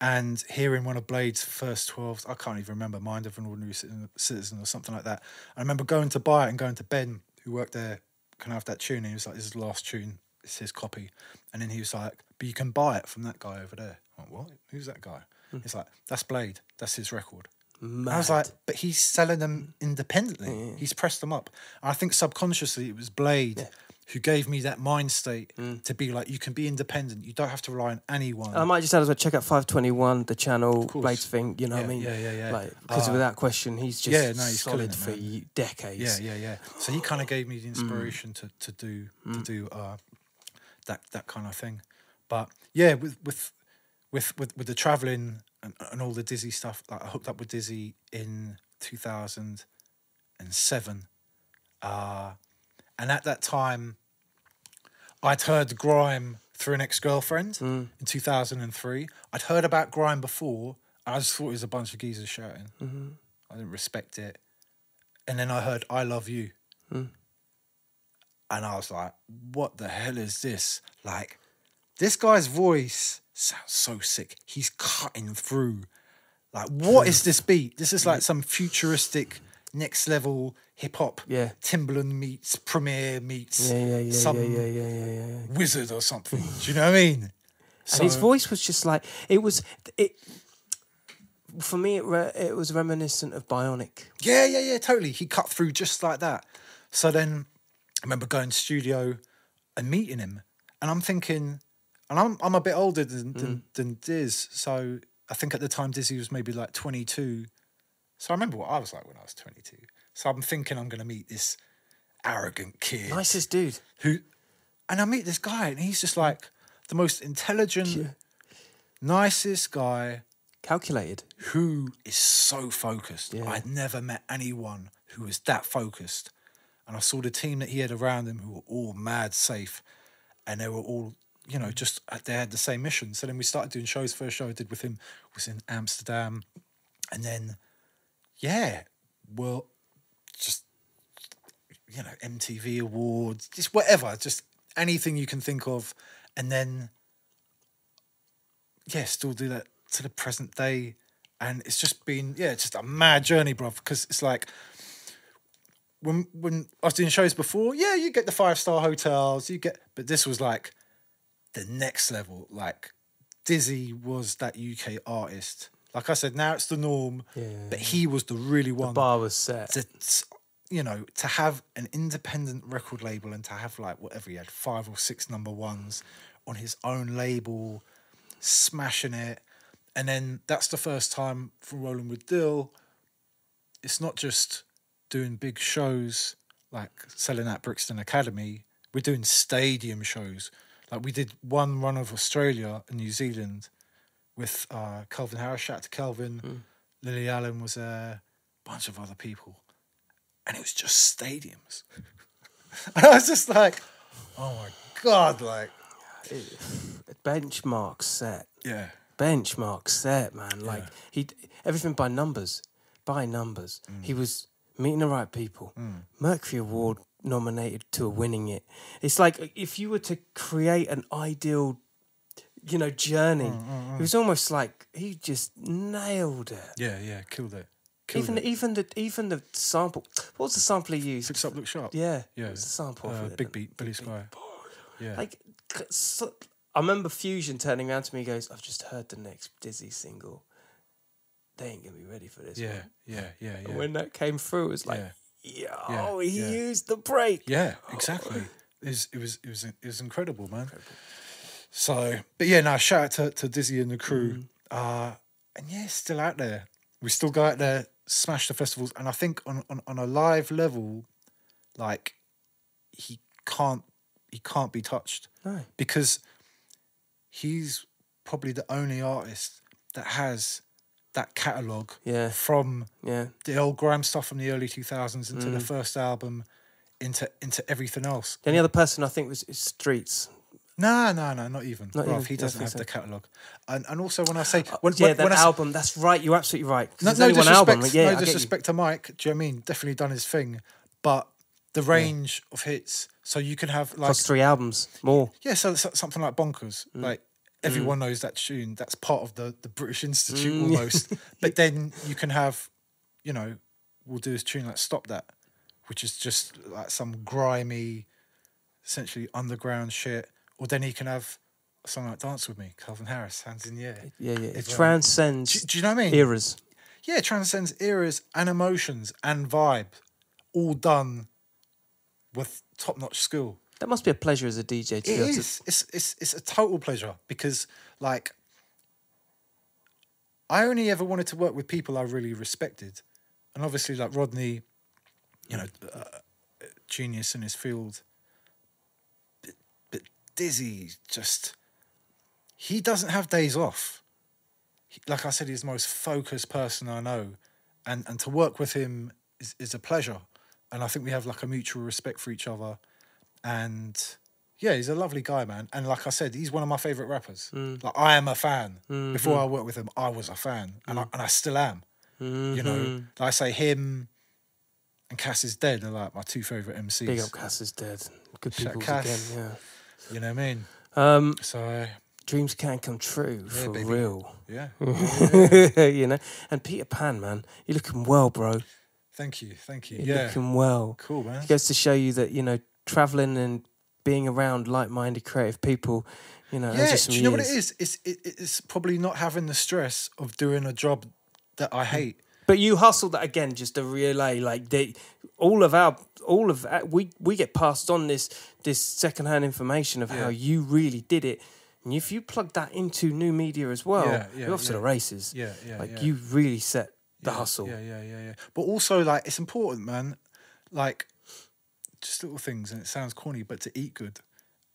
and hearing one of Blade's first 12s. I can't even remember, Mind of an Ordinary Citizen- or something like that. I remember going to buy it and going to Ben, who worked there, can I have that tune? And he was like, this is the last tune. It's his copy. And then he was like, but you can buy it from that guy over there. I'm like, what? Who's that guy? Hmm. He's like, that's Blade. That's his record. I was like, but he's selling them independently. He's pressed them up. And I think subconsciously it was Blade who gave me that mind state to be like, you can be independent. You don't have to rely on anyone. I might just add as well, check out 521, the channel. Blades thing, you know what I mean? yeah, yeah, yeah. Like, because Uh, without question, he's just yeah, no, he's solid it, for man. decades. yeah, yeah, yeah. So he kind of gave me the inspiration to to do to do uh, that that kind of thing. But yeah, with with with with, with the traveling and, and all the Dizzee stuff, like I hooked up with Dizzee in two thousand and seven, uh, and at that time, I'd heard grime through an ex girlfriend mm. in thousand and three. I'd heard about grime before. I just thought it was a bunch of geezers shouting. Mm-hmm. I didn't respect it. And then I heard I Love You. Mm. And I was like, what the hell is this? Like, this guy's voice sounds so sick. He's cutting through. Like, what is mm. this beat? This is like some futuristic next level hip hop. Yeah. Timbaland meets Premier meets Yeah, yeah, yeah, some yeah, yeah, yeah, yeah, yeah, wizard or something. Do you know what I mean? And his voice was just like it was. It for me, it re- it was reminiscent of Bionic. Yeah, yeah, yeah, totally. He cut through just like that. So then I remember going to studio and meeting him, and I'm thinking, and I'm I'm a bit older than Mm. than, than Diz, so I think at the time Dizzee was maybe like 22. So I remember what I was like when I was 22. So I'm thinking I'm going to meet this arrogant kid Nicest dude. who, and I meet this guy, and he's just like the most intelligent, nicest guy Calculated. who is so focused. Yeah. I'd never met anyone who was that focused. And I saw the team that he had around him who were all mad safe. And they were all, you know, just uh, they had the same mission. So then we started doing shows. First show I did with him was in Amsterdam. And then, yeah, well, just, you know, MTV Awards, just whatever, just anything you can think of. And then yeah, still do that to the present day. And it's just been, yeah, just a mad journey, bro. Because it's like when when I was doing shows before, yeah, you get the five star hotels, you get, but this was like the next level. Like Dizzee was that UK artist. Like I said, now it's the norm, yeah. but he was the really one The Bar was set. to you know to have an independent record label and to have like whatever he had five or six number ones on his own label smashing it and then that's the first time for rolling with dill it's not just doing big shows like selling at brixton academy we're doing stadium shows like we did one run of australia and new zealand with uh, Calvin Harris. Shout out to Calvin. Lily Allen was there, a bunch of other people. And it was just stadiums. *laughs* and I was just like, oh my God, like, Benchmark set. yeah. benchmark set, man. Like he everything by numbers, by numbers. Mm. He was meeting the right people. Mercury Award nominated to winning it. It's like if you were to create an ideal, you know, journey. Mm, It was almost like he just nailed it. Yeah, yeah, killed it. Killed Even it. even the even the sample. What was the sample he used? Fix up, look sharp. Yeah, Yeah. What was the sample? Uh? Big Beat, Billy Squier. Yeah. Like, so, I remember Fusion turning around to me. Goes, "I've just heard the next Dizzee single. They ain't gonna be ready for this." yeah, one." yeah, yeah, And when that came through, it was like, Yeah. "Yo, Yeah, he yeah. used the break." Yeah, exactly. It was, it was, it was, it was incredible, man. So, but yeah, now shout out to, to Dizzee and the crew. Uh, and yeah, still out there. We still go out there, smash the festivals, and I think on, on, on a live level, like he can't he can't be touched No. because he's probably the only artist that has that catalog Yeah. from Yeah, the old grime stuff from the early 2000s into the first album into into everything else the only other person I think was is Streets. No no no not even Not Bruv, even, he doesn't have the catalogue and and also when i say when, yeah, when, that when I, album. That's right. You're absolutely right. no, no disrespect album. Yeah, no disrespect to mike do you know what i mean definitely done his thing but the range of hits so you can have like three albums, more. yeah so, so something like bonkers Mm. like everyone knows that tune that's part of the the british institute Mm. *laughs* almost *laughs* but then you can have you know we'll do this tune like stop that which is just like some grimy essentially underground shit or then he can have a song like dance with me calvin harris hands in the air Yeah, yeah. It It's, um, transcends do, do you know what i mean eras. yeah, it transcends eras and emotions and vibe, all done with top notch skill. That must be a pleasure as a DJ to It be able to. It's, it's it's a total pleasure because like I only ever wanted to work with people I really respected, and obviously like Rodney, you know, uh, genius in his field. Dizzee just he doesn't have days off. He- like I said, he's the most focused person I know, and and to work with him is, is a pleasure, and I think we have like a mutual respect for each other, and yeah, he's a lovely guy, man. And like I said, he's one of my favorite rappers. Mm. Like I am a fan. Mm-hmm. Before I worked with him, I was a fan, and I, mm. and I still am. You know, mm-hmm. like I say, him and Cass is dead are like my two favorite MCs. big up Cass is dead. Good people again. again. You know what I mean? Um, So dreams can come true for baby. real. *laughs* yeah, you know. And Peter Pan, man, you're looking well, bro. thank you, thank you. You're Yeah, looking well. cool, man. It goes to show you that you know traveling and being around like-minded creative people. You know, Yeah, do you know what it years. is? It's it, it's probably not having the stress of doing a job that I hate. But you hustled that again, just to relay like they, all of our, all of uh, we we get passed on this this secondhand information of how you really did it, and if you plug that into new media as well, Yeah, yeah, you're off to the races. Yeah, yeah, like yeah. you really set the yeah, hustle. Yeah, yeah, yeah, yeah. But also, like, it's important, man. Like, just little things, and it sounds corny, but to eat good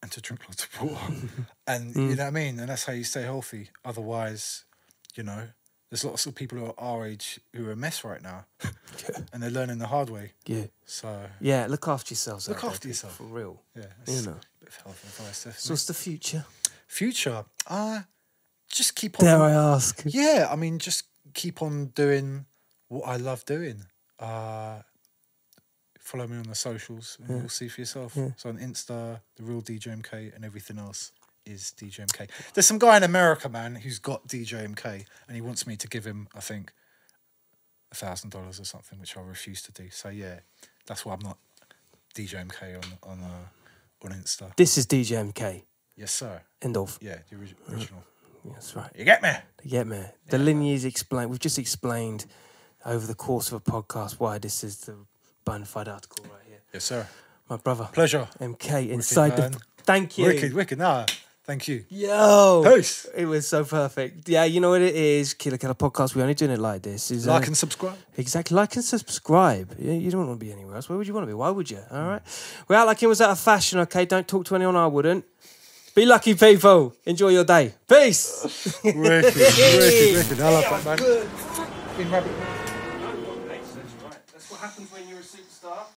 and to drink lots of water, *laughs* and Mm. you know what I mean. And that's how you stay healthy. Otherwise, you know, there's lots of people who are our age who are a mess right now, *laughs* and they're learning the hard way. yeah, So yeah. Look after yourselves. Look there, after people, yourself. for real. yeah, You know. a bit of health advice. So Definitely. what's the future? Future, uh just keep on. Dare I ask? Yeah, I mean, just keep on doing what I love doing. Uh, follow me on the socials, and you'll see for yourself. So on Insta, the real DJMK, and everything else is DJMK. There's some guy in America, man, who's got DJMK, and he wants me to give him, I think, a thousand dollars or something, which I refuse to do. So yeah, that's why I'm not DJMK on on uh, on Insta. This is DJ MK. Yes, sir. End of. Yeah, the ori- original. That's right. You get me? You get me. The lineage explained. We've just explained over the course of a podcast why this is the bona fide article right here. Yes, sir. My brother, Pleasure. MK, inside man. the. Thank you. Wicked, wicked. Nah, thank you. Yo, Peace. it was so perfect. Yeah, you know what it is, Killer Killer Podcast. We're only doing it like this. Is uh, Like and subscribe. exactly like and subscribe. You, you don't want to be anywhere else. Where would you want to be? Why would you? All right. Well, like it was out of fashion. Okay, don't talk to anyone I wouldn't. Be lucky, people. Enjoy your day. Peace. Wicked, wicked, *laughs* wicked. I love that, man. Been rabbit.